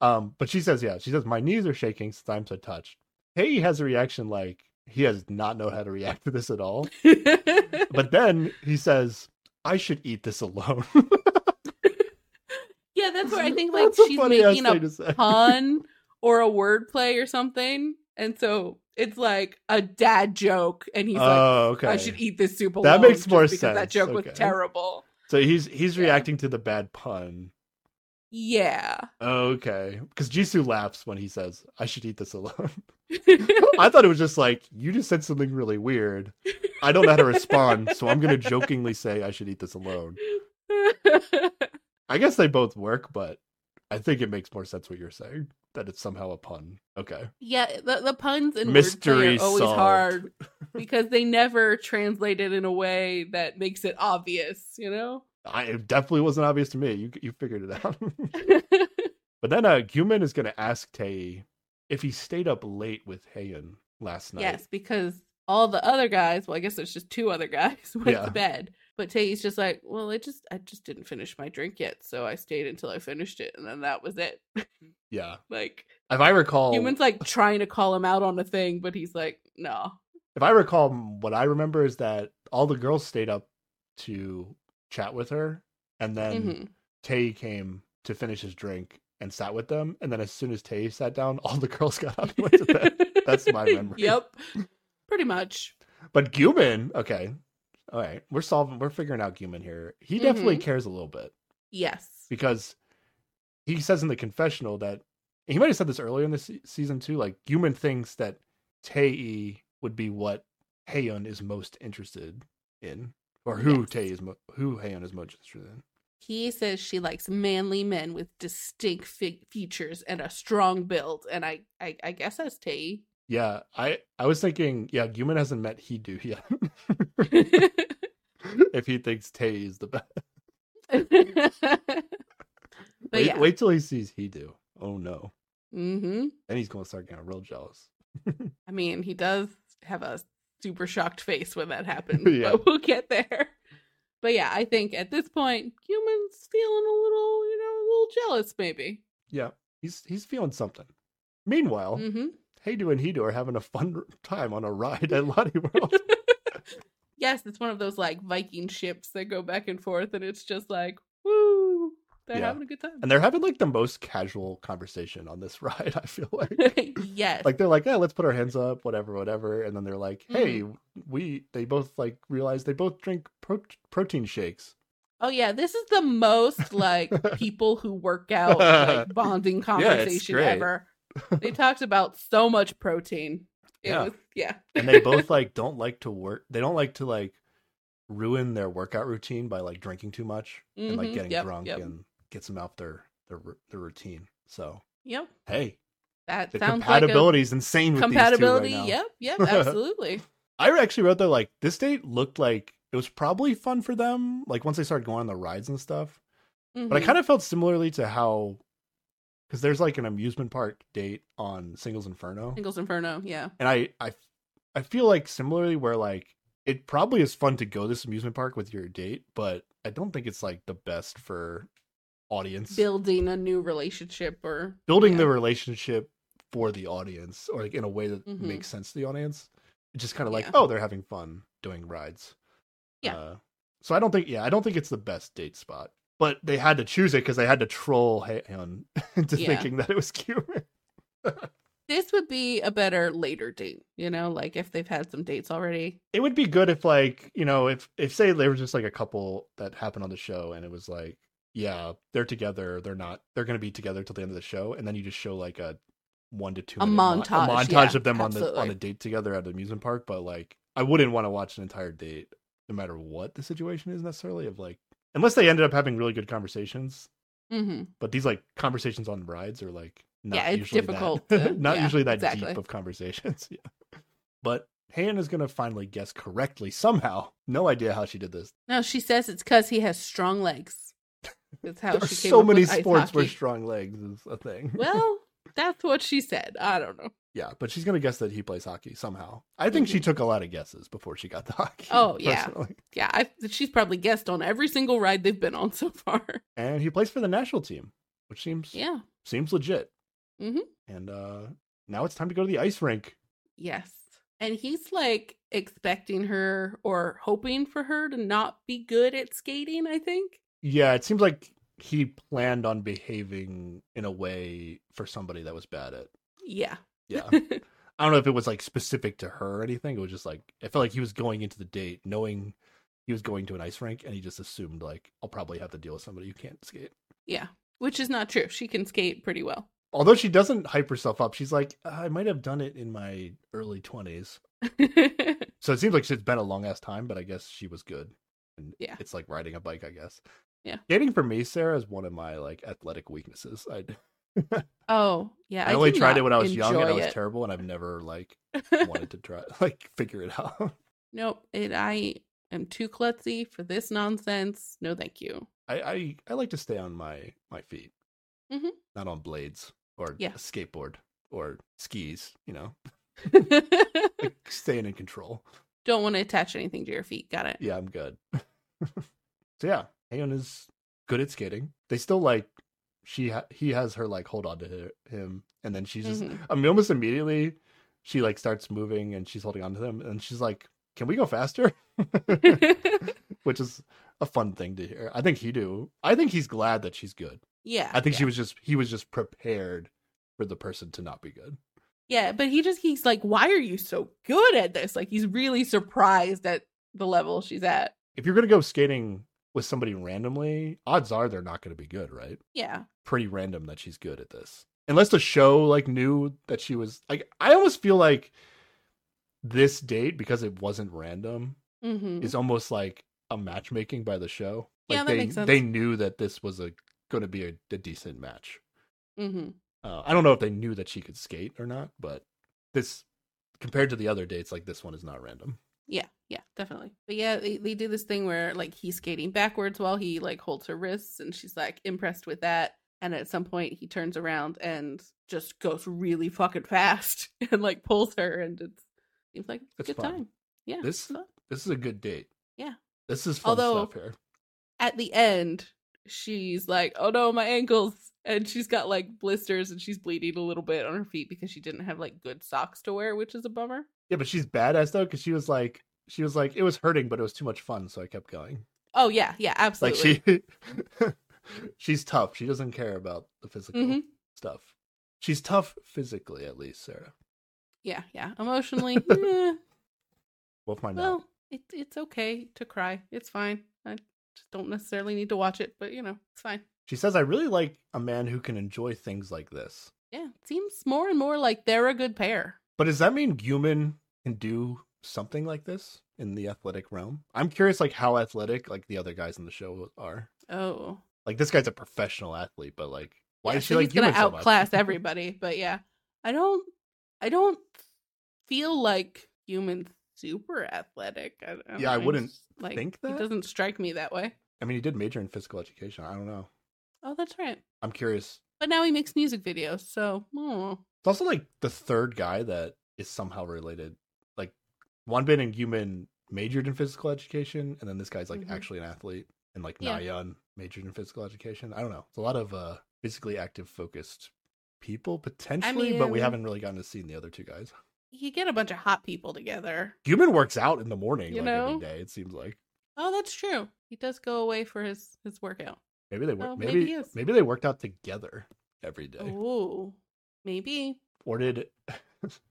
um, but she says, yeah, she says my knees are shaking since I'm so touched. Hey he has a reaction like he has not know how to react to this at all. [LAUGHS] But then he says, I should eat this alone. [LAUGHS] yeah, that's where I think like she's making a to pun or a wordplay or something. And so it's like a dad joke, and he's like, Oh, okay. I should eat this soup alone. That makes more because That sense, joke was terrible. So he's he's Yeah. reacting to the bad pun. Yeah. Okay, because Jisoo laughs when he says, "I should eat this alone." [LAUGHS] I thought it was just like you just said something really weird. I don't know how to respond, so I'm gonna jokingly say I should eat this alone. [LAUGHS] I guess they both work, but I think it makes more sense what you're saying that it's somehow a pun. Okay, yeah, the, the puns and Mystery are always solved. hard [LAUGHS] because they never translate it in a way that makes it obvious, you know? I it definitely wasn't obvious to me. You you figured it out. [LAUGHS] but then uh, Gyumin is gonna ask Tae if he stayed up late with Haeeun last night. yes, because all the other guys, well, I guess there's just two other guys, [LAUGHS] went Yeah. to bed. But Tae's just like, well, I just I just didn't finish my drink yet, so I stayed until I finished it, and then that was it. [LAUGHS] Yeah, like if I recall, Gyumin's like trying to call him out on a thing, but he's like, no. if I recall, what I remember is that all the girls stayed up to chat with her, and then Mhm. Tay came to finish his drink and sat with them, and then as soon as Tay sat down, all the [LAUGHS] girls got up and went to bed. That's my [LAUGHS] memory. yep. Pretty much. But Gyumin, okay, all right, we're solving, we're figuring out Gyumin here. He definitely Mhm. cares a little bit Yes. because he says in the confessional that he might have said this earlier in the se- season too. Like Gyumin thinks that Tae would be what Haeeun is most interested in, or who Yes. Tae is mo- who Haeeun is most interested in. He says she likes manly men with distinct fi- features and a strong build, and I, I, I guess that's Tei. Yeah, I I was thinking, yeah, Gyumin hasn't met Hidu yet. [LAUGHS] if he thinks Tay is the best. [LAUGHS] but wait, yeah, wait till he sees Hidu. Oh no. Mm-hmm. Then he's gonna start getting real jealous. [LAUGHS] I mean, he does have a super shocked face when that happens, Yeah. but we'll get there. But yeah, I think at this point, Gyumin's feeling a little, you know, a little jealous, maybe. Yeah, he's he's feeling something. Meanwhile, hmm Haeeun and Hidu are having a fun time on a ride at Lotte World. [LAUGHS] yes, it's one of those like Viking ships that go back and forth, and it's just like, woo, they're Yeah. having a good time. and they're having like the most casual conversation on this [LAUGHS] ride, I feel like. [LAUGHS] yes. like they're like, yeah, let's put our hands up, whatever, whatever. And then they're like, hey, Mm-hmm. we they both like realize they both drink pro- protein shakes. oh yeah, this is the most like people who work out like bonding conversation great. ever. They talked about so much protein. It Yeah. was yeah. and they both [LAUGHS] like don't like to work they don't like to like ruin their workout routine by like drinking too much and like Mhm. getting Yep, drunk yep. and gets them out their their their routine so Yep. hey That the sounds compatibility like is insane compatibility. these two right. Yep, yep, [LAUGHS] absolutely. i actually wrote that like this date looked like it was probably fun for them like once they started going on the rides and stuff but i Mhm. kind of felt similarly to how because there's like an amusement park date on singles inferno Singles Inferno, yeah. and I, I I feel like similarly where like it probably is fun to go to this amusement park with your date, but I don't think it's like the best for audience Building a new relationship or building yeah. the relationship for the audience or like in a way that Mhm. makes sense to the audience. It's just kind of like Yeah. oh they're having fun doing rides. Yeah. Uh, so I don't think yeah I don't think it's the best date spot, but they had to choose it because they had to troll Haeun [LAUGHS] into Yeah. thinking that it was cute. [LAUGHS] this would be a better later date, you know, like if they've had some dates already. it would be good if like you know if if say there was just like a couple that happened on the show and it was like yeah they're together they're not they're gonna be together till the end of the show and then you just show like a one to two A minute mon- montage, a montage yeah, of them on the on absolutely. a date together at the amusement park but like i wouldn't want to watch an entire date no matter what the situation is necessarily of like unless they ended up having really good conversations hmm but these like conversations on rides are like not Yeah, it's difficult that, to- [LAUGHS] not yeah, usually that exactly. deep of conversations [LAUGHS] yeah. but Haeeun is gonna finally guess correctly somehow no idea how she did this No, she says it's because he has strong legs. That's how [LAUGHS] there are she came so many sports where strong legs is a thing Well, that's what she said. I don't know. Yeah but she's gonna guess that he plays hockey somehow i think she took a lot of guesses before she got the [LAUGHS] hockey Mm-hmm. Oh, yeah. personally. Yeah, I, she's probably guessed on every single ride they've been on so far. [LAUGHS] and he plays for the national team which seems Yeah. seems legit Mhm. and uh now it's time to go to the ice rink Yes. And he's like expecting her or hoping for her to not be good at skating, I think. Yeah, it seems like he planned on behaving in a way for somebody that was bad at. Yeah. Yeah. [LAUGHS] I don't know if it was like specific to her or anything. It was just like I felt like he was going into the date knowing he was going to an ice rink and he just assumed like I'll probably have to deal with somebody who can't skate. yeah. Which is not true. She can skate pretty well. Although she doesn't hype herself up, she's like, I might have done it in my early 20s. [LAUGHS] So it seems like it's been a long ass time, but I guess she was good. And Yeah. it's like riding a bike, I guess. Yeah. Skating for me, Sarah, is one of my like athletic weaknesses. I [LAUGHS] oh, yeah. I, only tried it when I was young and I was it. terrible and I've never like wanted to [LAUGHS] try [LAUGHS] like figure it out. Nope. It, I am too klutzy for this nonsense. No, thank you. I I, I like to stay on my my feet. Mhm. Not on blades or Yeah. a skateboard or skis, you know. Like staying in control. Don't want to attach anything to your feet. Got it. Yeah, I'm good. so yeah, Haeeun is good at skating. They still like she ha- he has her like hold on to her, him and then she's just Mhm. I mean almost immediately she like starts moving and she's holding on to him and she's like, "Can we go faster?" [LAUGHS] Which is a fun thing to hear. I think he do. I think he's glad that she's good. yeah. I think she was just he was just prepared for the person to not be good. Yeah, but he just he's like, why are you so good at this? Like he's really surprised at the level she's at. If you're gonna go skating with somebody randomly, odds are they're not gonna be good, right? Yeah. pretty random that she's good at this. Unless the show like knew that she was like I almost feel like this date because it wasn't random Mm-hmm. is almost like a matchmaking by the show. Yeah, Like that they makes sense. they knew that this was a going to be a, a decent match. hmm Uh, I don't know if they knew that she could skate or not, but this compared to the other dates, like this one is not random. Yeah, yeah, definitely. But yeah, they, they do this thing where like he's skating backwards while he like holds her wrists, and she's like impressed with that. And at some point, he turns around and just goes really fucking fast [LAUGHS] and like pulls her, and it seems like it's a good fun. time. Yeah, This this is a good date. Yeah. This is fun Although- stuff here. at the end, she's like, "Oh no, my ankles!" And she's got like blisters, and she's bleeding a little bit on her feet because she didn't have like good socks to wear, which is a bummer. Yeah, but she's badass though, because she was like she was like it was hurting, but it was too much fun, so I kept going. Oh yeah, yeah, absolutely. Like she [LAUGHS] she's tough. She doesn't care about the physical Mhm. stuff. She's tough physically, at least, Sarah. yeah, yeah. Emotionally, [LAUGHS] eh, We'll find out. well, it, it's okay to cry. It's fine. I just don't necessarily need to watch it, but you know, it's fine. She says, I really like a man who can enjoy things like this. Yeah, it seems more and more like they're a good pair. But does that mean Gyumin can do something like this in the athletic realm? I'm curious, like how athletic like the other guys in the show are. Oh, Like this guy's a professional athlete, but like why yeah, is she like he's gonna Guman so outclass [LAUGHS] everybody? But yeah, I don't, I don't feel like Gyumin's super athletic. I, I Yeah, I know, wouldn't just, like, think He that. doesn't strike me that way. I mean, he did major in physical education. I don't know. Oh, that's right. I'm curious. But now he makes music videos, so oh. It's also like the third guy that is somehow related. Wanbin and Gyumin majored in physical education, and then this guy's like Mhm. actually an athlete, and like Yeah. Nayeon majored in physical education. I don't know. It's a lot of uh physically active focused people potentially, but we haven't really gotten to see the other two guys. you get a bunch of hot people together. Gyumin works out in the morning, You like know? every day. It seems like Oh, that's true. He does go away for his his workout. maybe they work. Oh, maybe maybe maybe they worked out together every day, Oh, maybe. or did [LAUGHS]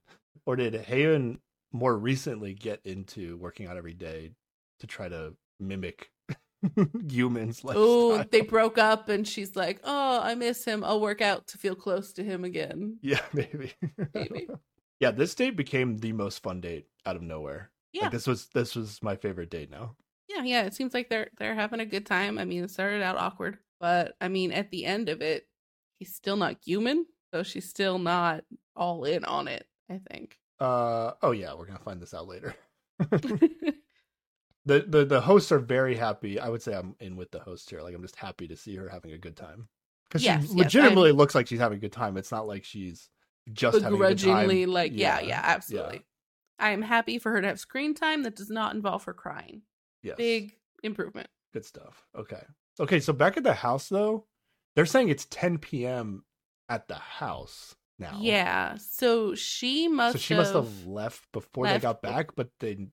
or did Haeeun more recently get into working out every day to try to mimic [LAUGHS] Gyumin's lifestyle? Oh, they broke up, and she's like, "Oh, I miss him. I'll work out to feel close to him again." Yeah, [LAUGHS] maybe. Maybe. yeah, this date became the most fun date out of nowhere. Yeah, Like this was this was my favorite date now. yeah, yeah. It seems like they're they're having a good time. I mean, it started out awkward, but I mean, at the end of it, he's still not Gyumin, so she's still not all in on it. I think. Uh oh yeah, we're gonna find this out later. [LAUGHS] [LAUGHS] the, the the hosts are very happy. I would say I'm in with the host here. Like I'm just happy to see her having a good time. Because Yes, she yes, legitimately looks like she's having a good time. It's not like she's just having a good begrudgingly time. like yeah yeah absolutely i am happy for her to have screen time that does not involve her crying Yes. big improvement good stuff. Okay. Okay, so back at the house though, they're saying it's 10 p.m. at the house now. yeah so she must So she must have left before left they got back, but they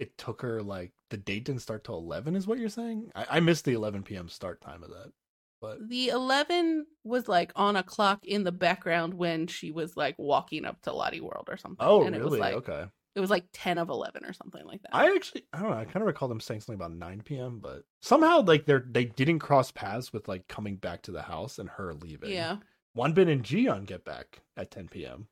it took her like the date didn't start till 11 is what you're saying? I, I missed the 11 p.m. start time of that. But the 11 was like on a clock in the background when she was like walking up to Lotte World or something oh, and it was really? like okay. it was like 10 of 11 or something like that I actually I don't know. I kind of recall them saying something about 9 p.m., but somehow like they're they didn't cross paths with like coming back to the house and her leaving. yeah Wanbin and Jiyeon get back at 10 p.m.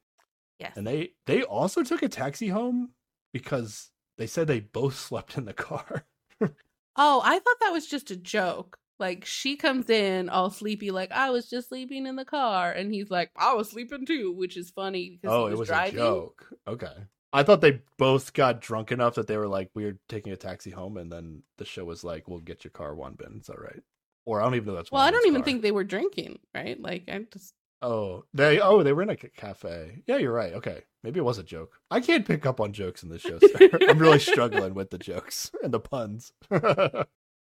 yes And they they also took a taxi home because they said they both [LAUGHS] slept in the car. oh i thought that was just a joke like she comes in all sleepy like i was just sleeping in the car and he's like i was sleeping too which is funny because oh, he was, it was driving a joke. Okay. I thought they both got drunk enough that they were like, "We're taking a taxi home," and then the show was like, "We'll get your car, Wanbin." Is that right? Or I don't even know that's. well i don't even car. think they were drinking right like i just Oh, they oh they were in a cafe. Yeah, you're right. Okay, maybe it was a joke. I can't pick up on jokes in this show. [LAUGHS] I'm really struggling with the jokes and the puns. [LAUGHS]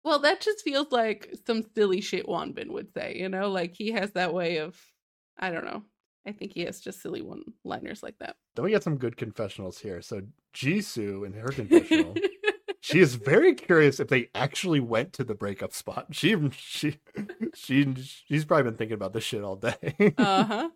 Well, that just feels like some silly shit Wanbin would say, you know? Like he has that way of I don't know. I think he has just silly one liners like that. then we get some good confessionals here. So Jisoo in her [LAUGHS] confessional. She is very curious if they actually went to the breakup spot. She she she she's probably been thinking about this shit all day. uh-huh.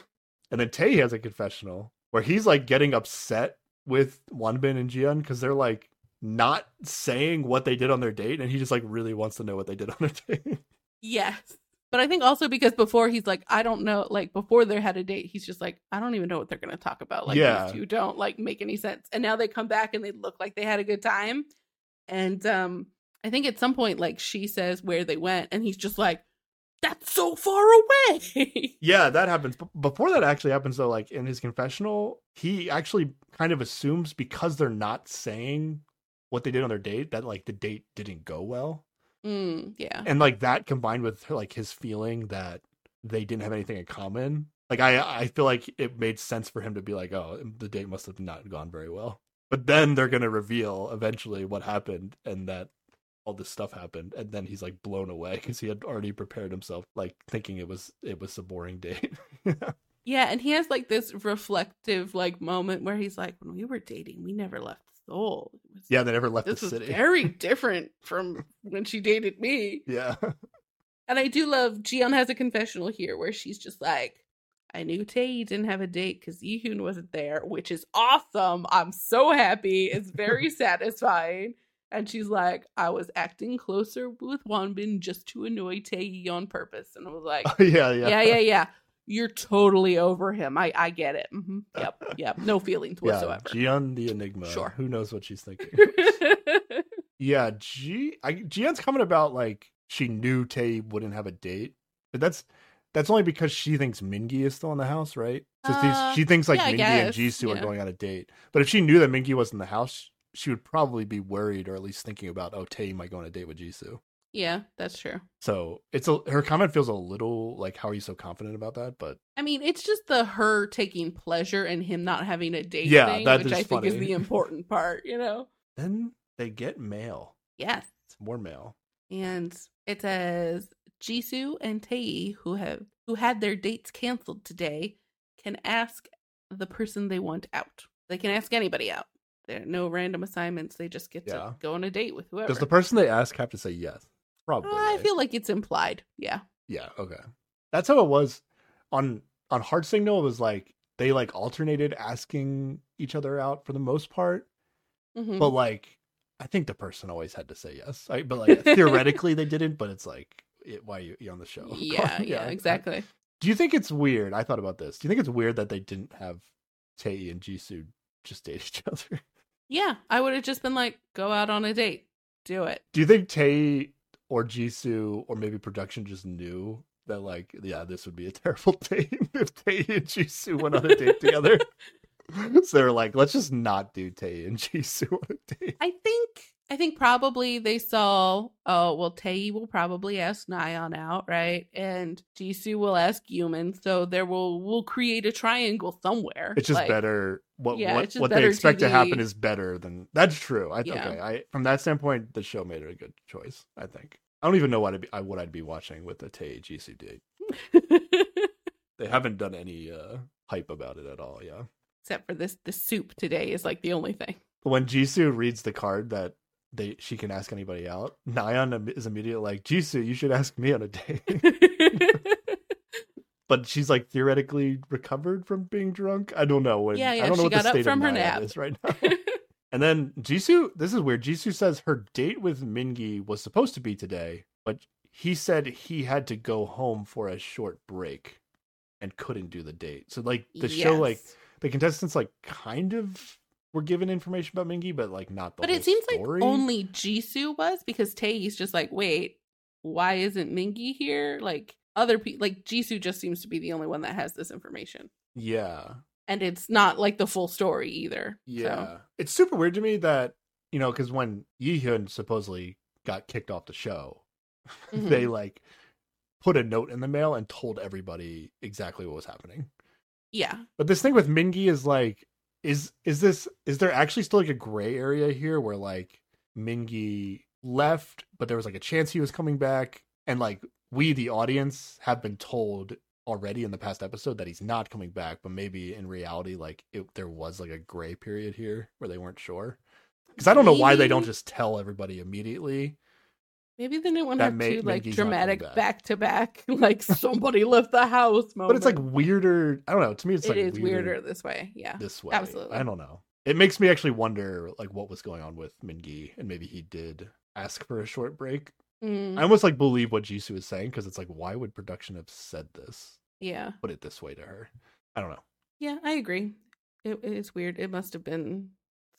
[LAUGHS] and then Tae has a confessional where he's like getting upset with Wanbin and Jiyeon because they're like not saying what they did on their date, and he just like really wants to know what they did on their date. Yes. But I think also because before he's like, I don't know, like before they had a date, he's just like, I don't even know what they're gonna talk about. Like Yeah. these two don't like make any sense. And now they come back and they look like they had a good time. And um I think at some point, like she says where they went, and he's just like, "That's so far away." [LAUGHS] Yeah, that happens. But before that actually happens, though, like in his confessional, he actually kind of assumes because they're not saying what they did on their date that like the date didn't go well, mm, yeah. and like that combined with like his feeling that they didn't have anything in common. Like I, I feel like it made sense for him to be like, oh, the date must have not gone very well. But then they're gonna reveal eventually what happened and that all this stuff happened, and then he's like blown away because he had already prepared himself, like thinking it was it was a boring date. [LAUGHS] Yeah, and he has like this reflective like moment where he's like, "When we were dating, we never left Was- yeah, they never left this the city. very [LAUGHS] different from when she dated me." Yeah, And I do love Jiyeon has a confessional here where she's just like, I knew Tae didn't have a date because Yihoon wasn't there, which is awesome. I'm so happy. It's very [LAUGHS] satisfying. And she's like, I was acting closer with Wanbin just to annoy Tae on purpose. And I was like, [LAUGHS] yeah, yeah, yeah, yeah, yeah. You're totally over him. I, I get it. hmm [LAUGHS] Yep, yep. No feelings Yeah, whatsoever. Jiyeon the Enigma. Sure. Who knows what she's thinking? [LAUGHS] yeah, G. I, Jiyeon's comment about like she knew Tae wouldn't have a date, but that's that's only because she thinks Mingy is still in the house, right? So Uh, she thinks like yeah, I Mingi and Jisoo are yeah. going on a date. But if she knew that Mingy was in the house, she would probably be worried or at least thinking about, oh, Tae might go on a date with Jisoo. Yeah, that's true. So it's a her comment feels a little like, how are you so confident about that? But I mean, it's just the her taking pleasure in him not having a date Yeah, thing, that which I think is the [LAUGHS] important part, you know? then they get mail. Yes. It's more mail. And it says Jisoo and Tae, who have who had their dates canceled today, can ask the person they want out. They can ask anybody out. There are no random assignments. They just get Yeah. to go on a date with whoever. Does the person they ask have to say yes? Probably. I feel like it's implied. Yeah. Yeah, okay. That's how it was on on Heart Signal. It was like they like alternated asking each other out for the most part, Mhm. but like I think the person always had to say yes. I, but like [LAUGHS] theoretically they didn't. But it's like, it, why you, you on the show? [LAUGHS] yeah, yeah, exactly. Do you think it's weird? I thought about this. Do you think it's weird that they didn't have Tae and Jisoo just date each [LAUGHS] other? Yeah, I would have just been like, go out on a date. Do it. Do you think Tae or Jisoo or maybe production just knew that like yeah this would be a [LAUGHS] terrible date if Tae and Jisoo went on a date together? [LAUGHS] so they're like, let's just not do Tae and Jisoo on a date. I think I think probably they saw oh well Tae will probably ask Nayeon out, right? And Jisoo will ask Gyumin, so there will we'll create a triangle somewhere. It's just Like, better. What Yeah, what, what they expect to happen is better than that's true. I Yeah. okay. I from that standpoint, the show made it a good choice. I think. I don't even know what I'd be, I- what I'd be watching with a Tae Jisoo date. [LAUGHS] They haven't done any uh hype about it at all. Yeah. Except for this the soup today is like the only thing. When Jisoo reads the card that they she can ask anybody out, Nayeon is immediately like, Jisoo, you should ask me on a date. [LAUGHS] but she's like theoretically recovered from being drunk. I don't know. When, Yeah, yeah, I don't know she what got the up state from of her Nayeon nap. is right now. [LAUGHS] and then Jisoo, this is weird. Jisoo says her date with Mingi was supposed to be today, but he said he had to go home for a short break and couldn't do the date. So like the show, like the contestants, like kind of were given information about Mingy, but like not the. But it seems story. like only Jisoo was because Tae's just like, wait, why isn't Mingy here? Like other people, like Jisoo just seems to be the only one that has this information, Yeah, and it's not like the full story either. yeah. So, It's super weird to me that you know because when Yihyun supposedly got kicked off the show, [LAUGHS] Mhm. they like put a note in the mail and told everybody exactly what was happening. yeah, But this thing with Mingy is like, is is this is there actually still like a gray area here where like Mingi left, but there was like a chance he was coming back, and like we the audience have been told already in the past episode that he's not coming back, but maybe in reality like it, there was like a gray period here where they weren't sure. Because I don't know why they don't just tell everybody immediately. Maybe they didn't want to That have may- two like Mingi's not coming dramatic back. back to back, like somebody left the house moment. But it's like weirder. I don't know. To me, it's it like is weirder weirder this way. Yeah, this way. Absolutely. I don't know. It makes me actually wonder like what was going on with Mingi and maybe he did ask for a short break. Mm, I almost like believe what Jisoo is saying because it's like why would production have said this? yeah, Put it this way to her. I don't know. yeah. I agree. It, it is weird. It must have been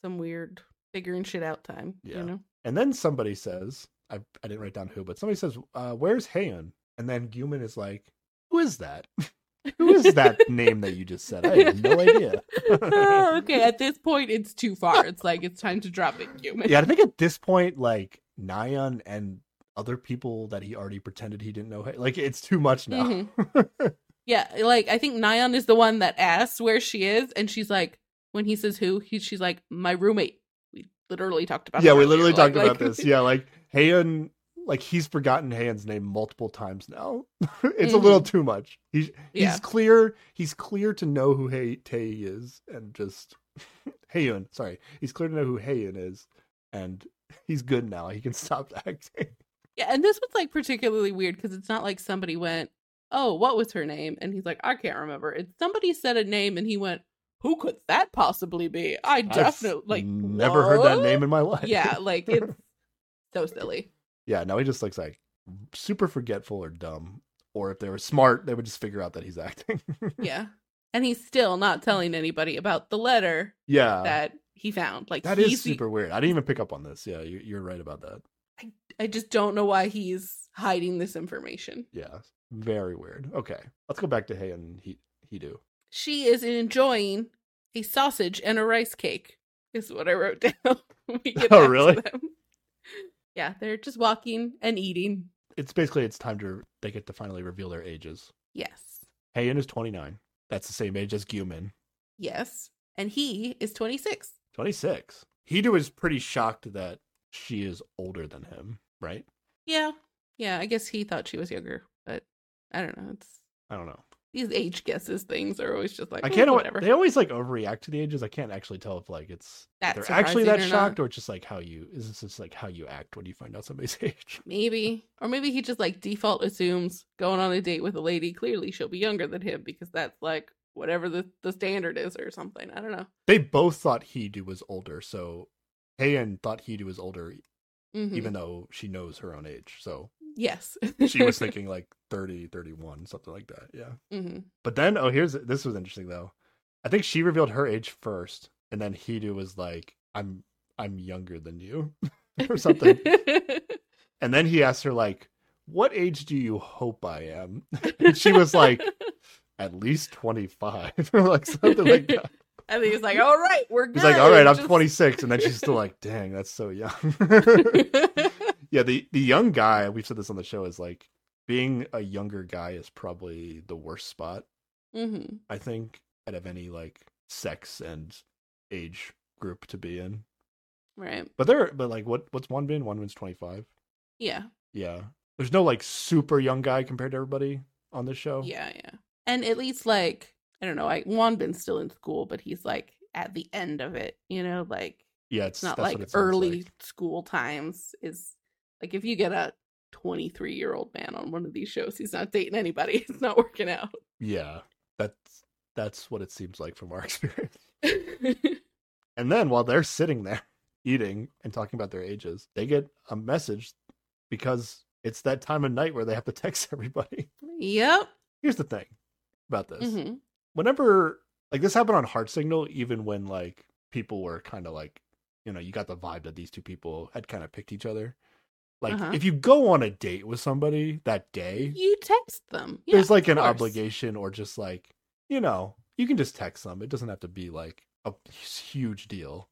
some weird figuring shit out time. Yeah. You know. And then somebody says, I, I didn't write down who, but somebody says, uh, "Where's Haeeun?" And then Gyumin is like, "Who is that? [LAUGHS] who is that name that you just said? I have no idea." [LAUGHS] okay, at this point, it's too far. It's like it's time to drop it, Gyumin. yeah, I think at this point, like Nayeon and other people that he already pretended he didn't know, like it's too much now. Mm-hmm. [LAUGHS] Yeah, like I think Nayeon is the one that asks where she is, and she's like, when he says who, he, she's like, my roommate. We literally talked about. yeah, we literally Like- talked about like- this. Yeah, like Haeeun, like he's forgotten Haeeun's name multiple times now. [LAUGHS] it's a little too much. He's he's Mm-hmm. Clear. He's clear to know who Hei Tae is, and just [LAUGHS] Haeeun. Sorry, he's clear to know who Haeeun is, and [LAUGHS] he's good now. He can stop acting. Yeah, and this was like particularly weird because it's not like somebody went, "Oh, what was her name?" and he's like, "I can't remember." It's somebody said a name and he went, "Who could that possibly be?" I definitely I've like never heard that name in my life. Yeah, like it's so silly. yeah. No, he just looks like super forgetful or dumb. Or if they were smart, they would just figure out that he's acting. [LAUGHS] Yeah, and he's still not telling anybody about the letter yeah. that he found. Like That is super weird. I didn't even pick up on this. Yeah, you, you're right about that. I I just don't know why he's hiding this information. Yeah, very weird. Okay, let's go back to Hay and he Hidu. She is enjoying a sausage and a rice cake. Is what I wrote [LAUGHS] down. Oh, really? Yeah, they're just walking and eating. It's basically it's time to they get to finally reveal their ages. Yes, Haeeun is 29. That's the same age as Gyumin. yes, and he is twenty six. 26. Hidu is pretty shocked that she is older than him, right? Yeah, yeah. I guess he thought she was younger, but I don't know. It's I don't know. These age guesses things are always just like I "Eh, can't. whatever. They always like overreact to the ages. I can't actually tell if like it's That's they're actually that or not. shocked or just like how you is this just like how you act when you find out somebody's [LAUGHS] age. Maybe. Or maybe he just like default assumes going on a date with a lady, clearly she'll be younger than him because that's like whatever the, the standard is or something. I don't know. They both thought Hidu was older, so Haeeun thought Hidu was older Mhm. even though she knows her own age. So yes. she was [LAUGHS] thinking like 30, 31, something like that. Yeah. hmm But then, oh, here's this was interesting though. I think she revealed her age first, and then Hidu was like, "I'm I'm younger than you," [LAUGHS] or something. [LAUGHS] And then he asked her like, "What age do you hope I am?" And she was like, "At least 25," or like something like that. And think he's like, all right, we're good. He's like, "All right, I'm Just- 26," and then she's still like, "Dang, that's so young." Yeah, the the young guy. We've said this on the show is like being a younger guy is probably the worst spot. hmm I think out of any like sex and age group to be in. Right. But there, but like, what what's Wanbin? One bin's 25. Yeah. Yeah, there's no like super young guy compared to everybody on this show. Yeah. Yeah. And at least like, I don't know, I Wanbin's still in school, but he's like at the end of it, you know, like yeah, it's it's not like early like. school times is like if you get a 23 year old man on one of these shows he's not dating anybody [LAUGHS] it's not working out Yeah, that's that's what it seems like from our [LAUGHS] experience. [LAUGHS] And then while they're sitting there eating and talking about their ages, they get a message because it's that time of night where they have to text everybody. yep Here's the thing about this. hmm Whenever like this happened on Heart Signal, even when like people were kind of like, you know, you got the vibe that these two people had kind of picked each other. Like Uh-huh. if you go on a date with somebody that day, you text them Yeah, there's like an course. obligation or just like, you know, you can just text them. It doesn't have to be like a huge deal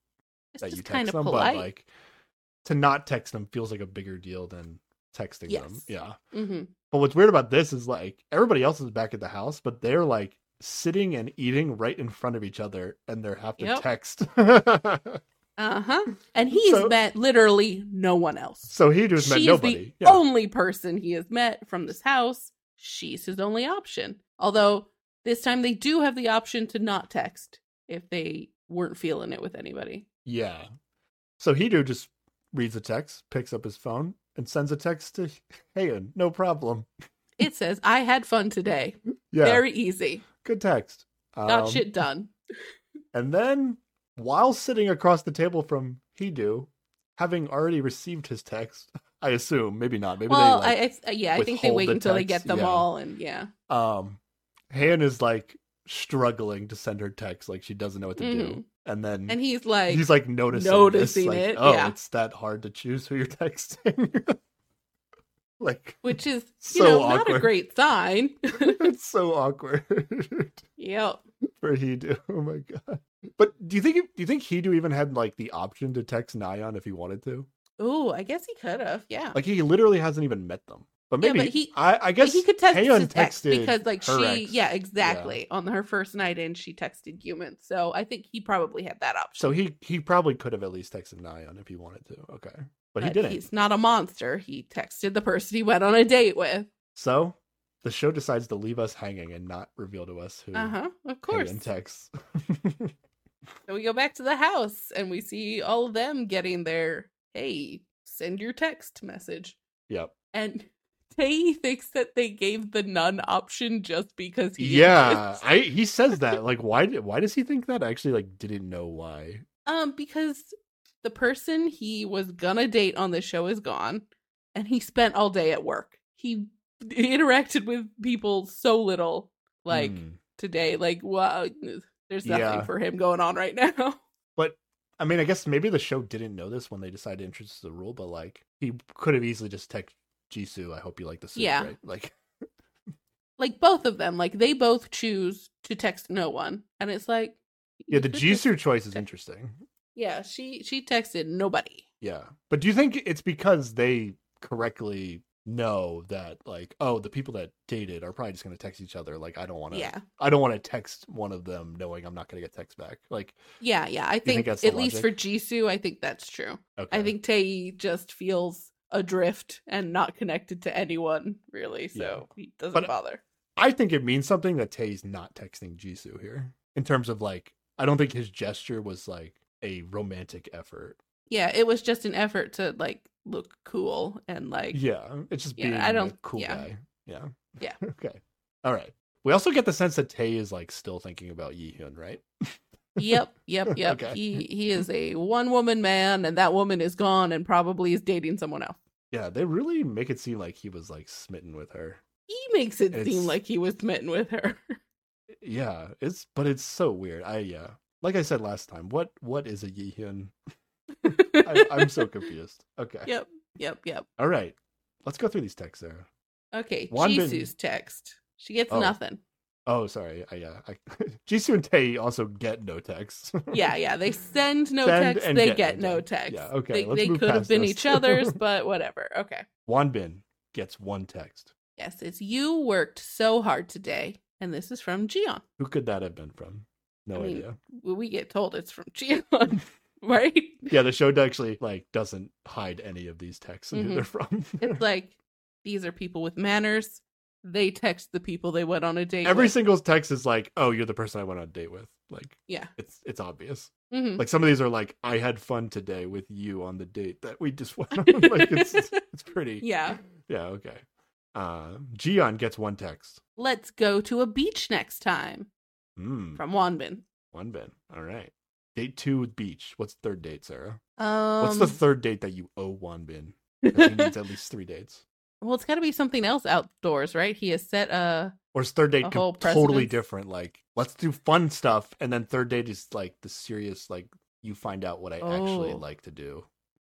it's that you text them, polite but like to not text them feels like a bigger deal than texting them. Yes. Yeah. hmm But what's weird about this is like everybody else is back at the house, but they're like sitting and eating right in front of each other and they have to Yep. text. [LAUGHS] uh-huh and he's So- met literally no one else so he just met she is nobody. the yeah. only person he has met from this house she's his only option although this time they do have the option to not text if they weren't feeling it with anybody yeah. So Hidu just reads a text, picks up his phone, and sends a text to Haeeun. No problem. [LAUGHS] It says, I had fun today. Yeah. Very easy. Good text. Got Um, shit done. And then, while sitting across the table from Hidu, having already received his text, [LAUGHS] I assume, maybe not, maybe Well, they like, I, I yeah, I think they wait the until they get them yeah. all, and yeah, um, Haeeun is like struggling to send her text, like she doesn't know what to do, Mhm. and then And he's like, he's like noticing, noticing this, like, it, Oh, yeah. it's that hard to choose who you're [LAUGHS] texting. [LAUGHS] like which is you So know not a great sign. it's so awkward yep. for Hidu. Oh my god! But do you think do you think Hidu even had like the option to text Nayeon if he wanted to? Oh, I guess he could have. Yeah. Like he literally hasn't even met them. But Yeah, maybe but he- I, I guess he could text texted because like she ex. yeah exactly on her first night in she texted Gyumin so i think he probably had that option So he he probably could have at least texted Nayeon if he wanted to. Okay, but, he didn't. he's not a monster he texted the person he went on a date with So the show decides to leave us hanging and not reveal to us who uh-huh of course Taeyeon texts. [LAUGHS] so we go back to the house and we see all of them getting their hey send your text message yep. and [LAUGHS] Tae thinks that they gave the nun option just because he [LAUGHS] Yeah. I he says that. Like, why? did- Why does he think that? I actually like didn't know why. Um, because the person he was gonna date on the show is gone, and he spent all day at work. He [LAUGHS] interacted with people so little, like Hmm. today. Like, wow, there's nothing Yeah. for him going on right now. [LAUGHS] But I mean, I guess maybe the show didn't know this when they decided to introduce the rule, but like he could have easily just text Jisoo, I hope you like the suit, Yeah. right? Like [LAUGHS] like both of them, like they both choose to text no one, and it's like, yeah, the [LAUGHS] Jisoo choice is interesting. Yeah, she she texted nobody. Yeah. But do you think it's because they correctly know that like, oh, the people that dated are probably just gonna text each other, like I don't wanna Yeah, I don't wanna text one of them knowing I'm not gonna get text back. Like yeah, yeah. I think think, at least for? Jisoo, I think that's true. okay. I think Tae just feels adrift and not connected to anyone really, so he doesn't But- bother. I think it means something that Tae's not texting Jisoo here. In terms of like I don't think his gesture was like a romantic effort. Yeah, it was just an effort to like look cool and like Yeah. It's just Yeah, being I a don't- cool yeah. guy. Yeah. Yeah. [LAUGHS] okay. All right. We also get the sense that Tay is like still thinking about Yihyun, right? Yep, yep, [LAUGHS] yep. Okay. He he is a one woman man and that woman is gone and probably is dating someone else. Yeah, they really make it seem like he was like smitten with her. He makes it It's- seem like he was smitten with her. [LAUGHS] Yeah, it's but it's so weird. I yeah, like I said last time, what what is a Yihyun? I, I'm so [LAUGHS] confused. Okay, yep, yep, yep. all right, let's go through these texts, Sarah. Okay, Wanbin- Jisoo's text. She gets Oh. nothing. Oh, sorry. I, yeah, I, [LAUGHS] Jisoo and Tae also get no texts. Yeah, yeah. They [LAUGHS] send no Send text. They get get, no no text. text. Yeah, okay, They, they could have been this. each other's, but whatever. Okay. Wanbin gets one text. Yes, it's you worked so hard today, and this is from Jiyeon. Who could that have been from? No I mean, idea. We get told it's from Jiyeon, [LAUGHS] right? Yeah, the show actually like doesn't hide any of these texts and who Mhm. they're from. It's [LAUGHS] like these are people with manners. They text the people they went on a date. Every with. single text is like, "Oh, you're the person I went on a date with." Like, yeah. it's it's obvious. Mhm. Like some of these are like, "I had fun today with you on the date that we just [LAUGHS] went on." like it's it's pretty. Yeah. Yeah. Okay. Uh, Jiyeon gets one text. Let's go to a beach next time Hmm. from Wanbin. One bin. All right. Date two with beach. What's the third date, Sarah? Um, What's the third date that you owe Wanbin? 'Cause he needs at [LAUGHS] least three dates. well, it's got to be something else outdoors, right? He has set a. Or is third date A totally different? Like, let's do fun stuff, and then third date is like the serious, like you find out what I actually Oh. like to do.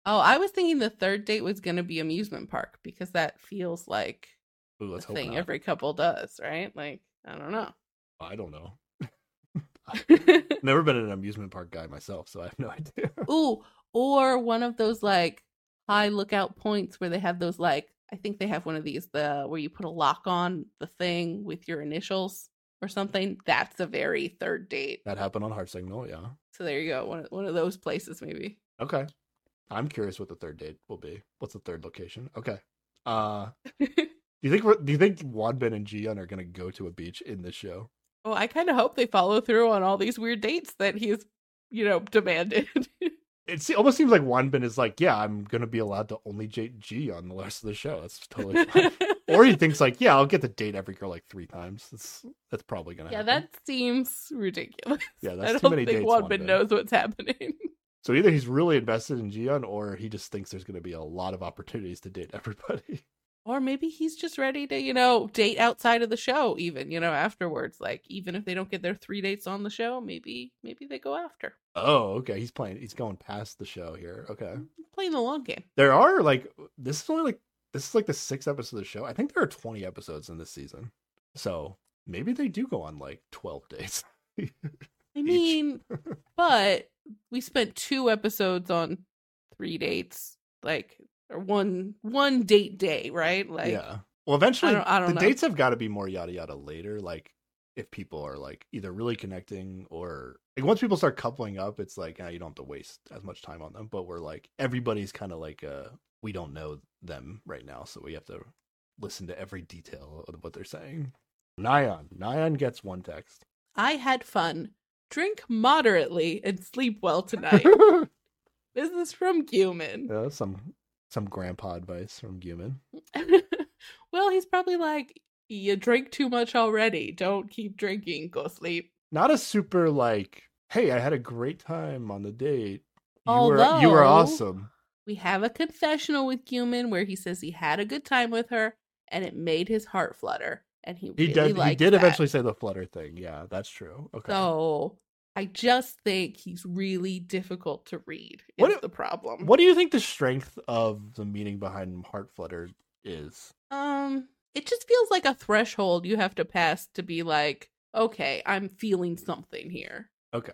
Oh, I was thinking the third date was going to be amusement park because that feels like Ooh, thing not. every couple does, right? Like, I don't know. I don't know. [LAUGHS] Never been in an amusement park guy myself, so I have no idea. Ooh, or one of those like high lookout points where they have those like I think they have one of these the where you put a lock on the thing with your initials or something. That's a very third date. that happened on Heart Signal, yeah. So there you go. One of, one of those places maybe. Okay. I'm curious what the third date will be. What's the third location? Okay. Uh [LAUGHS] do you think do you think Wanbin and Jiyeon are gonna go to a beach in this show? Well, I kind of hope they follow through on all these weird dates that he's, you know, demanded. [LAUGHS] It almost seems like Wanbin is like, yeah, I'm gonna be allowed to only date Jiyeon the rest of the show. That's totally fine. [LAUGHS] or he thinks like, yeah, I'll get to date every girl like three times. That's that's probably gonna happen. yeah, happen. that seems ridiculous. Yeah, [LAUGHS] that's I too don't many think dates, Wanbin Wanbin. knows what's happening. So either he's really invested in Jiyeon or he just thinks there's gonna be a lot of opportunities to date everybody. Or maybe he's just ready to, you know, date outside of the show, even, you know, afterwards. Like, even if they don't get their three dates on the show, maybe, maybe they go after. Oh, okay. He's playing. He's going past the show here. Okay. Mm-hmm. Playing the long game. There are like this is only like this is like the sixth episode of the show. I think there are twenty episodes in this season, so maybe they do go on like twelve [LAUGHS] days. I mean, but we spent two episodes on three dates, like or one one date day, right? Like, yeah. Well, eventually, I don't- I don't the know. dates have got to be more yada yada later. Like if people are like either really connecting or like once people start coupling up, it's like ah, you don't have to waste as much time on them. But we're like everybody's kind of like uh we don't know them right now, so we have to listen to every detail of what they're saying. Nayeon, Nayeon gets one text. I had fun. Drink moderately and sleep well tonight. [LAUGHS] this is from Gyumin. Yeah, some some grandpa advice from Gyumin. [LAUGHS] well, he's probably like, you drink too much already. Don't keep drinking. Go sleep. Not a super like, hey, I had a great time on the date. You were you were awesome. We have a confessional with Gyumin where he says he had a good time with her and it made his heart flutter. And he, He really did he did that. eventually say the flutter thing. Yeah, that's true. Okay. So I just think he's really difficult to read. Is What the problem? what do you think the strength of the meaning behind heart flutter is? Um, it just feels like a threshold you have to pass to be like, okay, I'm feeling something here. Okay.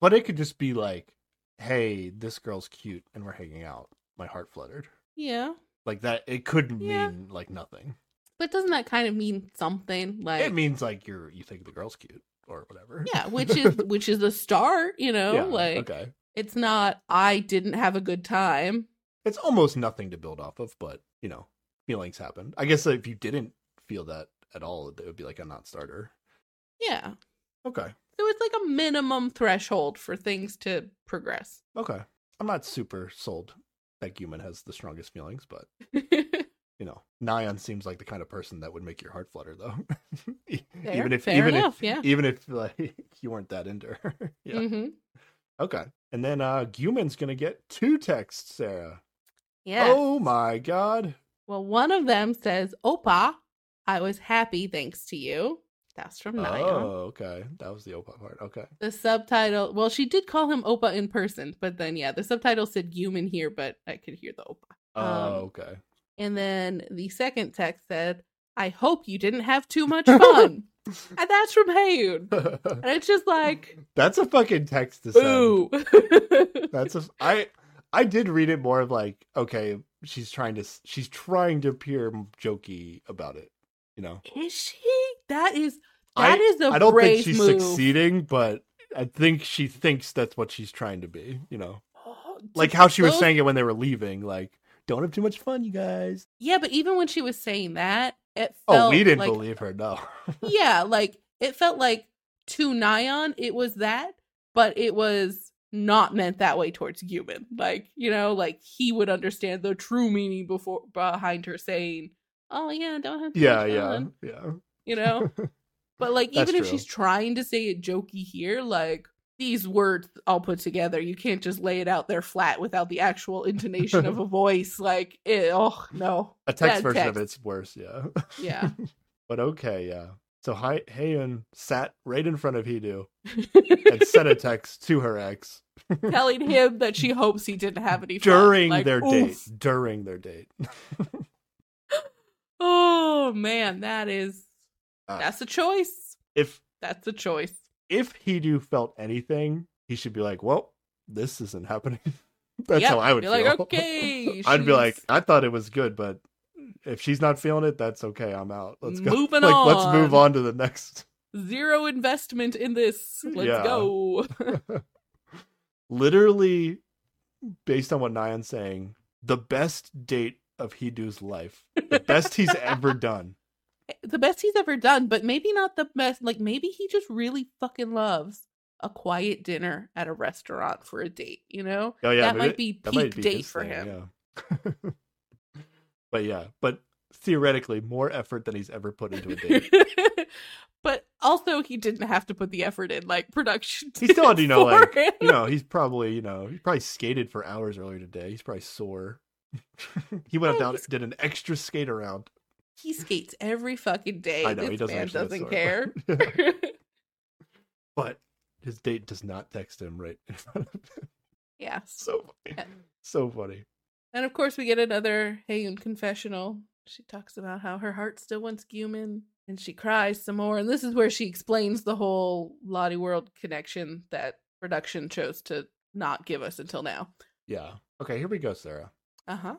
But it could just be like, hey, this girl's cute and we're hanging out. My heart fluttered. Yeah, Like that it could mean Yeah. like nothing. But doesn't that kind of mean something? Like, it means like you're you think the girl's cute or whatever. yeah, which is [LAUGHS] which is the start. You know, Yeah, like okay. it's not. I didn't have a good time. It's almost nothing to build off of, but you know, feelings happen. I guess if you didn't feel that at all, it would be like a non starter. Yeah, Okay. so it's like a minimum threshold for things to progress. Okay. I'm not super sold that Gyumin has the strongest feelings, but [LAUGHS] you know, Nayeon seems like the kind of person that would make your heart flutter though. [LAUGHS] Fair, even if even enough, if yeah. even if like [LAUGHS] you weren't that into her. [LAUGHS] yeah. hmm Okay. And then uh Gyumin's gonna get two texts, Sarah. Yeah. Oh my god. Well, one of them says, "Oppa, I was happy thanks to you." That's from Nayeon. Oh, okay. That was the Oppa part. Okay. The subtitle, well, she did call him Oppa in person, but then yeah, the subtitle said Gyumin here, but I could hear the Oppa. Oh, Um, okay. And then the second text said, "I hope you didn't have too [LAUGHS] much fun," and that's from Haeeun. And it's just like, That's a fucking text to send. [LAUGHS] That's a I I did read it more of like okay, she's trying to she's trying to appear jokey about it, you know. is she? That is I- that is a I don't think she's move. succeeding, but I think she thinks that's what she's trying to be, you know. Oh, Like how she was saying it when they were leaving, like don't have too much fun, you guys. Yeah, but even when she was saying that, it felt Oh, we didn't like, believe her, no. [LAUGHS] yeah, like it felt like to Nayeon, it was that, but it was not meant that way towards Gyumin. Like, you know, like he would understand the true meaning before behind her saying, Oh yeah, don't have too yeah, much yeah, fun," yeah. You know? [LAUGHS] But like even if true. she's trying to say it jokey here, like these words all put together, you can't just lay it out there flat without the actual intonation of a [LAUGHS] voice. Like, eh, oh no. A text Bad version text. of it's worse, yeah. Yeah. [LAUGHS] but okay, yeah. So Haeeun sat right in front of Hidu [LAUGHS] and sent a text to her ex telling him that she hopes he didn't have any fun. during Like, their oof. date. During their date. Oh man, that is Uh, that's a choice. if That's a choice. If Hidu felt anything, he should be like, "Well, this isn't happening." [LAUGHS] That's Yep, how I would be feel. like, "Okay, [LAUGHS] I'd be like, "I thought it was good, but if she's not feeling it, that's okay. I'm out. Let's go. Moving [LAUGHS] like, let's move on. on to the next." Zero investment in this. Let's Yeah. go. Literally, based on what Nayeon's saying, the best date of Hidu's life, the best he's ever done. The best he's ever done, but maybe not the best. Like maybe he just really fucking loves a quiet dinner at a restaurant for a date. You know, Oh yeah, that might be that peak might be date for him. Yeah. [LAUGHS] but yeah, but theoretically, more effort than he's ever put into a date. [LAUGHS] but also, he didn't have to put the effort in, like production. He still had, [LAUGHS] you know, like him. you know, he's probably you know he probably skated for hours earlier today. He's probably sore. he went Oh, down, did an extra skate around. He skates every fucking day. I know this he doesn't man doesn't a care. sword, [LAUGHS] but his date does not text him right in front of him. yeah. So Yeah. So funny. And of course, we get another Haeeun confessional. She talks about how her heart still wants Gyumin, and she cries some more. And this is where she explains the whole Lotte World connection that production chose to not give us until now. Yeah. Okay, here we go, Sarah. Uh huh.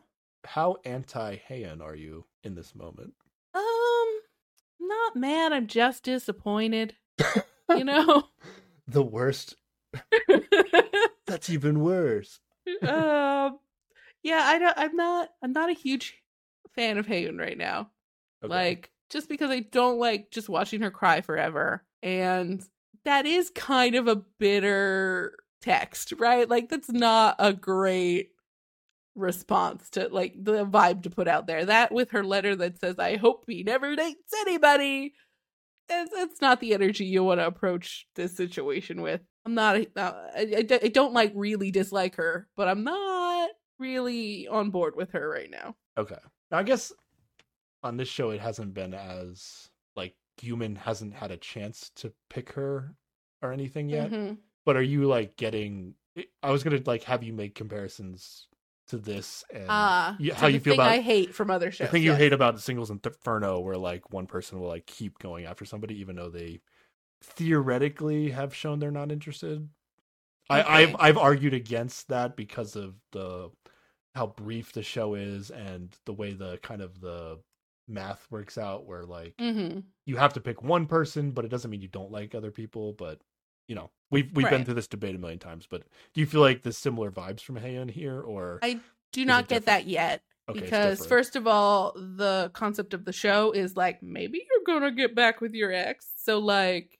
How anti Haeeun are you in this moment? Um, not mad. I'm just disappointed. You [LAUGHS] know. The worst. [LAUGHS] That's even worse. um, yeah, I don't. I'm not. I'm not a huge fan of Haeeun right now. Okay. Like, just because I don't like just watching her cry forever. And that is kind of a bitter text, right? Like, that's not a great response to like the vibe to put out there. That with her letter that says, I hope he never dates anybody. It's, it's not the energy you want to approach this situation with. I'm not, uh, I, I, I don't like really dislike her, but I'm not really on board with her right now. Okay. Now, I guess on this show, it hasn't been as like Gyumin hasn't had a chance to pick her or anything yet. Mhm. But are you like getting? I was gonna like have you make comparisons to this and Ah, you- how you feel about I hate from other shows. the thing you hate about the singles inferno, where like one person will like keep going after somebody even though they theoretically have shown they're not interested. I, I've I've argued against that because of the how brief the show is and the way the kind of the math works out where like Mhm. you have to pick one person but it doesn't mean you don't like other people but you know we've we've been through this debate a million times but do you feel like the similar vibes from Haeeun here or I do not get different? that yet Okay, because first of all, the concept of the show is like maybe you're gonna get back with your ex, so like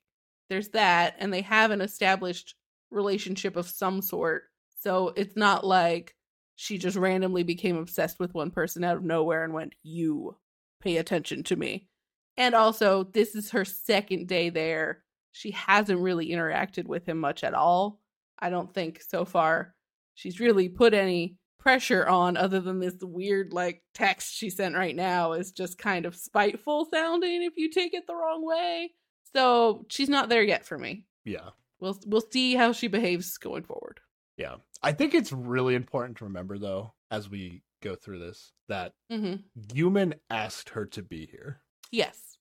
there's that, and they have an established relationship of some sort, so it's not like she just randomly became obsessed with one person out of nowhere and went, "You pay attention to me," and also this is her second day there. She hasn't really interacted with him much at all. I don't think so far she's really put any pressure on other than this weird like text she sent right now is just kind of spiteful sounding if you take it the wrong way. So she's not there yet for me. yeah We'll we'll see how she behaves going forward. yeah I think it's really important to remember though as we go through this that hmm Gyumin asked her to be here Yes,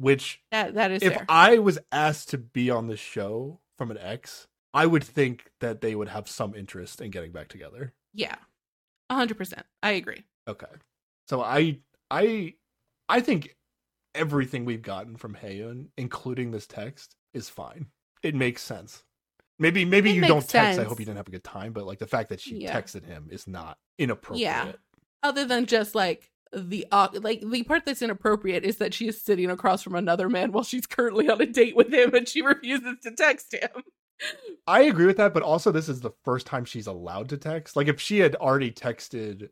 which that that is if fair. I was asked to be on the show from an ex I would think that they would have some interest in getting back together yeah, a hundred percent. I agree. Okay. So I I I think everything we've gotten from Haeeun, including this text, is fine. It makes sense. Maybe maybe It you don't text. I hope you didn't have a good time, but like the fact that she Yeah. texted him is not inappropriate. Yeah. Other than just like the uh, like the part that's inappropriate is that she is sitting across from another man while she's currently on a date with him and she refuses to text him. I agree with that, but also this is the first time she's allowed to text. Like if she had already texted,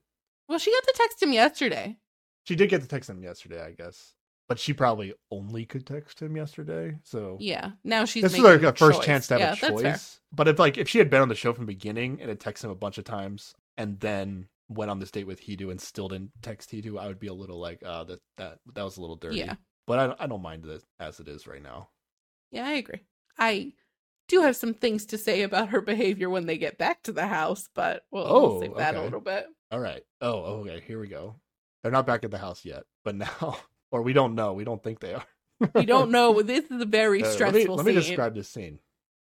Well, she got to text him yesterday. she did get to text him yesterday, I guess. But she probably only could text him yesterday. So Yeah. Now she's this is like a first choice. chance to have yeah, a choice. But if like if she had been on the show from the beginning and had texted him a bunch of times and then went on this date with Hidu and still didn't text Hidu, I would be a little like, uh, that that that was a little dirty. Yeah. But I I don't mind it as it is right now. Yeah, I agree. I do have some things to say about her behavior when they get back to the house, but we'll, we'll Oh, save that a little bit. All right. Oh, okay. Here we go. They're not back at the house yet, but now, [LAUGHS] or we don't know. We don't think they are. We don't know. [LAUGHS] This is a very Uh, let me, stressful let me describe this scene.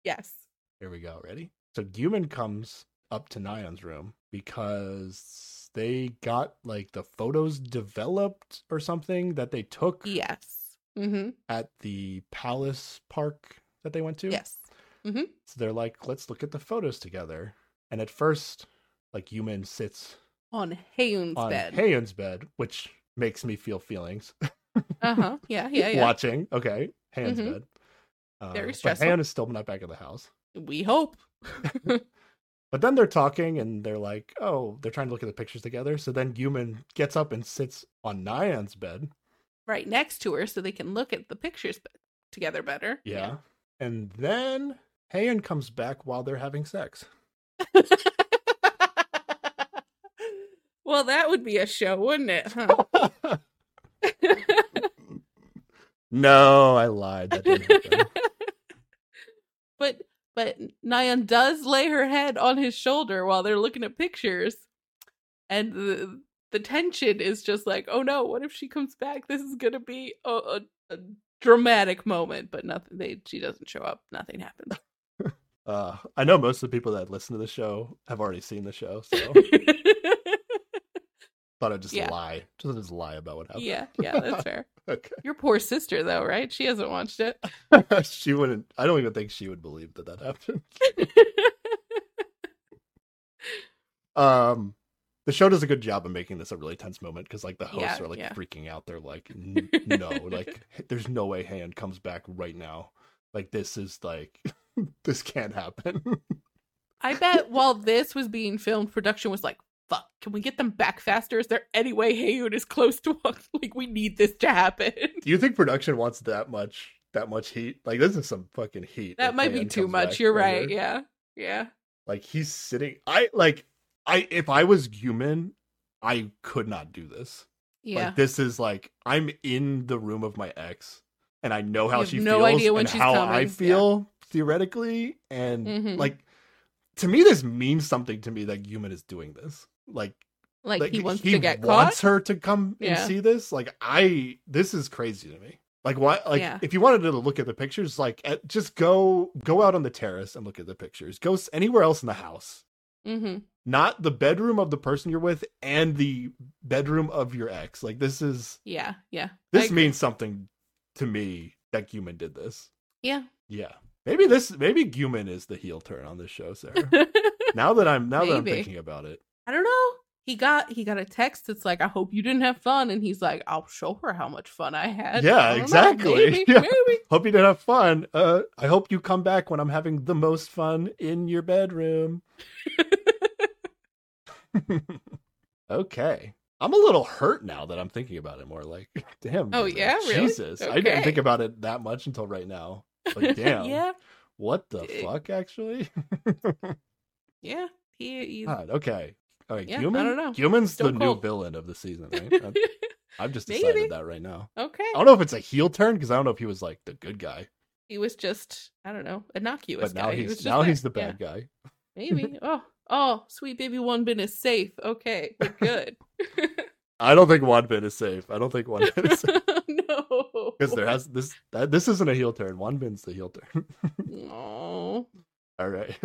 Yes. Here we go. Ready? So Gyumin comes up to Nayeon's room because they got like the photos developed or something that they took Yes. Mm-hmm. at the palace park that they went to. Yes. So they're like, let's look at the photos together. And at first, like Gyumin sits On Haeeun's on bed. Haeeun's bed, which makes me feel feelings. [LAUGHS] uh huh. Yeah. Yeah. Yeah. Watching. Okay. Haeeun's Mhm. bed. Uh, Very but stressful. Haeeun is still not back in the house. We hope. [LAUGHS] [LAUGHS] But then they're talking and they're like, oh, they're trying to look at the pictures together. So then Gyumin gets up and sits on Nayeon's bed. right next to her so they can look at the pictures together better. Yeah. And then Haeeun comes back while they're having sex. [LAUGHS] Well, that would be a show, wouldn't it? Huh? [LAUGHS] no, I lied. That didn't happen. [LAUGHS] but but Nayeon does lay her head on his shoulder while they're looking at pictures, and the the tension is just like, oh no, what if she comes back? This is gonna be a, a, a dramatic moment, but nothing. They she doesn't show up. Nothing happens. [LAUGHS] Uh, I know most of the people that listen to the show have already seen the show, so [LAUGHS] thought I'd just Yeah. lie, just just lie about what happened. yeah, yeah, that's fair. [LAUGHS] Okay. Your poor sister, though, right? She hasn't watched it. [LAUGHS] she wouldn't. I don't even think she would believe that that happened. [LAUGHS] Um, the show does a good job of making this a really tense moment because like the hosts Yeah, are like yeah. freaking out. They're like, "N- no, like there's no way Haeeun comes back right now. Like this is like this can't happen. I bet while this was being filmed, production was like, "Fuck, can we get them back faster? Is there any way Haywood is close to us? [LAUGHS] Like, we need this to happen." Do you think production wants that much that much heat? Like this is some fucking heat. That might be too much. You're right right. Yeah, yeah. Like he's sitting. I like. I if I was Gyumin, I could not do this. Yeah. Like this is like I'm in the room of my ex, and I know how she no feels idea when and she's how coming. I Yeah. feel theoretically, and Mhm. like to me, this means something to me that Gyumin is doing this. Like, like, like he wants he to get wants caught. her to come and see this. Like, I this is crazy to me. Like, why? Like, Yeah. if you wanted to look at the pictures, like, at, just go go out on the terrace and look at the pictures. Go anywhere else in the house mm-hmm. not the bedroom of the person you're with and the bedroom of your ex. Like this is Yeah, yeah. This means something to me that Gyumin did this. Yeah. Yeah. Maybe this maybe Gyumin is the heel turn on this show, Sarah. [LAUGHS] now that I'm now that I'm thinking about it. I don't know. He got he got a text that's like, "I hope you didn't have fun," and he's like, "I'll show her how much fun I had." Yeah, I don't know, exactly. maybe, [LAUGHS] Yeah. maybe. Hope you didn't have fun. Uh I hope you come back when I'm having the most fun in your bedroom. [LAUGHS] okay. I'm a little hurt now that I'm thinking about it more. Like, [LAUGHS] damn. Oh, yeah? Really? Jesus. I didn't think about it that much until right now. Like, damn. yeah, What the fuck, actually? yeah. He, he's God, okay. All right, Yeah, I Gyumin? don't know. Gyumin's the Stone new villain of the season, right? [LAUGHS] I've, just decided Maybe. that right now. okay. I don't know if it's a heel turn because I don't know if he was like the good guy, He was just I don't know innocuous but now guy. He was he's just now there. he's the Yeah, bad guy. maybe. [LAUGHS] Oh, oh, sweet baby Wanbin is safe. Okay, we're good. [LAUGHS] I don't think Wanbin is safe. I don't think Wanbin is safe no, because there has this. That, this isn't a heel turn. Wanbin's the heel turn. Oh, All right.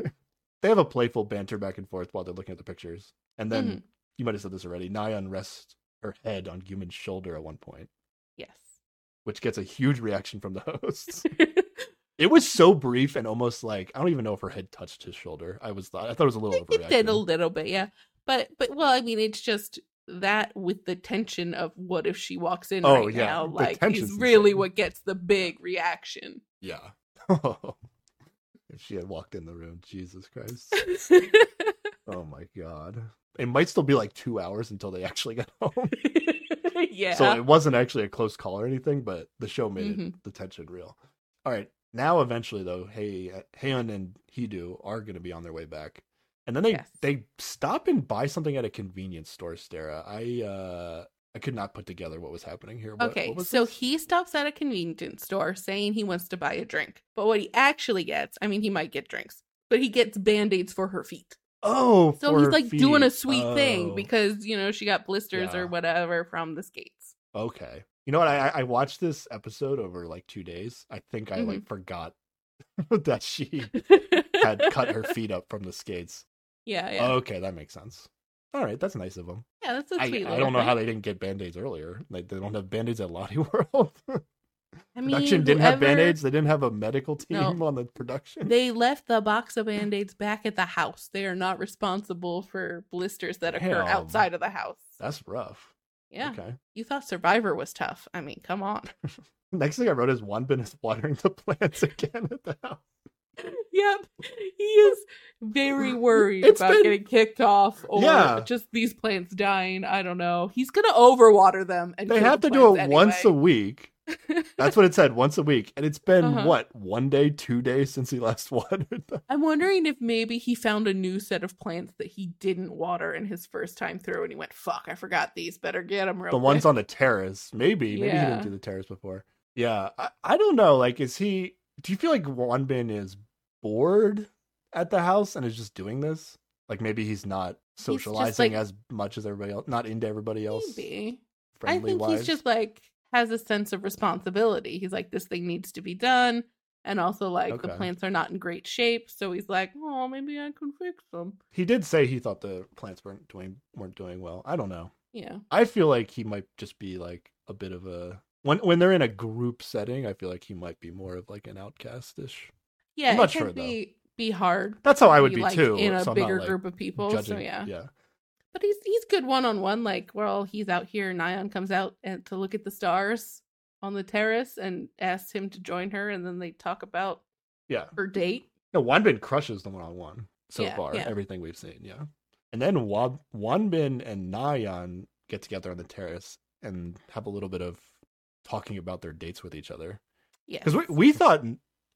They have a playful banter back and forth while they're looking at the pictures, and then Mhm. you might have said this already. Nayeon rests her head on Gyumin's shoulder at one point, yes. which gets a huge reaction from the [LAUGHS] hosts. [LAUGHS] It was so brief and almost like I don't even know if her head touched his shoulder. I was thought I thought it was a little it did a little bit, yeah. But but well, I mean, it's just that with the tension of what if she walks in Oh, right yeah, now, the like is really insane. what gets the big reaction. Yeah. [LAUGHS] if she had walked in the room, Jesus Christ. [LAUGHS] Oh my god. It might still be like two hours until they actually get [LAUGHS] home. [LAUGHS] yeah. So it wasn't actually a close call or anything, but the show made it, Mhm. the tension real. All right. Now eventually though, hey Haeeun and Hidu are gonna be on their way back. And then they Yes. they stop and buy something at a convenience store, Sarah. I uh I could not put together what was happening here. What, Okay, what so this? he stops at a convenience store saying he wants to buy a drink. But what he actually gets, I mean, he might get drinks, but he gets band aids for her feet. Oh, So he's like doing a feet. sweet thing Oh, because, you know, she got blisters Yeah. or whatever from the skates. Okay. You know what? I I watched this episode over like two days. I think I Mm-hmm. like forgot [LAUGHS] that she [LAUGHS] had cut her feet up from the skates. Yeah, yeah. Okay, that makes sense. All right, that's nice of them. yeah, that's a I, sweet I little don't know how they didn't get band-aids earlier. Like they don't have band-aids at Lotte [LAUGHS] World. I mean, production didn't have band-aids. They didn't have a medical team No. [LAUGHS] on the production. They left the box of band aids back at the house. They are not responsible for blisters that occur Damn. outside of the house. That's rough. Yeah. Okay. You thought Survivor was tough. I mean, come on. [LAUGHS] Next thing I wrote is Wanbin is watering the plants again at the house. [LAUGHS] yep. He is very worried It's about been- getting kicked off or Yeah. just these plants dying. I don't know. He's going to overwater them. And They have the to do it plants once a week. [LAUGHS] That's what it said once a week. And it's been Uh-huh. what, one day, two days since he last [LAUGHS] watered them? I'm wondering if maybe he found a new set of plants that he didn't water in his first time through, and he went, "Fuck, I forgot these. Better get them real The quick." ones on the terrace. Maybe. Maybe he didn't do the terrace before. Yeah. I, I don't know. Like, is he do you feel like Wanbin is bored at the house and is just doing this? Like maybe he's not socializing like- as much as everybody else, not into everybody else. Maybe. I think wise. he's just like has a sense of responsibility. He's like, this thing needs to be done. And also, like, the plants are not in great shape. So he's like, oh, maybe I can fix them. He did say he thought the plants weren't doing weren't doing well. I don't know. Yeah. I feel like he might just be like a bit of a when when they're in a group setting. I feel like he might be more of like an outcastish. Yeah. not it can sure, though. be, be hard. That's how I would be, be like, too. in a so I'm not, bigger like, group of people. Judging, so, yeah. yeah. But he's he's good one on one. Like, well, he's out here. Nayeon comes out and to look at the stars on the terrace and asks him to join her, and then they talk about Yeah. her date. No, Wanbin crushes the one on one so Yeah, far. yeah. Everything we've seen, yeah. And then Wa- Wanbin and Nayeon get together on the terrace and have a little bit of talking about their dates with each other. Yeah, Because we, we thought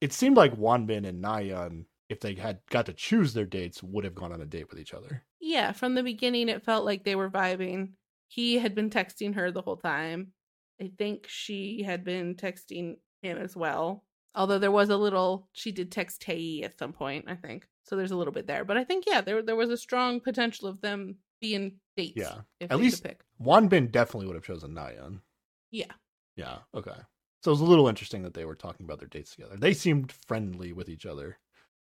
it seemed like Wanbin and Nayeon, if they had got to choose their dates, would have gone on a date with each other. yeah. From the beginning, it felt like they were vibing. He had been texting her the whole time. I think she had been texting him as well. Although there was a little, she did text Tae at some point. I think so. There's a little bit there, but I think yeah, there there was a strong potential of them being dates. Yeah. if At least-. Wanbin definitely would have chosen Nayeon. Yeah. Yeah, okay. So it was a little interesting that they were talking about their dates together. They seemed friendly with each other.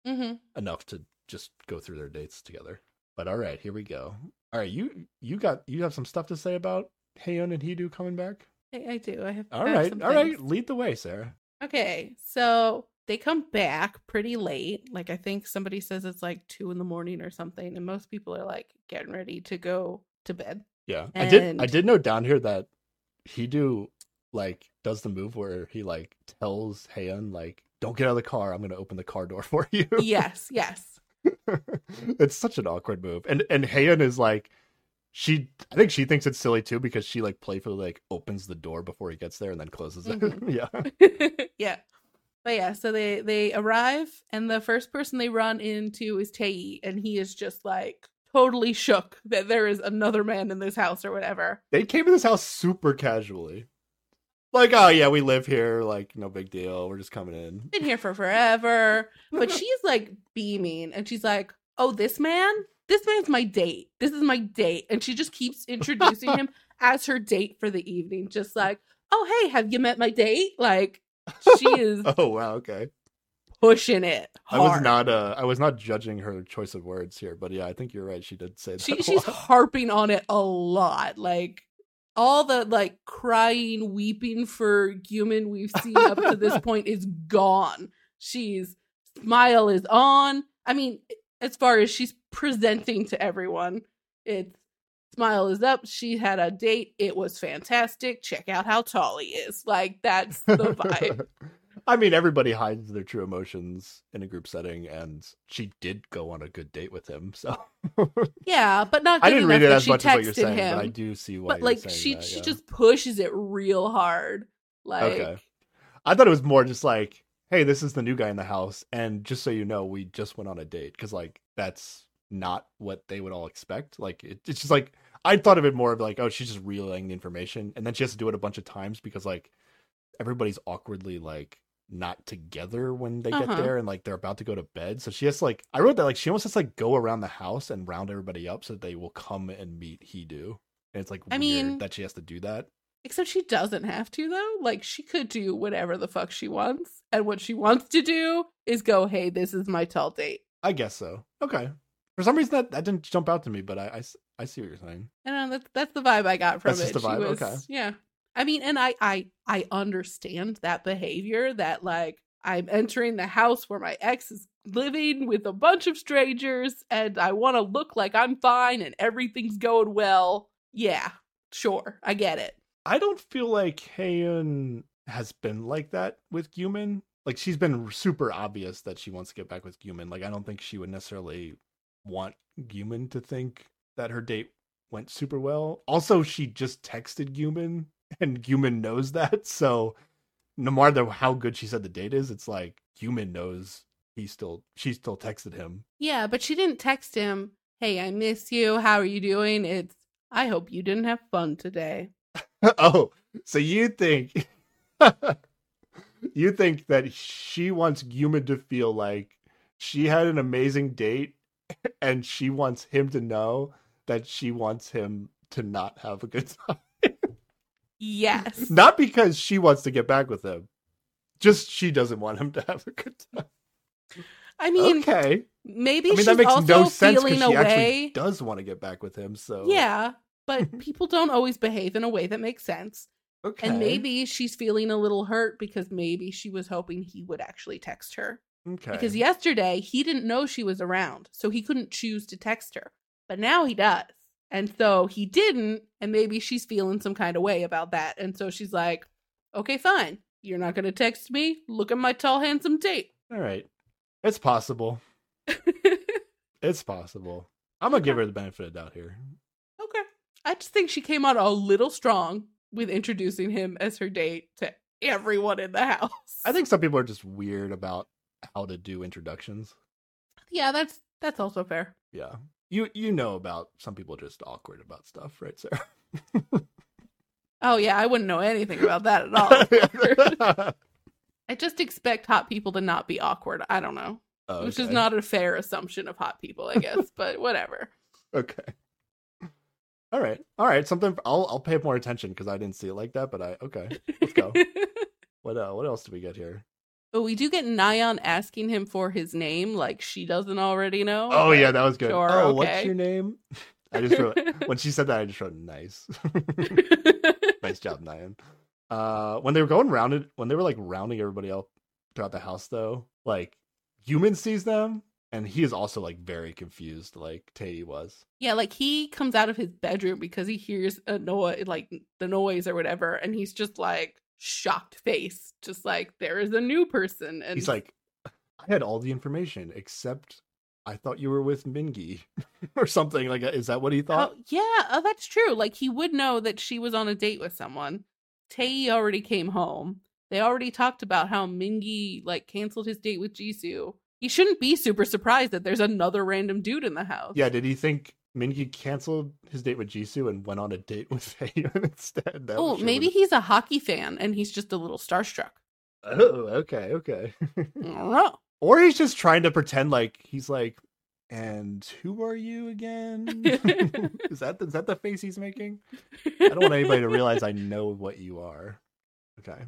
Mm-hmm. enough to just go through their dates together. But all right, here we go. All right, you you got you have some stuff to say about Haeeun and Hidu coming back. I, I do. I have. All I have right, some all right, lead the way, Sarah. Okay, so they come back pretty late. Like I think somebody says it's like two in the morning or something, and most people are like getting ready to go to bed. Yeah, I did. I did note down here that Hidu like does the move where he like tells Haeeun like, "Don't get out of the car. I'm going to open the car door [LAUGHS] for you." yes, yes. [LAUGHS] it's such an awkward move, and and Haeeun is like. She, I think she thinks it's silly too because she like playfully like opens the door before he gets there and then closes it. Mhm. [LAUGHS] yeah, yeah. But yeah, so they they arrive and the first person they run into is Tae and he is just like totally shook that there is another man in this house or whatever. they came to this house super casually. Like, oh yeah, we live here, like no big deal. We're just coming in. Been here for forever. But [LAUGHS] she's like beaming and she's like, "Oh, this man? This man's my date. This is my date." And she just keeps introducing him [LAUGHS] as her date for the evening just like, "Oh, hey, have you met my date?" Like [LAUGHS] she is Oh wow, okay. pushing it I was not uh I was not judging her choice of words here, but yeah, I think you're right. She did say that. she, she's harping on it a lot like all the like crying weeping for Gyumin we've seen up to this [LAUGHS] point is gone. She's smile is on. I mean as far as she's presenting to everyone it's smile is up. She had a date. It was fantastic. Check out how tall he is. Like that's the vibe [LAUGHS] I mean, everybody hides their true emotions in a group setting, and she did go on a good date with him. So yeah but not I didn't read it as much as what you're saying, him but I do see why. but you're like saying she that, she yeah. just pushes it real hard like Okay. I thought it was more just like, hey, this is the new guy in the house, and just so you know, we just went on a date because like that's not what they would all expect. Like it, it's just like I thought of it more of like, oh, she's just relaying the information, and then she has to do it a bunch of times because like everybody's awkwardly like not together when they get Uh-huh. there and like they're about to go to bed. So she has to, like I wrote that like she almost has to like go around the house and round everybody up so that they will come and meet Hidu. And it's like I weird mean- that she has to do that. Except she doesn't have to though. Like she could do whatever the fuck she wants. And what she wants to do is go, "Hey, this is my tall date." I guess so. Okay. For some reason that, that didn't jump out to me, but I I see what you're saying. And uh, that's that's the vibe I got from That's it. just the She vibe? was- Okay. Yeah. I mean, and I I I understand that behavior that like I'm entering the house where my ex is living with a bunch of strangers and I want to look like I'm fine and everything's going well. Yeah, sure. I get it. I don't feel like Haeeun has been like that with Gyumin. Like she's been super obvious that she wants to get back with Gyumin. Like I don't think she would necessarily want Gyumin to think that her date went super well. Also, she just texted Gyumin and Gyumin knows that. [LAUGHS] So no matter how good she said the date is, it's like Gyumin knows he still she still texted him. Yeah, but she didn't text him, "Hey, I miss you. How are you doing?" It's, "I hope you didn't have fun today." [LAUGHS] oh, so you think [LAUGHS] you think that she wants Gyumin to feel like she had an amazing date and she wants him to know that she wants him to not have a good time. Yes. not because she wants to get back with him. Just she doesn't want him to have a good time. I mean, okay. maybe I mean she's that makes also no sense feeling because she away. actually does want to get back with him. So Yeah, but [LAUGHS] people don't always behave in a way that makes sense. okay. And maybe she's feeling a little hurt because maybe she was hoping he would actually text her. okay. Because yesterday he didn't know she was around, so he couldn't choose to text her. But now he does. And so he didn't, and maybe she's feeling some kind of way about that. And so she's like, okay, fine. You're not going to text me? Look at my tall, handsome date. all right, it's possible. [LAUGHS] It's possible. I'm gonna give her the benefit of the doubt here. Okay. I just think she came out a little strong with introducing him as her date to everyone in the house. I think some people are just weird about how to do introductions. Yeah, that's that's also fair. Yeah. You you know about some people just awkward about stuff, right, Sarah? Oh yeah, I wouldn't know anything about that at all. [LAUGHS] I just expect hot people to not be awkward. I don't know. Oh, Which is not a fair assumption of hot people, I guess, [LAUGHS] but whatever. okay. All right, all right. Something I'll I'll pay more attention because I didn't see it like that. But I okay. Let's go. [LAUGHS] What uh, what else do we get here? But we do get Nayeon asking him for his name, like she doesn't already know. Oh but- yeah, that was good. sure, oh, what's your name? I just wrote [LAUGHS] when she said that. I just wrote nice. [LAUGHS] nice job, Nayeon. Uh, when they were going round it, when they were like rounding everybody up throughout the house, though, like Gyumin sees them, and he is also like very confused, like Taeyi was. yeah, like he comes out of his bedroom because he hears a noise, like the noise or whatever, and he's just like shocked face, just like there is a new person, and He's like, I had all the information except I thought you were with Mingy [LAUGHS] or something. Like, is that what he thought? Oh, yeah, oh, that's true. Like he would know that she was on a date with someone. Tae already came home. They already talked about how Mingy like canceled his date with Jisoo. He shouldn't be super surprised that there's another random dude in the house. Yeah, did he think Mingy canceled his date with Jisoo and went on a date with [LAUGHS] Taeyun instead? That Oh, sure maybe was- he's a hockey fan and he's just a little starstruck. Oh, okay, okay. [LAUGHS] I don't know. or he's just trying to pretend like he's like, and who are you again? [LAUGHS] is that is that the face he's making? I don't want anybody to realize I know what you are. Okay.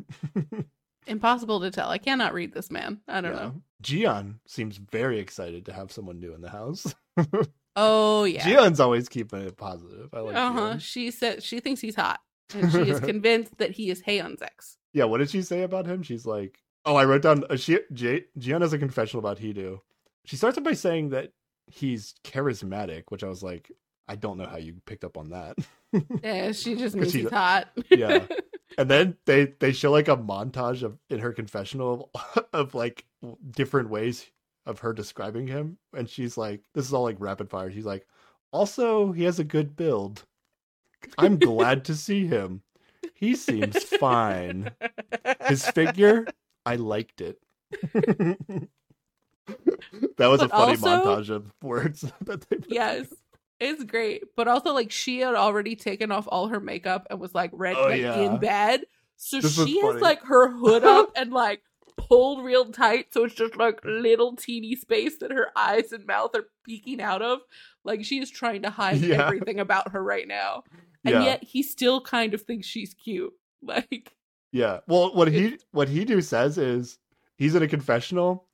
Impossible to tell. I cannot read this man. I don't Yeah. know. Jiyeon seems very excited to have someone new in the house. Oh yeah. Jiyeon's always keeping it positive. I like Uh huh. She said she thinks he's hot, and she is [LAUGHS] convinced that he is Haeeun's ex. Yeah, what did she say about him? She's like, oh, I wrote down. Uh, she J- Jiyeon has a confessional about Hidu. She starts by saying that he's charismatic, which I was like, I don't know how you picked up on that. Yeah, she [LAUGHS] just means he- he's hot. Yeah. [LAUGHS] and then they they show like a montage of in her confessional of, of like different ways of her describing him, and she's like, this is all like rapid fire. She's like, also he has a good build. I'm glad to see him. He seems fine. His figure, I liked it. [LAUGHS] that was a funny also- montage of words [LAUGHS] that they put yes. It's great. But also like she had already taken off all her makeup and was like ready Oh, yeah. in bed. So This she has funny. like her hood up [LAUGHS] and like pulled real tight so it's just like little teeny space that her eyes and mouth are peeking out of. Like she is trying to hide Yeah. everything about her right now. And Yeah. yet he still kind of thinks she's cute. [LAUGHS] Like Yeah. Well, what he what Hidu says is he's in a confessional,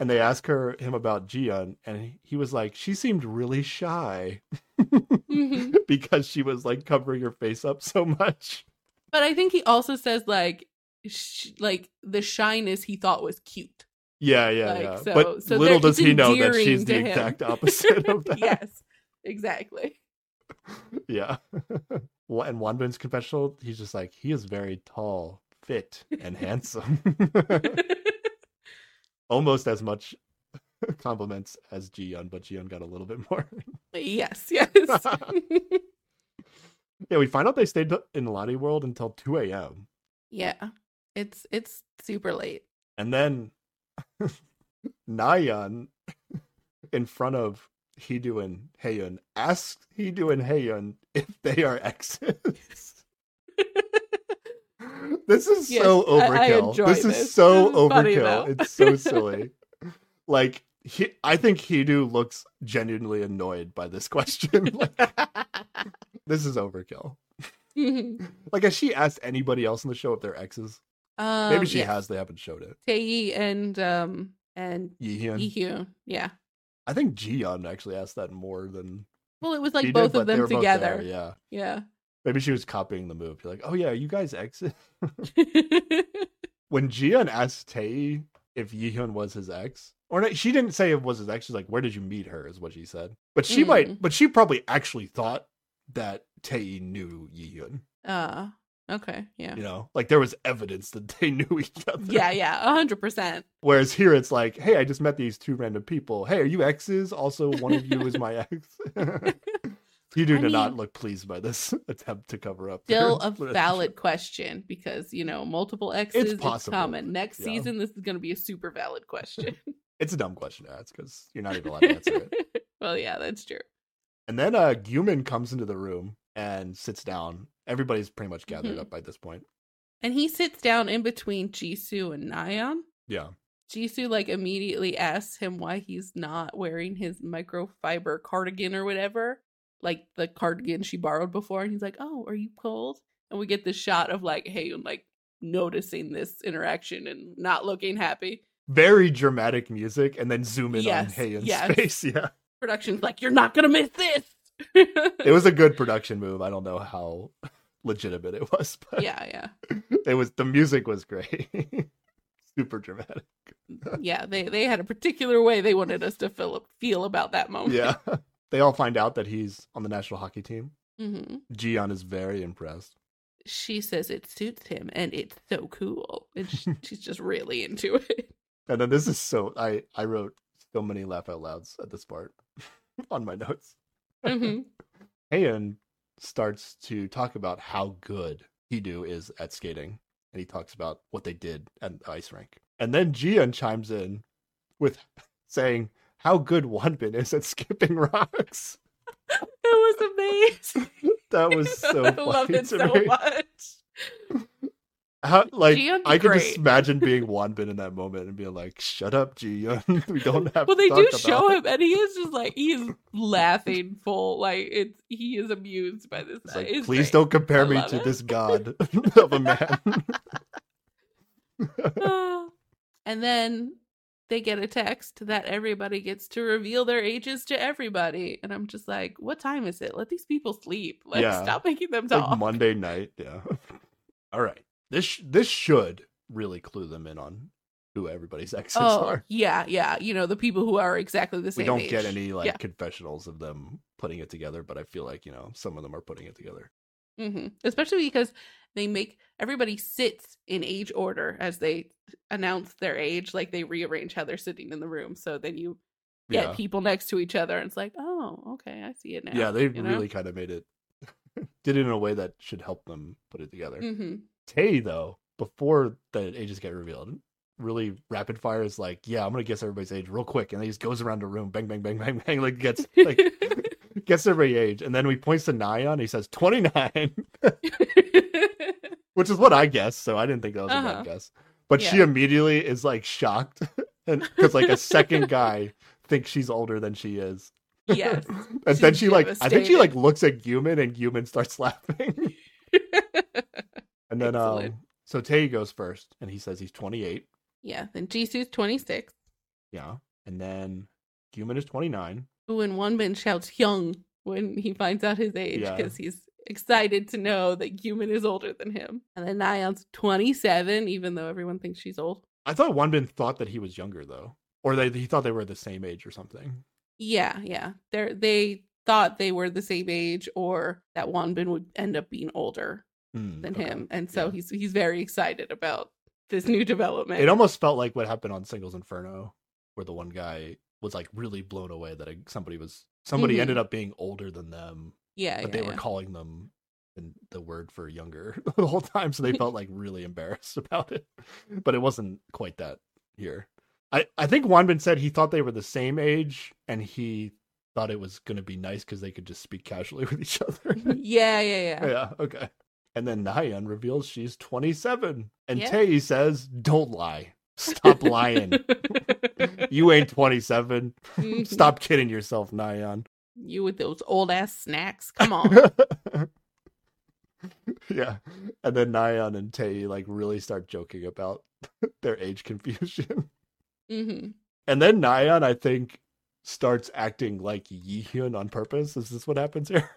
and they ask her him about Jiyeon, and he- was like, she seemed really shy mhm. [LAUGHS] because she was like covering her face up so much. But I think he also says like sh- like the shyness he thought was cute. Yeah, yeah, Like, yeah. so- but so little does he know that she's the him. exact [LAUGHS] opposite of that. yes, exactly. [LAUGHS] Yeah. [LAUGHS] Well, and Wanbin's confessional, he's just like, he is very tall, fit, and handsome. Almost as much compliments as Jiyeon, but Jiyeon got a little bit more. yes, yes. yeah, we find out they stayed in the Lotte World until 2 a.m. yeah. It's it's super late. And then [LAUGHS] Nayeon [LAUGHS] in front of Hidu and Haeeun asks Hidu and Haeeun if they are exes. [LAUGHS] this is Yes, so I- I overkill. this, this. is so This is overkill. it's so silly. like he, I think Hidu looks genuinely annoyed by this question. like, this is overkill. Like, has she asked anybody else in the show if they're exes? Um, Maybe she yes. has. They haven't showed it. Tae and um and Yihyun. Yihyun. Yeah. I think Jiyeon actually asked that more than Well, it was like both did, of them together. there, yeah, yeah. maybe she was copying the move. You're like, oh yeah, you guys exit. [LAUGHS] when Jiyeon asked Tae if Yihyun was his ex, or no, she didn't say it was his ex. She's like, where did you meet her? Is what she said. But she Mm. might. But she probably actually thought that Tae knew Yihyun. uh okay. Yeah. You know, like there was evidence that they [LAUGHS] knew each other. Yeah, yeah, a hundred percent. Whereas here it's like, hey, I just met these two random people. Hey, are you exes? Also, one of you is my [LAUGHS] ex. [LAUGHS] you do I not mean- look pleased by this attempt to cover up. Still a valid question because you know multiple exes it's, possible, common. Next yeah. season, this is going to be a super valid question. It's a dumb question to ask because you're not even allowed to answer it. well, yeah, that's true. And then uh Gyumin comes into the room and sits down. Everybody's pretty much gathered Mhm. up by this point. And he sits down in between Jisoo and Nayeon. Yeah. Jisoo like immediately asks him why he's not wearing his microfiber cardigan or whatever, like the cardigan she borrowed before. And he's like, "Oh, are you cold?" And we get this shot of like Haeeun like noticing this interaction and not looking happy. Very dramatic music and then zoom in Yes, on Haeeun's yes. face. [LAUGHS] Yeah. Production's like, "You're not gonna miss this." It was a good [LAUGHS] production move. I don't know how legitimate it was, but yeah, yeah, [LAUGHS] it was the music was great. [LAUGHS] Super dramatic. yeah. They they had a particular way they wanted us to feel feel about that moment. Yeah. They all find out that he's on the national hockey team. hmm Jiyeon is very impressed. She says it suits him and it's so cool, and sh- she's just really into it. And then this is so I I wrote so many laugh out louds at this part on my notes. Hmm Haeeun starts to talk about how good Hidu is at skating, and he talks about what they did at the ice rink. And then Jiyeon chimes in with [LAUGHS] saying how good Wanbin is at [LAUGHS] skipping rocks. It was amazing. [LAUGHS] That was so I funny love it so me. much. How, like I could great. just imagine being [LAUGHS] Wanbin in that moment and being like, "Shut up, Jiyeon. [LAUGHS] we don't have." Well, they do talk show him, and he is just like he is [LAUGHS] laughing full, like it's he is amused by this. Like, please great. don't compare I me to it. this god of a man. Ah. and then they get a text that everybody gets to reveal their ages to everybody, and I'm just like, what time is it? Let these people sleep. Like, Yeah. stop making them It's like talk. Monday night. Yeah. All right. This this should really clue them in on who everybody's exes oh, are. yeah, yeah. You know the people who are exactly the same. We don't age. get any like Yeah. confessionals of them putting it together, but I feel like you know some of them are putting it together. hmm Especially because they make everybody sits in age order as they announce their age. Like they rearrange how they're sitting in the room. So then you get Yeah. people next to each other, and it's like, oh, okay, I see it now. Yeah, they you know? really kind of made it [LAUGHS] did it in a way that should help them put it together. Mhm. Taeyi though, before the ages get revealed, really rapid fire is like, yeah, I'm gonna guess everybody's age real quick, and then he just goes around the room, bang, bang, bang, [LAUGHS] bang, bang, like gets like [LAUGHS] gets everybody age, and then we points to Nayeon, he says 29, [LAUGHS] which is what I guess. so I didn't think that was a Uh-huh. bad guess. But she immediately is like shocked, and because like a second guy thinks she's older than she is, yes. and then she like I think she like looks at Gyumin, and Gyumin starts laughing. And then Excellent. um so Taeyi goes first and he says he's 28. yeah. Then Jisoo's twenty six. Yeah. And then Gyumin is 29. Ooh, and Wanbin shouts young when he finds out his age Yeah. because he's excited to know that Gyumin is older than him. And then Nayeon's 27, even though everyone thinks she's old. I thought Wanbin thought that he was younger though. Or they he thought they were the same age or something. Yeah, yeah. They they thought they were the same age or that Wanbin would end up being older Hmm, than okay. him. And so Yeah. he's he's very excited about this new development. It almost felt like what happened on Singles Inferno where the one guy was like really blown away that somebody was somebody Mhm. ended up being older than them, yeah, but yeah, they were yeah. calling them the word for younger [LAUGHS] the whole time, so they [LAUGHS] felt like really embarrassed [LAUGHS] about it. But it wasn't quite that here. I I think Wanbin said he thought they were the same age, and he thought it was going to be nice because they could just speak casually with each other. yeah, yeah, yeah. yeah, okay. And then Nayeon reveals she's 27, and Yeah. Taeyi says, "Don't lie, stop lying. [LAUGHS] you ain't 27. Mhm. Stop kidding yourself, Nayeon. You with those old ass snacks. Come on. [LAUGHS] yeah. And then Nayeon and Taeyi like really start joking about [LAUGHS] their age confusion. hmm And then Nayeon, I think, starts acting like Yihyun on purpose. Is this what happens here?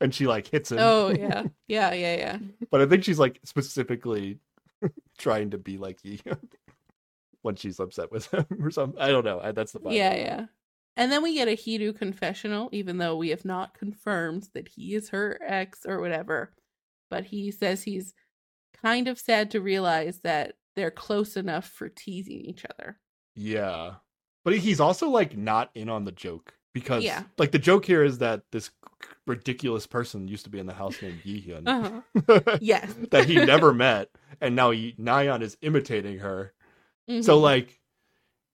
And she like hits him. Oh yeah, [LAUGHS] yeah, yeah, yeah. But I think she's like specifically [LAUGHS] trying to be like Yihyun [LAUGHS] when she's upset with him or something. I don't know. I, that's the vibe. Yeah, yeah. And then we get a Hidu confessional, even though we have not confirmed that he is her ex or whatever. But he says he's kind of sad to realize that they're close enough for teasing each other. Yeah. But he's also like not in on the joke because Yeah. like the joke here is that this ridiculous person used to be in the house named Yihyun Uh-huh. [LAUGHS] Yes. that he never [LAUGHS] met and now he, Nayeon is imitating her. So Mhm. like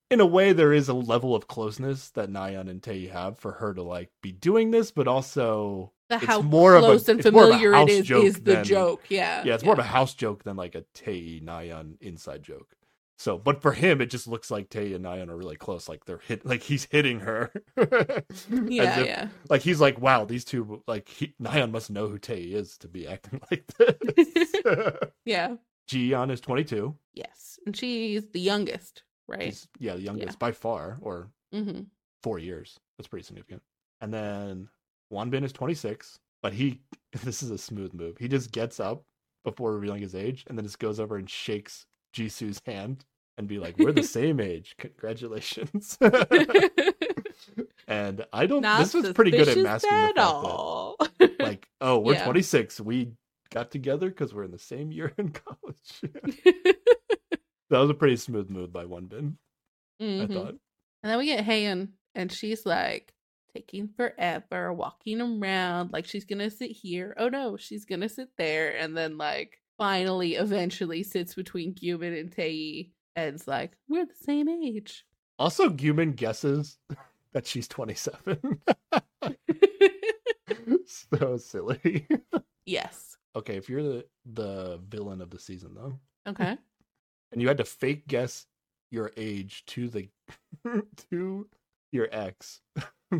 in a way there is a level of closeness that Nayeon and Taeyi have for her to like be doing this but also the it's how more of a- and it's more of a familiar it house is joke is the than- joke. Yeah. yeah, it's more of a house joke than like a Taeyi Nayeon inside joke. So, but for him, it just looks like Taeyi and Nayeon are really close. Like they're hit, like he's hitting her. [LAUGHS] Yeah, if- yeah. Like he's like, wow, these two, like he, Nayeon must know who Taeyi is to be acting [LAUGHS] like this. [LAUGHS] Yeah. Jiyeon is 22. Yes. And she's the youngest, right? He's, yeah, the youngest Yeah. by far, or hmm four years. That's pretty significant. And then Wanbin is 26, but he, this is a smooth move. He just gets up before revealing his age and then just goes over and shakes Jisoo's hand and be like, we're the [LAUGHS] same age. Congratulations. [LAUGHS] and I don't, Not this was pretty good at masking the at fact all. that, like, oh, we're Yeah. 26. We got together because we're in the same year in college. [LAUGHS] that was a pretty smooth move by Wanbin, I Mhm. thought. And then we get Haeeun, and she's like taking forever, walking around like she's gonna sit here. Oh no, she's gonna sit there, and then like finally, eventually sits between Gyumin and Taeyi, it's like we're the same age. Also, Gyumin guesses [LAUGHS] that she's 27. [LAUGHS] [LAUGHS] so silly. yes. okay, if you're the the villain of the season though, Okay. and you had to fake guess your age to the to your ex, Uh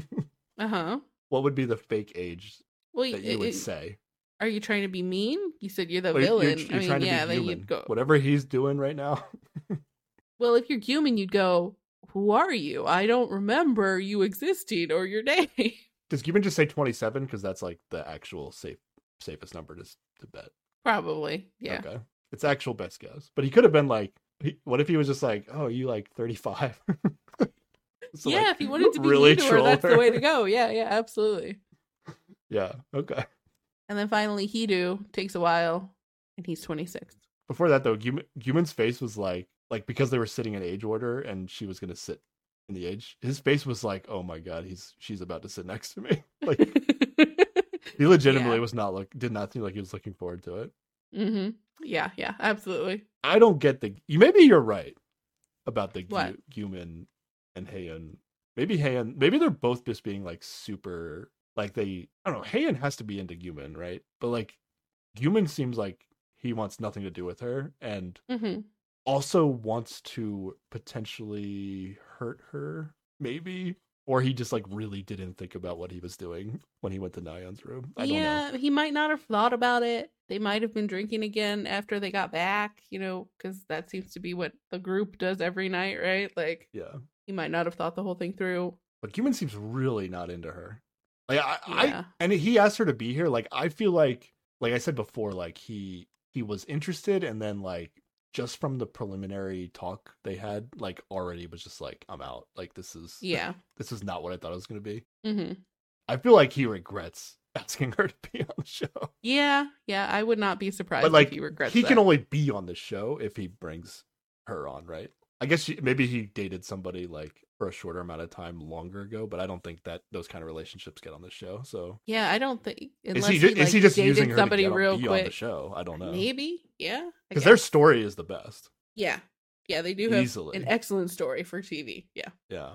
huh. what would be the fake age Well, that you would y- say? Are you trying to be mean? You said you're the you're- villain. You're, I mean, trying to yeah, be then human. you'd go. Whatever he's doing right now. [LAUGHS] Well, if you're Gyumin, you'd go. Who are you? I don't remember you existing or your [LAUGHS] name. Does Gyumin just say 27 because that's like the actual safe safest number to to bet? Probably. Yeah. Okay. It's actual best guess. But he could have been like, he, what if he was just like, oh, you like 35? [LAUGHS] So, yeah, like, if he wanted to be really to her, that's the way to go. Yeah, yeah, absolutely. Yeah. Okay. And then finally, Hidu takes a while, and he's 26. Before that, though, Gyumin, Gyumin's face was like, like because they were sitting in age order and she was going to sit in the age, his face was like, oh my God, he's, she's about to sit next to me. [LAUGHS] Like, [LAUGHS] he legitimately Yeah. was not look, did not seem like he was looking forward to it. hmm Yeah, yeah, absolutely. I don't get the, you, maybe you're right about the Gyumin and Haeeun. Maybe Haeeun, maybe they're both just being like super, like they, I don't know, Haeeun has to be into Gyumin, right? But like, Gyumin seems like he wants nothing to do with her and hmm also wants to potentially hurt her, maybe. Or he just like really didn't think about what he was doing when he went to Nayeon's room. I don't know. Yeah, he might not have thought about it. They might have been drinking again after they got back, you know, because that seems to be what the group does every night, right? Like, Yeah. he might not have thought the whole thing through. But Gyumin seems really not into her. Like I, Yeah. I and he asked her to be here. Like I feel like like I said before, like he he was interested and then like just from the preliminary talk they had, like already was just like, I'm out. Like this is [LAUGHS] Yeah. this is not what I thought it was gonna be. Mm-hmm. I feel like he regrets [LAUGHS] asking her to be on the show. Yeah, yeah. I would not be surprised But like if he regrets he that. can only be on the show if he brings her on, right? I guess she, maybe he dated somebody like for a shorter amount of time longer ago, but I don't think that those kind of relationships get on the show. So Yeah, I don't think is unless he, he, like, is he just using her somebody real quick on the show? I don't know. Maybe, yeah. Because their story is the best. yeah, yeah, they do have Easily. an excellent story for TV. Yeah, Yeah,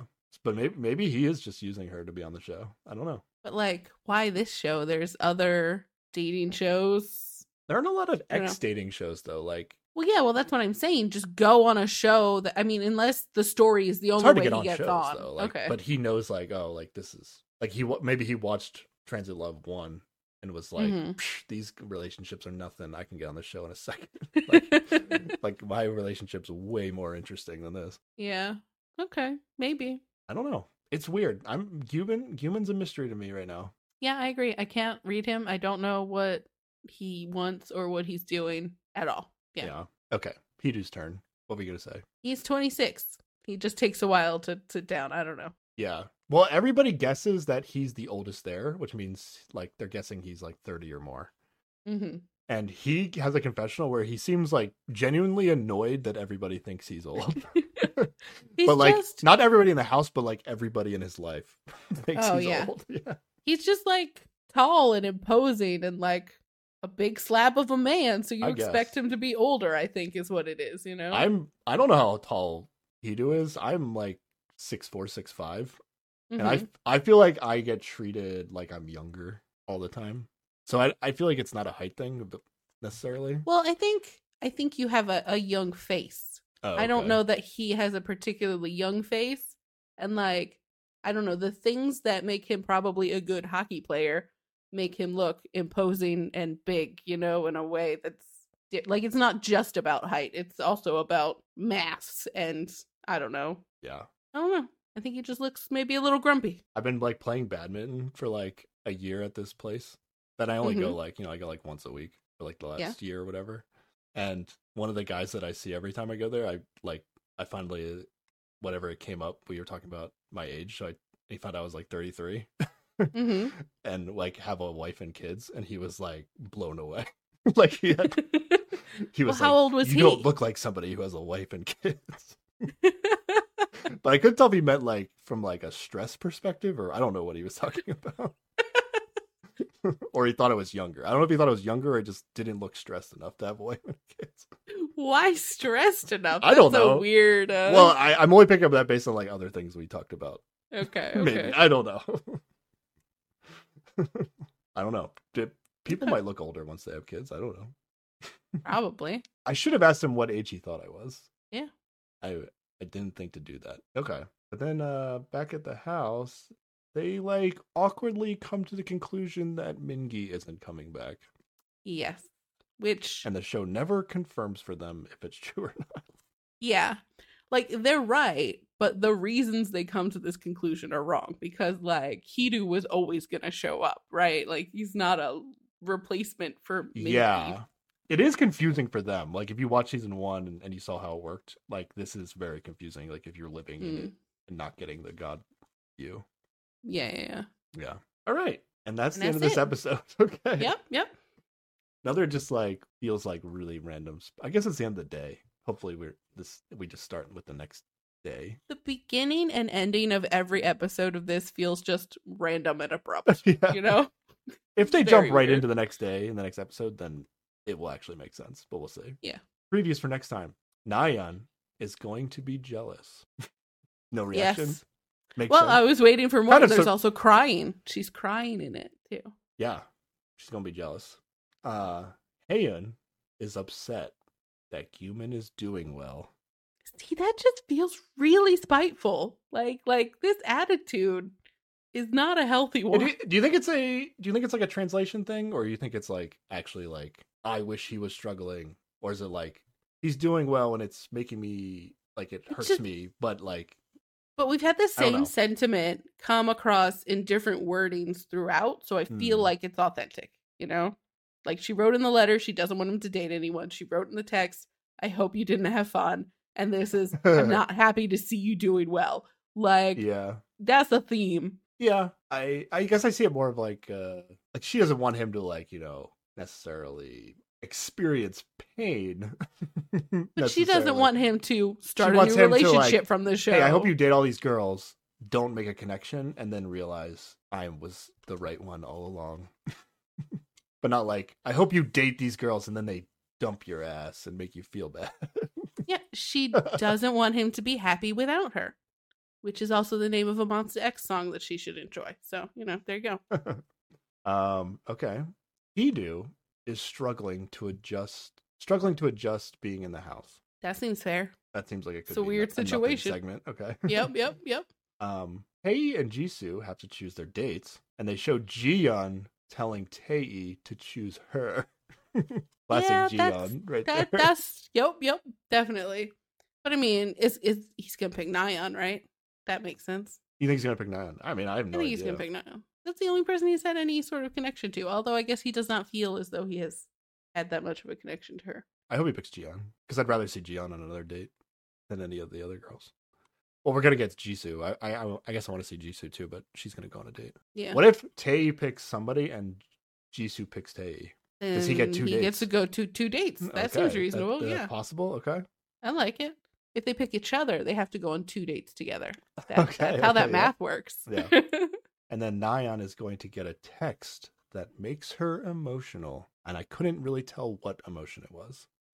but maybe maybe he is just using her to be on the show. I don't know. but like, why this show? There's other dating shows. There aren't a lot of I don't know. ex dating shows though. Like Well, yeah, well, that's what I'm saying. Just go on a show that I mean, unless the story is the only way get he on gets shows on. though. Like, okay, but he knows like oh like this is like he maybe he watched Transit Love one and was like Mhm. These relationships are nothing. I can get on the show in a [LAUGHS] second. [LAUGHS] like, [LAUGHS] like my relationship's way more interesting than this. yeah, okay, maybe. I don't know. It's weird. I'm human. Gyumin's a mystery to me right now. Yeah, I agree. I can't read him. I don't know what he wants or what he's doing at all. Yeah. Okay. Hidu's turn. What were you gonna say? He's 26. He just takes a while to sit down. I don't know. Yeah. Well, everybody guesses that he's the oldest there, which means like they're guessing he's like 30 or more. hmm And he has a confessional where he seems like genuinely annoyed that everybody thinks he's old. [LAUGHS] [LAUGHS] He's but like just not everybody in the house, but like everybody in his life [LAUGHS] thinks Oh, he's yeah. old. Yeah. he's just like tall and imposing and like a big slab of a man. So you I expect guess. him to be older. I think is what it is. You know. I'm I don't know how tall Hidu is. I'm like six four, six five. Mhm. And I I feel like I get treated like I'm younger all the time. So I I feel like it's not a height thing necessarily. well, I think I think you have a, a young face. Oh, I don't know that he has a particularly young face. And like, I don't know, the things that make him probably a good hockey player make him look imposing and big, you know, in a way that's like it's not just about height, it's also about mass and I don't know. Yeah. I don't know. I think he just looks maybe a little grumpy. I've been like playing badminton for like a year at this place. That I only go Mhm. like, you know, I go like once a week for like the last Yeah. year or whatever. And one of the guys that I see every time I go there, I like I finally whatever it came up, we were talking about my age, so I he found out I was like 33 [LAUGHS] hmm [LAUGHS] and like have a wife and kids and he was like blown away. [LAUGHS] like he had, [LAUGHS] he Well, was how old was you he?" don't look like somebody who has a wife and kids. but I couldn't tell if he meant like from like a stress perspective or I don't know what he was talking about. or he thought it was younger. I don't know if he thought it was younger or just didn't look stressed enough to have a wife and kids. Why stressed enough? I don't That's know. weird. Uh... Well, I, I'm only picking up that based on like other things we talked about. okay, okay. Maybe I don't know. I don't know. People might look older once they have kids. I don't know. [LAUGHS] Probably. I should have asked him what age he thought I was. Yeah. I I didn't think to do that. Okay. But then uh back at the house, they like awkwardly come to the conclusion that Mingi isn't coming back. Yes. Which And the show never confirms for them if it's true or [LAUGHS] not. Yeah. Like they're right, but the reasons they come to this conclusion are wrong because like Hidu was always going to show up, right? Like he's not a replacement for Minky. Yeah. It is confusing for them. Like if you watch season one and, and you saw how it worked, like this is very confusing. Like if you're living in Mm. it and not getting the god you. Yeah, yeah, yeah. Yeah. All right. And that's And the end of that's this it. episode. [LAUGHS] Okay. Yep, yep. Another just like feels like really random. sp- I guess it's the end of the day. Hopefully we're this we just start with the next day. The beginning and ending of every episode of this feels just random and abrupt, [LAUGHS] yeah. you know? [LAUGHS] If they jump right weird. into the next day in the next episode, then it will actually make sense. But we'll see. Yeah. Previews for next time. Nayeon is going to be jealous. [LAUGHS] no reaction. Yes. Makes Well, sense. I was waiting for more. Kind of There's sur- also crying. She's crying in it too. Yeah. She's gonna be jealous. Uh Haeeun is upset that Gyumin is doing well. See, that just feels really spiteful. Like, like this attitude is not a healthy Do one. you, do you think it's a do you think it's like a translation thing or you think it's like actually like I wish he was struggling or is it like he's doing well and it's making me like it hurts just- me but like But we've had the I don't know. same sentiment come across in different wordings throughout, so I feel Hmm. like it's authentic, you know? Like she wrote in the letter she doesn't want him to date anyone. She wrote in the text, I hope you didn't have fun. And this is [LAUGHS] I'm not happy to see you doing well. Like yeah. that's a theme. Yeah. I I guess I see it more of like uh like she doesn't want him to like, you know, necessarily experience pain. [LAUGHS] But she doesn't want him to start a new to, like, relationship from the show. Hey, I hope you date all these girls, don't make a connection, and then realize I was the right one all along. [LAUGHS] but not like I hope you date these girls and then they dump your ass and make you feel bad. Yeah, she doesn't want him to be happy without her, which is also the name of a Monsta X song that she should enjoy. So, you know, there you go. [LAUGHS] um, okay. Hidu is struggling to adjust struggling to adjust being in the house. That seems fair. That seems like it could It's a weird situation. segment. Okay. Yep, yep, [LAUGHS] yep. Um, Taeyi and Jisoo have to choose their dates, and they show Jiyeon telling Taeyi to choose her. [LAUGHS] Classic Yeah, that's- right That there. [LAUGHS] that's yep, yep, definitely. But I mean, is is he's gonna pick Nayeon, right? That makes sense. You think he's gonna pick Nayeon? I mean, I have I no think idea. he's gonna pick Nayeon. That's the only person he's had any sort of connection to. Although I guess he does not feel as though he has had that much of a connection to her. I hope he picks Jiyeon because I'd rather see Jiyeon on another date than any of the other girls. Well, we're gonna get Jisoo. I I, I- I guess I want to see Jisoo too, but she's gonna go on a date. Yeah. What if Taeyi picks somebody and Jisoo picks Taeyi? Does he get two He gets to go to two dates. That Okay, seems reasonable. that- yeah, possible. Okay. I like it. If they pick each other, they have to go on two dates together. That, Okay, that's how that okay, yeah. math works. Yeah. [LAUGHS] And then Nayeon is going to get a text that makes her emotional. And I couldn't really tell what emotion it was. [LAUGHS]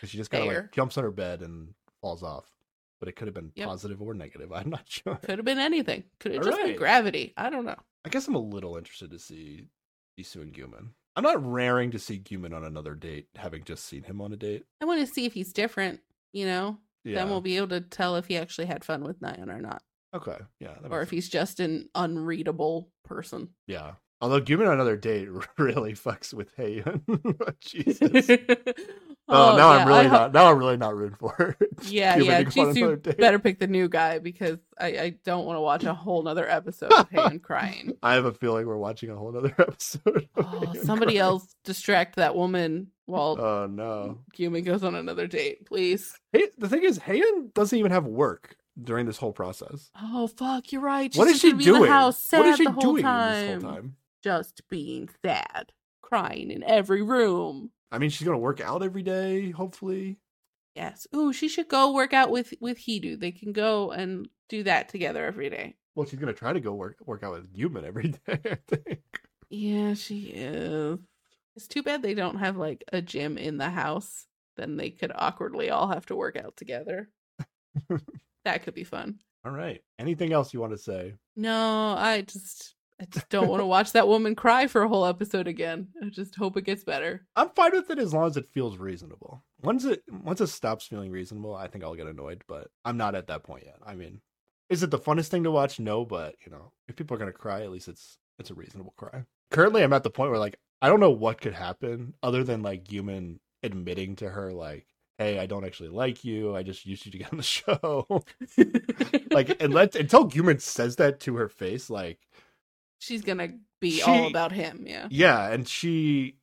Because she just kind of like jumps on her bed and falls off. But it could have been Yep. positive or negative. [LAUGHS] I'm not sure. Could have been anything. Could have All just been gravity. I don't know. I guess I'm a little interested to see Isu and Gyumin. I'm not raring to see Gyumin on another date, having just seen him on a date. I want to see if he's different. You know, Yeah. then we'll be able to tell if he actually had fun with Nayeon or not, okay. Yeah. or if he's just an unreadable person. Yeah. Although Gyumin on another date [LAUGHS] really fucks with Haeeun. [LAUGHS] Jesus. [LAUGHS] oh, Oh, now yeah, I'm really not. Now I'm really not rooting for her. [LAUGHS] Yeah, yeah. to go on another Jisoo date. better pick the new guy because I, I don't want to watch a whole nother episode of Haeeun [LAUGHS] crying. I have a feeling we're watching a whole other [LAUGHS] episode. of Oh, somebody crying. else distract that woman while Oh no. Gyumin goes on another date, please. Hey, the thing is, Haeeun doesn't even have work during this whole process. Oh fuck, you're right. what She's is she gonna be in doing? the house sad what is she doing time. this whole time? Just being sad, crying in every room. I mean, she's gonna work out every day, hopefully. Yes. Ooh, she should go work out with with Hidu. They can go and do that together every day. Well, she's gonna try to go work work out with Gyumin every [LAUGHS] day. I think. Yeah, she is. It's too bad they don't have like a gym in the house. Then they could awkwardly all have to work out together. [LAUGHS] that could be fun. All right. Anything else you want to say? No, I just I just don't want to watch that woman cry for a whole episode again. I just hope it gets better. I'm fine with it as long as it feels reasonable. Once it once it stops feeling reasonable, I think I'll get annoyed. But I'm not at that point yet. I mean, is it the funnest thing to watch? No, but you know, if people are gonna cry, at least it's it's a reasonable cry. Currently, I'm at the point where like I don't know what could happen other than like Gyumin admitting to her like, "Hey, I don't actually like you. I just used you to get on the [LAUGHS] show." [LAUGHS] like, and let until Gyumin says that to her face, like, She's gonna be She- all about him, yeah. yeah, and she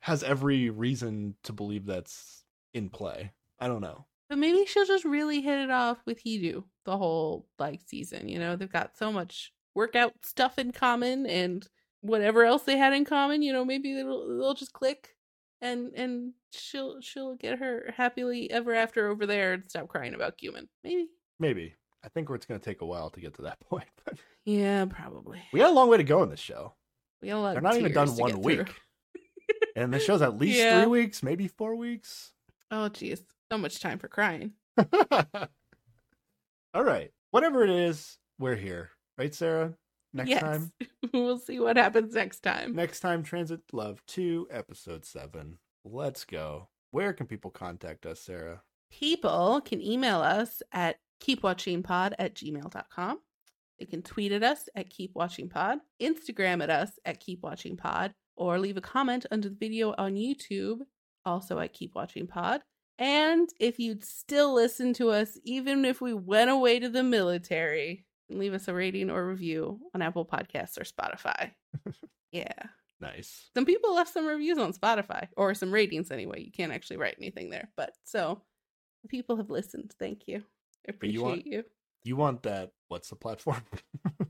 has every reason to believe that's in play. I don't know. But maybe she'll just really hit it off with Hidu the whole like season. You know, they've got so much workout stuff in common and whatever else they had in common, you know, maybe they'll they'll just click and and she'll she'll get her happily ever after over there and stop crying about Gyumin. Maybe. Maybe. I think it's going to take a while to get to that [LAUGHS] point. But Yeah, probably. we got a long way to go in this show. We got a lot They're of not even done one week. [LAUGHS] And the show's at least Yeah. three weeks, maybe four weeks. Oh geez, So much time for crying. [LAUGHS] All right. Whatever it is, we're here. Right, Sarah? Next yes. time. we'll see what happens next time. Next time, Transit Love 2, Episode 7. Let's go. Where can people contact us, Sarah? people can email us at keepwatchingpod at gmail.com. They can tweet at us at keepwatchingpod, Instagram at us at keepwatchingpod, or leave a comment under the video on YouTube, also at keepwatchingpod. And if you'd still listen to us, even if we went away to the military, leave us a rating or review on Apple Podcasts or Spotify. [LAUGHS] yeah. Nice. Some people left some reviews on Spotify or some ratings anyway. You can't actually write anything there. But so people have listened. Thank you. But you want- you. You want that? What's the platform? [LAUGHS]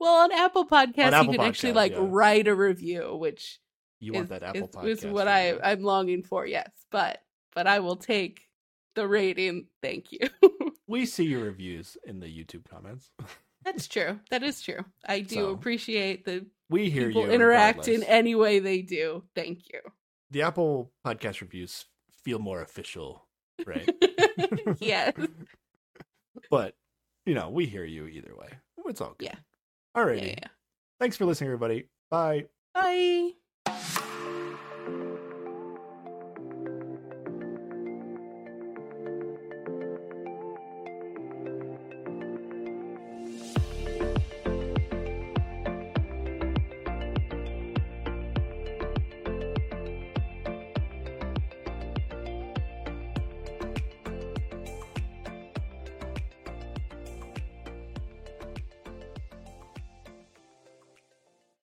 Well, on Apple Podcasts, Apple you can actually like yeah. write a review, which You want is, that Apple is, podcast? is what I review. I'm longing for. Yes, but but I will take the rating. Thank you. [LAUGHS] We see your reviews in the YouTube comments. [LAUGHS] That's true. That is true. I do So, appreciate the We hear people you. interact in any way they do. Thank you. the Apple podcast reviews feel more official, right? yes. But you know, we hear you either way. It's all good. Yeah. Alrighty. Yeah, yeah. Thanks for listening, everybody. Bye. Bye.